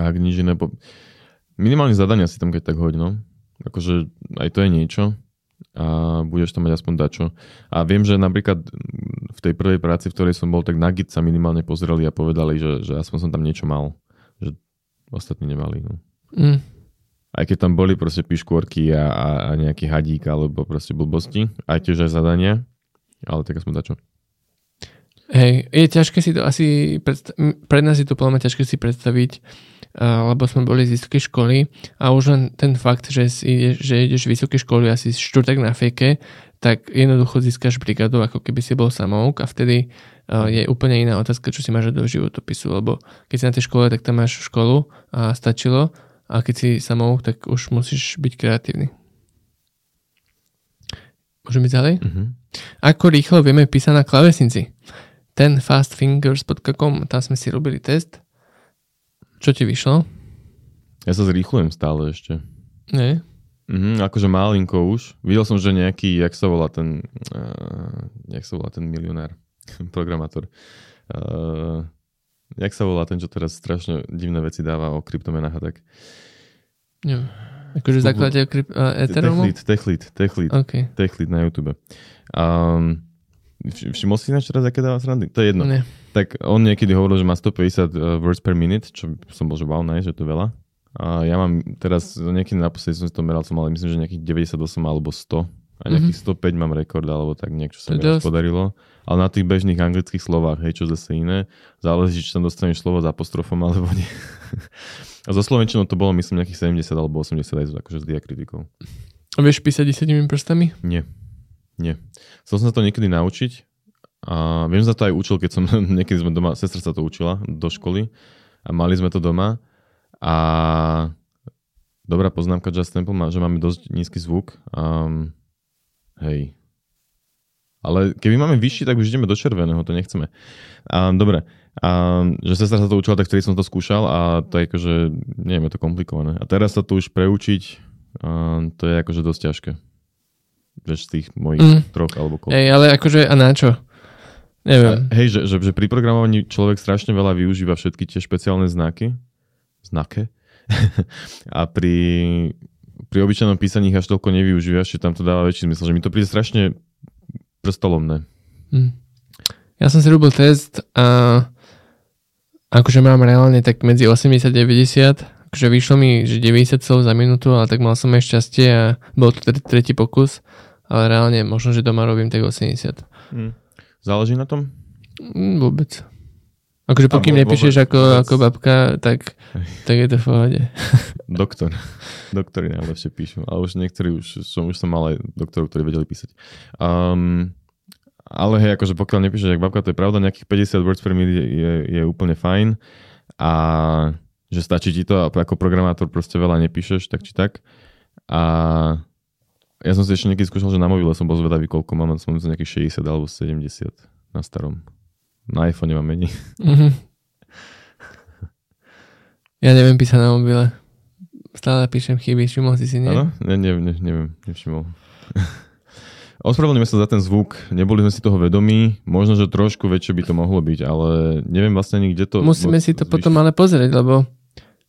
Ak nič iné, po... minimálne zadania si tam keď tak hoď, no. Akože aj to je niečo a budeš tam mať aspoň dačo. A viem, že napríklad v tej prvej práci, v ktorej som bol, tak na Git sa minimálne pozreli a povedali, že, že aspoň som tam niečo mal. Že ostatní nemali. No. Mm. Aj keď tam boli proste piškôrky a, a, a nejaký hadík alebo proste blbosti, aj tiež aj zadania, ale tak aspoň dačo. Hej, je ťažké si to asi, predstav- pre nás je to podľa ťažké si predstaviť, lebo sme boli z vysokej školy a už len ten fakt, že, si, že ideš z vysokej školy asi štvrtek na feke, tak jednoducho získaš brigádu, ako keby si bol samouk a vtedy je úplne iná otázka, čo si máš do životopisu, lebo keď si na tej škole, tak tam máš školu a stačilo a keď si samouk, tak už musíš byť kreatívny. Môžeme ísť ďalej? Uh-huh. ako rýchlo vieme písať na klávesnici. Ten fastfingers.com, tam sme si robili test. Čo ti vyšlo? Ja sa zrýchlujem stále ešte. Nie? Mhm, akože malinko už. Videl som, že nejaký, jak sa volá ten, uh, jak sa volá ten milionár, programátor. Uh, jak sa volá ten, čo teraz strašne divné veci dáva o kryptomenách a tak. Nie. Akože zakladateľ kryp- uh, Ethereumu? Techlit, Techlit, Techlit, OK. Techlit na YouTube. Um, vš- všimol si ináč teraz, aké dáva srandy? To je jedno. Nie. Tak on niekedy hovoril, že má 150 uh, words per minute, čo som bol, že wow, nice, že to je veľa. A ja mám teraz, niekedy naposledy som si to meral, som mal myslím, že nejakých 98 alebo 100. A nejakých mm-hmm. 105 mám rekord, alebo tak niečo sa To mi dosť. podarilo. Ale na tých bežných anglických slovách, hej, čo zase iné, záleží, či tam dostaneš slovo s apostrofom alebo nie. A zo slovenčinou to bolo myslím nejakých 70 alebo 80 aj akože s diakritikou. A vieš písať 10 prstami? Nie. Nie. Chcel som sa to niekedy naučiť a viem, že sa to aj učil, keď som niekedy sme doma, sestra sa to učila do školy a mali sme to doma a dobrá poznámka Just Temple má, že máme dosť nízky zvuk. Um, hej. Ale keby máme vyšší, tak už ideme do červeného, to nechceme. Um, dobre, um, že sestra sa to učila, tak vtedy som to skúšal a to je akože, neviem, je to komplikované. A teraz sa to už preučiť, um, to je akože dosť ťažké. Vieš, z tých mojich Mm. troch alebo koľko. Ej, ale akože a na čo? Neviem. Hej, že, že, že pri programovaní človek strašne veľa využíva všetky tie špeciálne znaky. Znake. a pri, pri obyčajnom písaní ich až toľko nevyužívaš, že tam to dáva väčší zmysel. Že mi to príde strašne prstolomné. Hm. Ja som si robil test a akože mám reálne tak medzi 80 a 90. Akože vyšlo mi, že 90 slov za minútu, ale tak mal som aj šťastie a bol to tret- tretí pokus. Ale reálne možno, že doma robím tak 80. Hm. Záleží na tom? Mm, vôbec. Akože pokým vo- nepíšeš vôbec, ako, vôbec. ako babka, tak, tak je to v pohode. Doktor. Doktori najlepšie píšu. Ale už niektorí, už som, už som mal aj doktorov, ktorí vedeli písať. Um, ale hej, akože pokiaľ nepíšeš jak babka, to je pravda, nejakých 50 words per minute je, je úplne fajn. A že stačí ti to a ako programátor proste veľa nepíšeš, tak či tak. A ja som si ešte niekedy skúšal, že na mobile som bol zvedavý, koľko mám, som myslím nejakých 60 alebo 70 na starom. Na iPhone mám menej. Mhm. Ja neviem písať na mobile. Stále píšem chyby, všimol si si, nie? Áno? Ne, ne, ne, neviem, nevšimol. Ospravedlňujeme sa za ten zvuk, neboli sme si toho vedomí, možno, že trošku väčšie by to mohlo byť, ale neviem vlastne ani, kde to... Musíme si to zvýšiť. potom ale pozrieť, lebo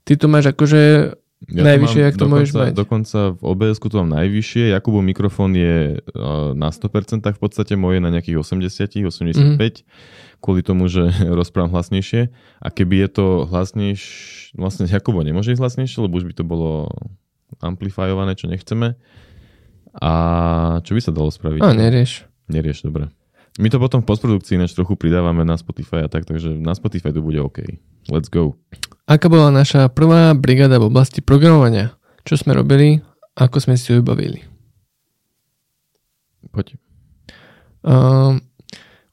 ty tu máš akože Ja najvyššie, jak to dokonca, môžeš mať. Dokonca v obs to mám najvyššie, Jakubov mikrofón je uh, na 100% v podstate, moje na nejakých 80, 85, kvôli tomu, že rozprávam hlasnejšie. A keby je to hlasnejšie, vlastne Jakubo nemôže ísť hlasnejšie, lebo už by to bolo amplifiované, čo nechceme. A čo by sa dalo spraviť? A nerieš. Nerieš, dobre. My to potom v postprodukcii ináč trochu pridávame na Spotify a tak, takže na Spotify to bude OK. Let's go. Aká bola naša prvá brigáda v oblasti programovania? Čo sme robili? Ako sme si ju vybavili? Poď. Um,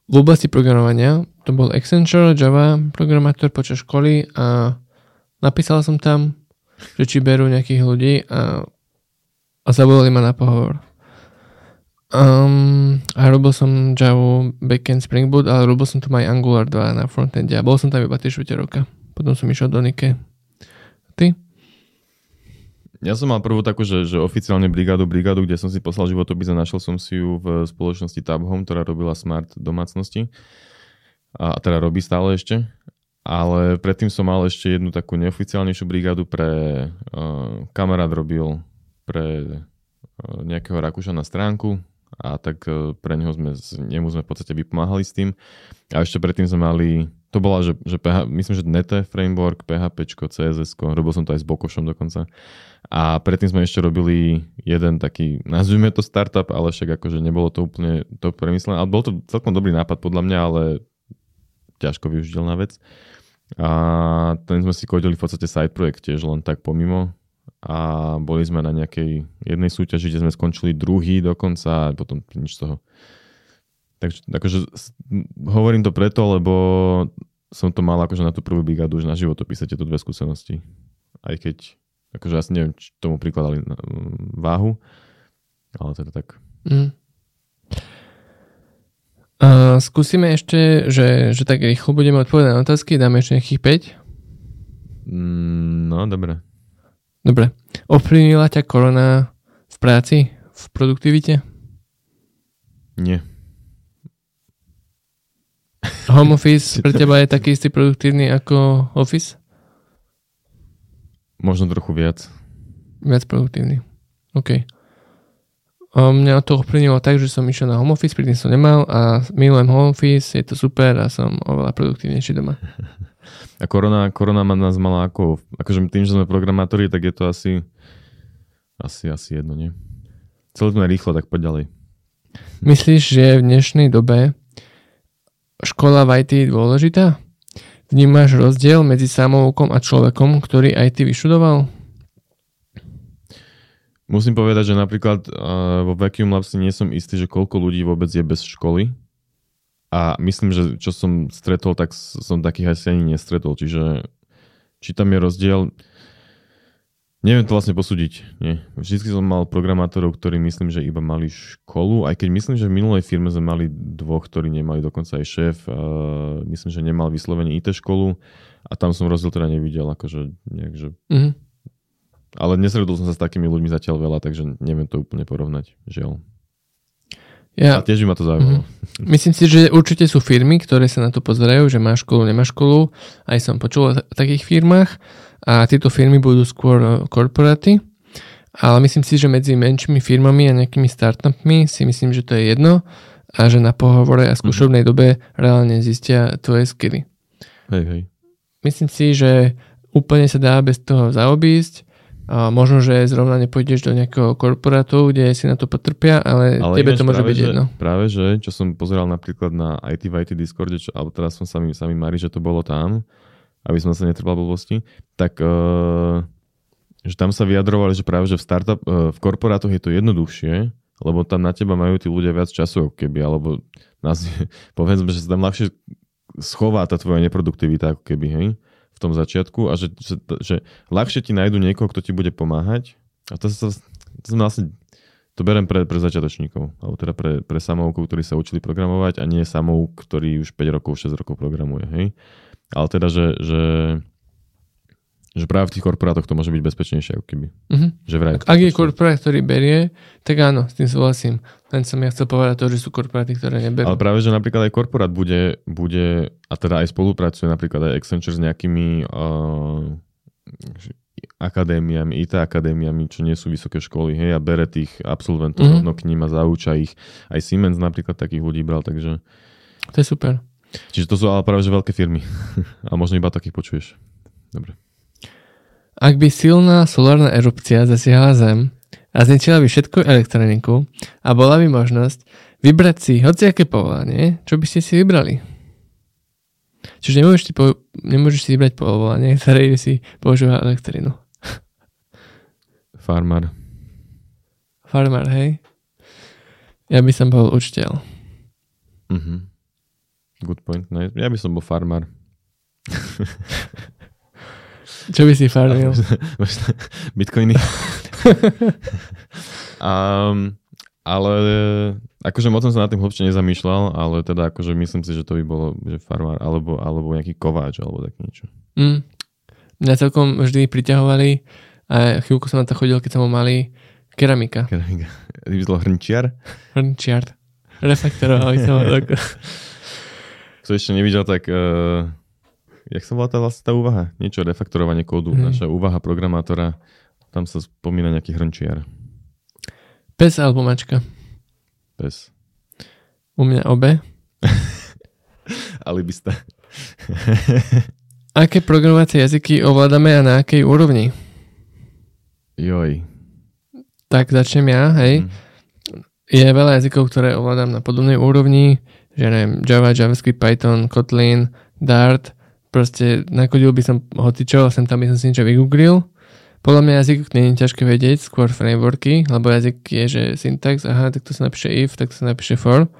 v oblasti programovania to bol Accenture, Java, programátor počas školy a napísal som tam, že či berú nejakých ľudí a, a zavolali ma na pohovor. Um, a robil som Java, backend Spring Boot, ale robil som tam aj Angular 2 na frontende a bol som tam iba 3 čtvrte roka. Potom som išiel do Nike. Ty? Ja som mal prvú takú, že, že oficiálne brigádu, brigádu, kde som si poslal životopis a našiel som si ju v spoločnosti Tab Home, ktorá robila smart domácnosti. A teda robí stále ešte. Ale predtým som mal ešte jednu takú neoficiálnejšiu brigádu pre uh, kamarát robil pre uh, nejakého Rakúša na stránku a tak uh, pre neho sme, nemu sme v podstate vypomáhali s tým. A ešte predtým sme mali, to bola, že, že PH, myslím, že Nete framework, PHP, CSS, robil som to aj s Bokošom dokonca. A predtým sme ešte robili jeden taký, nazvime to startup, ale však akože nebolo to úplne to premyslené. Ale bol to celkom dobrý nápad podľa mňa, ale ťažko využiteľná vec. A ten sme si kodili v podstate side projekt tiež len tak pomimo. A boli sme na nejakej jednej súťaži, kde sme skončili druhý dokonca a potom nič z toho. Takže akože, hovorím to preto, lebo som to mal akože na tú prvú brigádu už na životopise tieto dve skúsenosti. Aj keď akože asi neviem, či tomu prikladali na- váhu, ale teda tak. Mm. A skúsime ešte, že, že tak rýchlo budeme odpovedať na otázky, dáme ešte nejakých 5. Mm, no, dobre. Dobre. Ovplyvnila ťa korona v práci, v produktivite? Nie. Home office pre teba je taký istý produktívny ako office? Možno trochu viac. Viac produktívny. OK. Mňa to ovplyvnilo tak, že som išiel na home office, predtým som nemal a milujem home office, je to super a som oveľa produktívnejší doma. A korona, korona ma nás mala ako, akože tým, že sme programátori, tak je to asi, asi, asi jedno, nie? Celé sme rýchlo, tak poď ďalej. Myslíš, že v dnešnej dobe škola v IT je dôležitá? Vnímaš rozdiel medzi samoukom a človekom, ktorý IT vyštudoval? Musím povedať, že napríklad uh, vo Vacuum Labs nie som istý, že koľko ľudí vôbec je bez školy. A myslím, že čo som stretol, tak som takých asi ani nestretol. Čiže či tam je rozdiel, neviem to vlastne posúdiť. Nie. Vždycky som mal programátorov, ktorí myslím, že iba mali školu, aj keď myslím, že v minulej firme sme mali dvoch, ktorí nemali dokonca aj šéf. Uh, myslím, že nemal vyslovene IT školu a tam som rozdiel teda nevidel. Akože nejak, že... Mhm. Ale nesredol som sa s takými ľuďmi zatiaľ veľa, takže neviem to úplne porovnať. Žiaľ. Ja, A tiež by ma to zaujímalo. Myslím si, že určite sú firmy, ktoré sa na to pozerajú, že má školu, nemá školu. Aj som počul o takých firmách a tieto firmy budú skôr eh, korporáty. Ale myslím si, že medzi menšími firmami a nejakými startupmi si myslím, že to je jedno a že na pohovore a skúšobnej dobe reálne zistia tvoje skily. Hej, hej. Myslím si, že úplne sa dá bez toho zaobísť. A možno, že zrovna nepôjdeš do nejakého korporátu, kde si na to potrpia, ale, ale tebe to môže práve, byť že, jedno. Práve, že čo som pozeral napríklad na IT v IT Discorde, čo, alebo teraz som sami, sami Mari, že to bolo tam, aby som sa netrpal blbosti, tak uh, že tam sa vyjadrovali, že práve, že v, startup, uh, v korporátoch je to jednoduchšie, lebo tam na teba majú tí ľudia viac času, keby, alebo nás, povedzme, že sa tam ľahšie schová tá tvoja neproduktivita, ako keby, hej, v tom začiatku a že, že, že ľahšie ti nájdu niekoho, kto ti bude pomáhať a to, sa, to som vlastne to berem pre, pre začiatočníkov, alebo teda pre, pre samoukov, ktorí sa učili programovať a nie samouk, ktorý už 5 rokov, 6 rokov programuje, hej. Ale teda, že, že, že práve v tých korporátoch to môže byť bezpečnejšie, ako keby. Mhm. Že vraj. Ak je korporát, ktorý berie, tak áno, s tým súhlasím. Len som ja chcel povedať to, že sú korporáty, ktoré neberú. Ale práve, že napríklad aj korporát bude, bude a teda aj spolupracuje napríklad aj Accenture s nejakými uh, akadémiami, IT akadémiami, čo nie sú vysoké školy, hej, a bere tých absolventov Mhm. mm-hmm. k ním a zauča ich. Aj Siemens napríklad takých ľudí bral, takže... To je super. Čiže to sú ale práve že veľké firmy. a možno iba takých počuješ. Dobre. Ak by silná solárna erupcia zasiahla Zem a zničila by všetku elektroniku a bola by možnosť vybrať si hociaké povolanie, čo by ste si vybrali? Čiže nemôžeš si, po, nemôžeš si vybrať povolanie, ktoré si používa elektrinu. Farmar. Farmár, hej? Ja by som bol učiteľ. Mhm. Good point. No, ja by som bol farmár. Čo by si farmil? Bitcoiny. um, ale akože moc som sa na tým hlbšie nezamýšľal, ale teda akože myslím si, že to by bolo že farmár alebo, alebo nejaký kováč alebo tak niečo. Mm. Mňa celkom vždy priťahovali a chvíľku som na to chodil, keď som mal malý keramika. Keramika. By bolo hrnčiar. Hrnčiart. Reflektorovali som ho Kto ešte nevidel, tak uh, jak sa volá tá vlastne tá úvaha? Niečo refaktorovanie kódu. Hej. Naša úvaha programátora. Tam sa spomína nejaký hrnčiar. Pes alebo mačka. Pes. U mňa obe. Alibista. Aké programovacie jazyky ovládame a na akej úrovni? Joj. Tak začnem ja, hej. Mm. Je veľa jazykov, ktoré ovládam na podobnej úrovni, že neviem, Java, JavaScript, Python, Kotlin, Dart, proste nakodil by som hocičo, sem tam by som si niečo vygooglil. Podľa mňa jazyk nie je ťažké vedieť, skôr frameworky, lebo jazyk je, že syntax, aha, tak to sa napíše if, tak to sa napíše for.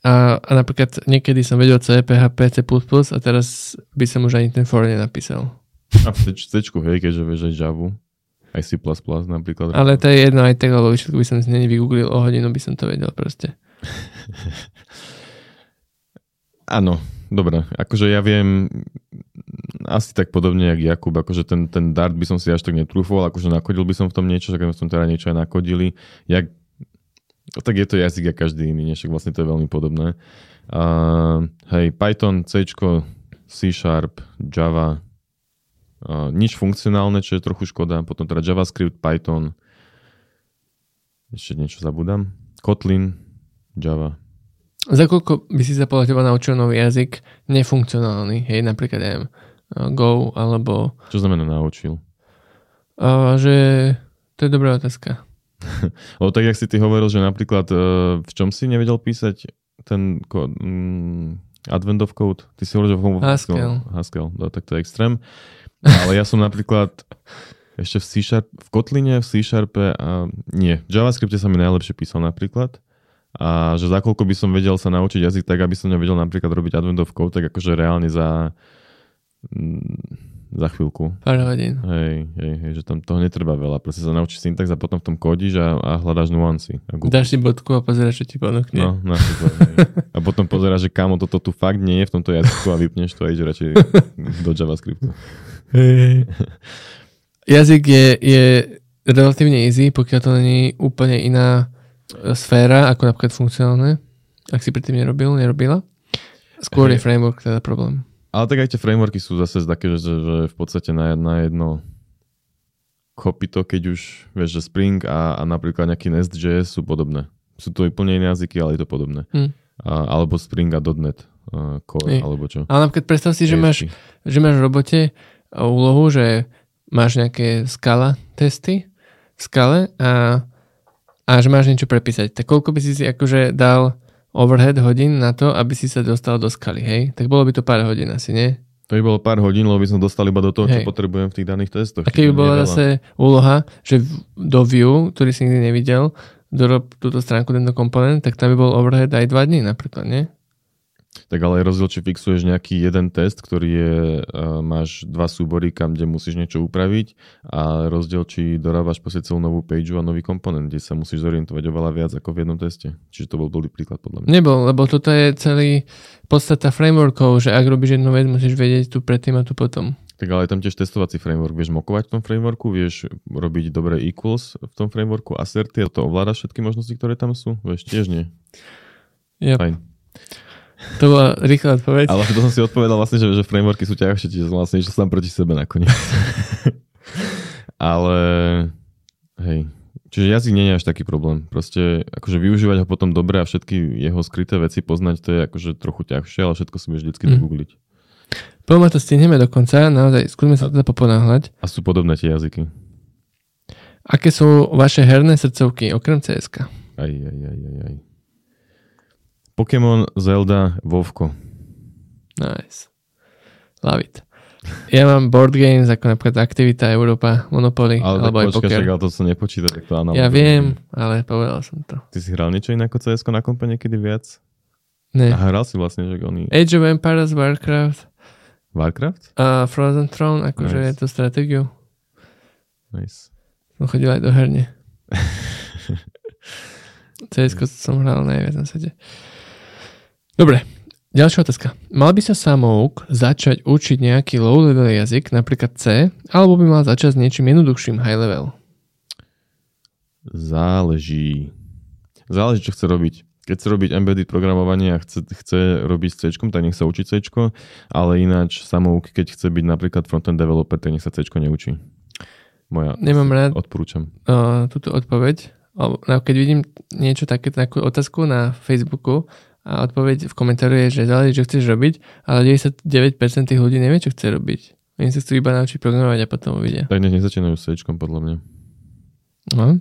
A, a napríklad niekedy som vedel C, PHP, C++ a teraz by som už ani ten for nenapísal. A v C, hej, keďže vieš aj Javu. Aj C++ napríklad. Ale to je jedno aj tak, lebo výsledku by som si není vygooglil, o hodinu by som to vedel proste. Áno, dobre. Akože ja viem asi tak podobne, jak Jakub, akože ten, ten dart by som si až tak netrúfol, akože nakodil by som v tom niečo, že by som teda niečo aj nakodili. Jak, tak je to jazyk a každý iný, však vlastne to je veľmi podobné. Uh, hej, Python, C, C Sharp, Java, uh, nič funkcionálne, čo je trochu škoda, potom teda JavaScript, Python, ešte niečo zabudám, Kotlin, Java, za koľko by si sa podľa teba naučil nový jazyk nefunkcionálny? Hej, napríklad neviem, Go alebo... Čo znamená naučil? Uh, že to je dobrá otázka. o, tak jak si ty hovoril, že napríklad uh, v čom si nevedel písať ten um, Advent of Code? Ty si hovoril, že v Haskell. Haskell, no, tak to je extrém. Ale ja som napríklad ešte v C-Sharp, v Kotline, v C-Sharpe a nie, v JavaScripte sa mi najlepšie písal napríklad a že za koľko by som vedel sa naučiť jazyk tak, aby som nevedel napríklad robiť Advent of Code, tak akože reálne za mm, za chvíľku. Pár hodín. Hej, hej, hej, že tam toho netreba veľa. Proste sa naučíš syntax a potom v tom kodíš a, a hľadáš nuancy. A Dáš si bodku a pozeráš, čo ti ponúkne. No, napríklad, hej. A potom pozeráš, že kamo, toto tu fakt nie je v tomto jazyku a vypneš to a ideš radšej do JavaScriptu. Hej. Jazyk je, je relatívne easy, pokiaľ to není úplne iná sféra, ako napríklad funkcionálne, ak si predtým nerobil, nerobila. Skôr hey. je framework teda problém. Ale tak aj tie frameworky sú zase také, že, že v podstate na, na jedno kopito, keď už vieš, že Spring a, a napríklad nejaký Nest.js sú podobné. Sú to úplne iné jazyky, ale je to podobné. Hmm. A, alebo Spring a .NET uh, Core, hey. alebo čo. Ale napríklad predstav si, že máš, že máš v robote úlohu, že máš nejaké skala testy v skale a a že máš niečo prepísať, tak koľko by si si akože dal overhead hodín na to, aby si sa dostal do skaly, hej? Tak bolo by to pár hodín asi, nie? To by bolo pár hodín, lebo by som dostal iba do toho, hej. čo potrebujem v tých daných testoch. A keby bola zase úloha, že do view, ktorý si nikdy nevidel, dorob túto stránku, tento komponent, tak tam by bol overhead aj 2 dní napríklad, nie? Tak ale je rozdiel, či fixuješ nejaký jeden test, ktorý je, máš dva súbory, kam kde musíš niečo upraviť a rozdiel, či dorávaš proste celú novú page a nový komponent, kde sa musíš zorientovať oveľa viac ako v jednom teste. Čiže to bol dobrý príklad podľa mňa. Nebol, lebo toto je celý podstata frameworkov, že ak robíš jednu vec, musíš vedieť tu predtým a tu potom. Tak ale je tam tiež testovací framework. Vieš mokovať v tom frameworku, vieš robiť dobré equals v tom frameworku, asserty, to ovládaš všetky možnosti, ktoré tam sú? Vieš, tiež nie. Yep. Fajn. To bola rýchla odpoveď. Ale to som si odpovedal vlastne, že, že frameworky sú ťažšie, čiže som vlastne išiel sám proti sebe nakoniec. Ale hej, čiže jazyk nie je až taký problém. Proste akože využívať ho potom dobre a všetky jeho skryté veci poznať, to je akože trochu ťažšie, ale všetko si vieš vždycky mm. dogoogliť. Poďme to stihneme do konca, naozaj skúsme sa teda poponáhľať. A sú podobné tie jazyky. Aké sú vaše herné srdcovky okrem CSK? Aj, aj, aj, aj, aj. Pokémon, Zelda, Vovko. Nice. Love it. Ja mám board games ako napríklad Aktivita Európa, Monopoly, ale alebo aj poker. ale to sa nepočíta, tak to áno. Ja viem, ale povedal som to. Ty si hral niečo iné ako cs na kompe niekedy viac? Ne. A hral si vlastne, že oni... Age of Empires, Warcraft. Warcraft? A Frozen Throne, akože nice. je to stratégiu. Nice. Som chodil aj do herne. cs som hral najviac na svete. Dobre, ďalšia otázka. Mal by sa samouk začať učiť nejaký low-level jazyk, napríklad C, alebo by mal začať s niečím jednoduchším high-level? Záleží. Záleží, čo chce robiť. Keď chce robiť embedded programovanie a chce, chce robiť s C, tak nech sa učí C, ale ináč samouk, keď chce byť napríklad frontend developer, tak nech sa C neučí. Moja Nemám rád odporúčam. Uh, túto odpoveď. Keď vidím niečo také, takú otázku na Facebooku, a odpoveď v komentári je, že záleží, čo chceš robiť, ale 99% tých ľudí nevie, čo chce robiť. Oni sa chcú iba naučiť programovať a potom uvidia. Tak nech nezačínajú s podľa mňa. No,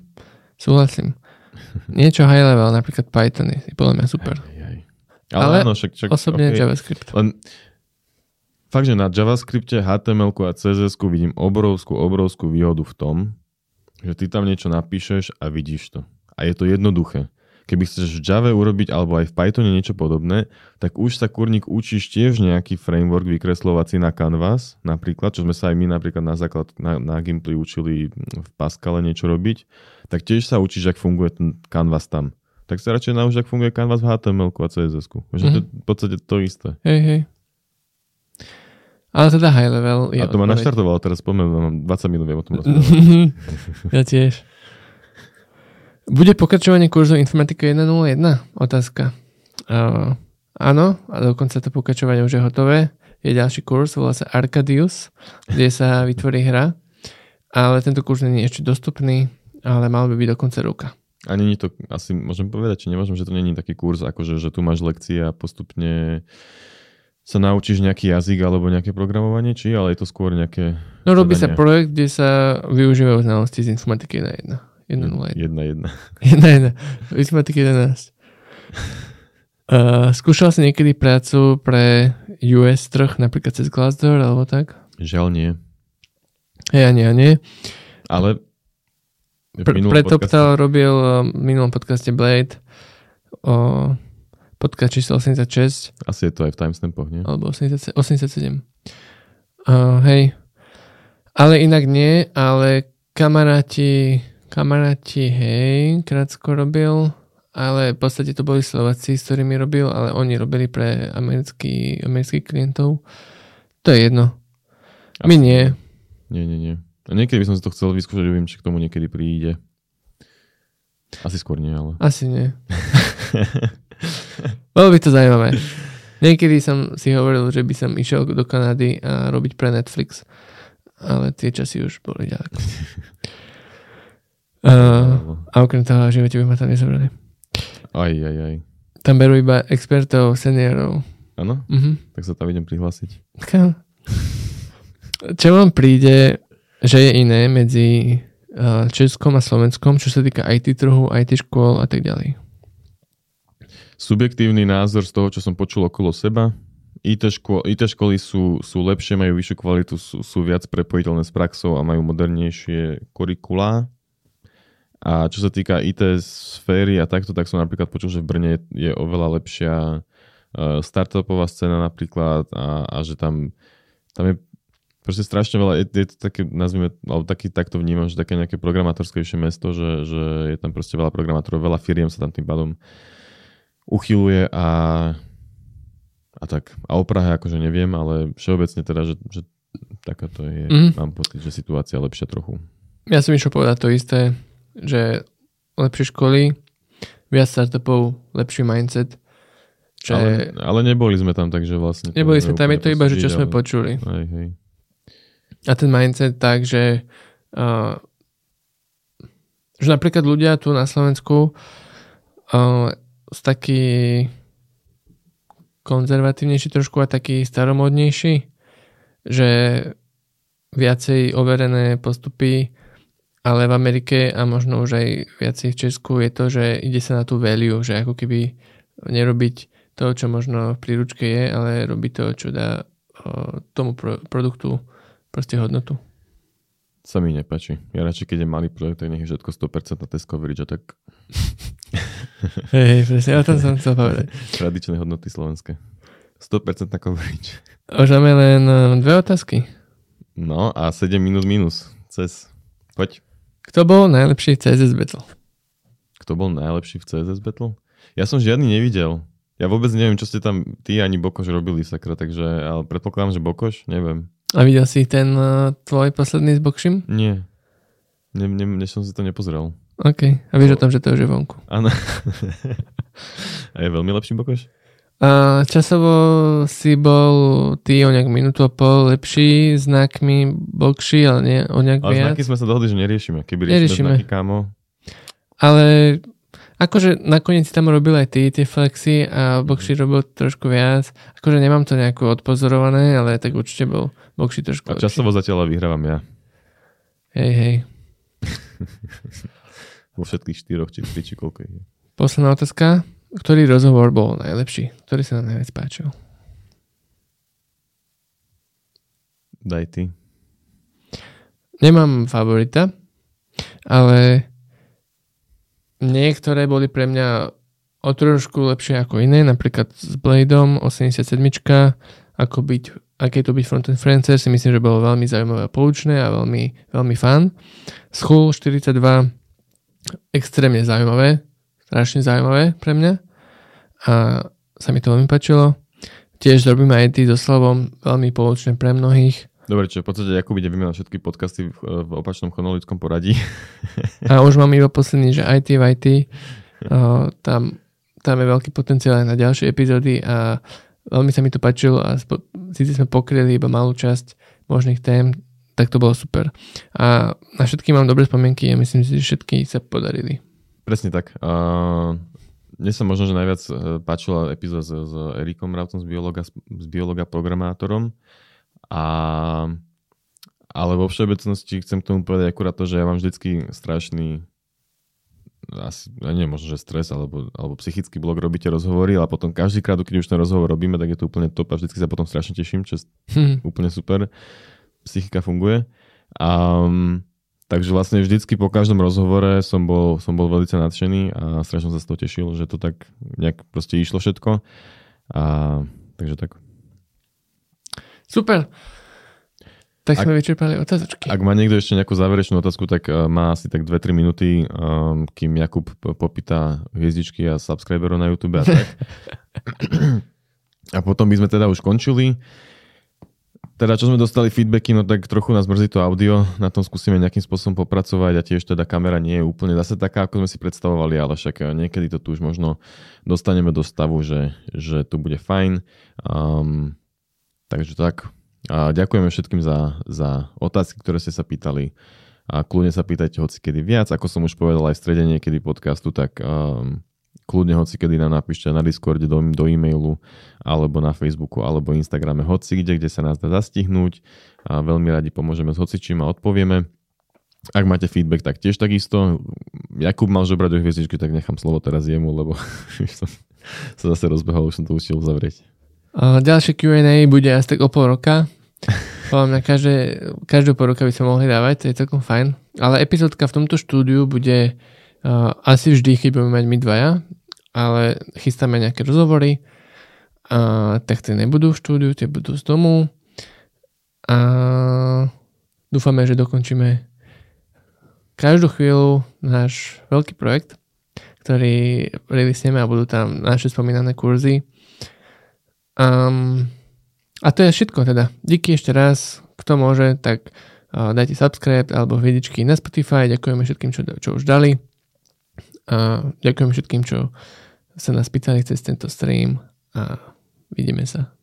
súhlasím. Niečo high level, napríklad Python je podľa mňa super. Aj, aj. Ale, ale áno, však, však, osobne okay. JavaScript. Len fakt, že na JavaScripte, HTML a CSS vidím obrovskú, obrovskú výhodu v tom, že ty tam niečo napíšeš a vidíš to. A je to jednoduché keby chceš v Java urobiť alebo aj v Pythone niečo podobné, tak už sa kurník učíš tiež nejaký framework vykreslovací na Canvas, napríklad, čo sme sa aj my napríklad na základ na, na Gimply učili v Pascale niečo robiť, tak tiež sa učíš, ak funguje ten Canvas tam. tak sa radšej nauč, ak funguje Canvas v HTML a. Že mm-hmm. to je v podstate to isté. Hej, hej. Ale teda high level je A to ma odpoveď. naštartovalo, teraz spomenul, mám 20 minút viem o tom rozprávať. ja tiež. Bude pokračovanie kurzu Informatika 1.01? Otázka. Uh, áno, a dokonca to pokračovanie už je hotové. Je ďalší kurz, volá sa Arcadius, kde sa vytvorí hra. Ale tento kurz nie je ešte dostupný, ale mal by byť do konca roka. A není to, asi môžem povedať, či nemôžem, že to není taký kurz, akože že tu máš lekcie a postupne sa naučíš nejaký jazyk alebo nejaké programovanie, či? Ale je to skôr nejaké... No robí sa zadania. projekt, kde sa využívajú znalosti z informatiky 1.1. 1.01. Jedna, jedna. Jedna, jedna. Informatiky 11. Uh, skúšal si niekedy prácu pre US trh, napríklad cez Glassdoor alebo tak? Žiaľ nie. Hej, ani, ani. Ale v Pr- preto podcaste- robil uh, v minulom podcaste Blade o podcast číslo 86 Asi je to aj v timestampoch, nie? alebo 80, 87. Uh, hej. Ale inak nie, ale kamaráti, kamaráti, hej, krátko robil, ale v podstate to boli Slováci, s ktorými robil, ale oni robili pre americký, amerických klientov. To je jedno. My Asi nie. Nie, nie, nie. A niekedy by som si to chcel vyskúšať, viem, či k tomu niekedy príde. Asi skôr nie, ale... Asi nie. Bolo by to zaujímavé. Niekedy som si hovoril, že by som išiel do Kanady a robiť pre Netflix, ale tie časy už boli ďaleko. Uh, a okrem toho, živote by ma tam nezobrali. Aj, aj, aj. Tam berú iba expertov, seniorov. Áno? Mhm. Tak sa tam idem prihlásiť. Čo vám príde, že je iné medzi uh, Českom a Slovenskom, čo sa týka IT trhu, IT škôl a tak ďalej? Subjektívny názor z toho, čo som počul okolo seba. IT, ško- IT školy sú, sú lepšie, majú vyššiu kvalitu, sú, sú viac prepojiteľné s praxou a majú modernejšie kurikulá. A čo sa týka IT sféry a takto, tak som napríklad počul, že v Brne je oveľa lepšia uh, startupová scéna napríklad a, a že tam, tam je proste strašne veľa, je, je to také, nazvime, alebo taký, takto vnímam, že také nejaké programátorskejšie mesto, že, že je tam proste veľa programátorov, veľa firiem sa tam tým pádom uchyluje a, a tak. A o Prahe akože neviem, ale všeobecne teda, že, že takáto je, mm. mám pocit, že situácia lepšia trochu. Ja som išiel povedať to isté, že lepšie školy, viac startupov, lepší mindset. Že Ale, ale neboli sme tam, takže vlastne... neboli sme tam, je to iba, že čo posúdiť, sme ale- počuli. Hej, hej. A ten mindset tak, že, uh, že napríklad ľudia tu na Slovensku uh, sú takí konzervatívnejší trošku a takí staromodnejší, že viacej overené postupy, ale v Amerike a možno už aj viacej v Česku je to, že ide sa na tú value, že ako keby nerobiť to, čo možno v príručke je, ale robiť to, čo dá tomu pro- produktu proste hodnotu. Sa mi nepáči. Ja radšej, keď je malý projekt, tak nech je všetko 100% na test coverage a tak Hej, hej, presne, o tom som chcel povedať. tradičné hodnoty slovenské. 100% na coverage. Už máme len dve otázky. No a 7 minút minus. Cez. Poď. Kto bol najlepší v CSS Battle? Kto bol najlepší v CSS Battle? Ja som žiadny nevidel. Ja vôbec neviem, čo ste tam ty ani Bokoš robili, sakra, takže ale predpokladám, že Bokoš? Neviem. A videl si ten uh, tvoj posledný s Bokšim? Nie. Ne, ne, než som si to nepozrel. OK. A vieš o tom, že to už je vonku. Áno. a je veľmi lepší Bokoš? A časovo si bol ty o nejak minútu a pol lepší, znakmi Bokši, ale nie o nejak Ale viac. znaky sme sa dohodli, že neriešime. Keby riešime, Neriešime. znaky, kámo. Ale akože nakoniec si tam robil aj ty tie flexy a Bokši robil trošku viac. Akože nemám to nejako odpozorované, ale tak určite bol Bokši trošku A lepší. časovo zatiaľ vyhrávam ja. Hej, hej. Vo všetkých štyroch, či či koľko je. Posledná otázka. Ktorý rozhovor bol najlepší? Ktorý sa nám najviac páčil? Daj ty. Nemám favorita, ale niektoré boli pre mňa o trošku lepšie ako iné, napríklad s Bladeom 87, ako byť, aké to byť frontend freelancer, si myslím, že bolo veľmi zaujímavé a poučné a veľmi, veľmi fun. School 42, extrémne zaujímavé, strašne zaujímavé pre mňa a sa mi to veľmi páčilo. Tiež robíme IT so Slavom, veľmi poučné pre mnohých. Dobre, čo v podstate Jakub ide vymenať všetky podcasty v, v opačnom chronologickom poradí. A už mám iba posledný, že IT v IT. Uh, tam, tam je veľký potenciál aj na ďalšie epizódy a veľmi sa mi to páčilo a spo, síce sme pokryli iba malú časť možných tém, tak to bolo super. A na všetky mám dobré spomienky a myslím si, že všetky sa podarili. Presne tak. Uh, mne sa možno, že najviac e, páčila epizóda s, s Erikom Rautom z biologa, z biologa programátorom. A, ale vo všeobecnosti chcem k tomu povedať akurát to, že ja mám vždycky strašný asi, ja neviem, možno, že stres alebo, alebo psychický blok robíte rozhovory, ale potom každý krát, keď už ten rozhovor robíme, tak je to úplne top a vždycky sa potom strašne teším, čo je hm. úplne super. Psychika funguje. Um, Takže vlastne vždycky po každom rozhovore som bol, som bol veľmi nadšený a strašne sa z toho tešil, že to tak nejak proste išlo všetko. A, takže tak. Super. Tak ak, sme vyčerpali otázočky. Ak má niekto ešte nejakú záverečnú otázku, tak uh, má asi tak 2-3 minúty, um, kým Jakub popýta hviezdičky a subscriberov na YouTube a tak. a potom by sme teda už končili. Teda čo sme dostali feedbacky, no tak trochu nás mrzí to audio, na tom skúsime nejakým spôsobom popracovať a tiež teda kamera nie je úplne zase taká, ako sme si predstavovali, ale však eh, niekedy to tu už možno dostaneme do stavu, že, že to bude fajn. Um, takže tak. A ďakujeme všetkým za, za otázky, ktoré ste sa pýtali. A kľudne sa pýtajte hoci kedy viac. Ako som už povedal aj v strede niekedy podcastu, tak um, kľudne hoci kedy nám napíšte na Discorde do, do e-mailu alebo na Facebooku alebo Instagrame hoci kde, kde sa nás dá zastihnúť a veľmi radi pomôžeme s hocičím a odpovieme. Ak máte feedback, tak tiež takisto. Jakub mal žobrať do hviezdičky, tak nechám slovo teraz jemu, lebo som sa zase rozbehol, už som to ušiel uzavrieť. ďalšie Q&A bude asi tak o pol roka. Podľa mňa každé, každú pol roka by sme mohli dávať, to je celkom fajn. Ale epizódka v tomto štúdiu bude uh, asi vždy, keď budeme mať my dvaja ale chystáme nejaké rozhovory, a, tak tie nebudú v štúdiu, tie budú z domu a dúfame, že dokončíme každú chvíľu náš veľký projekt, ktorý releasneme a budú tam naše spomínané kurzy. Um, a to je všetko teda. Díky ešte raz, kto môže, tak uh, dajte subscribe alebo vidičky na Spotify. Ďakujeme všetkým, čo, čo už dali. A ďakujem všetkým, čo sa nás pýtali cez tento stream a vidíme sa.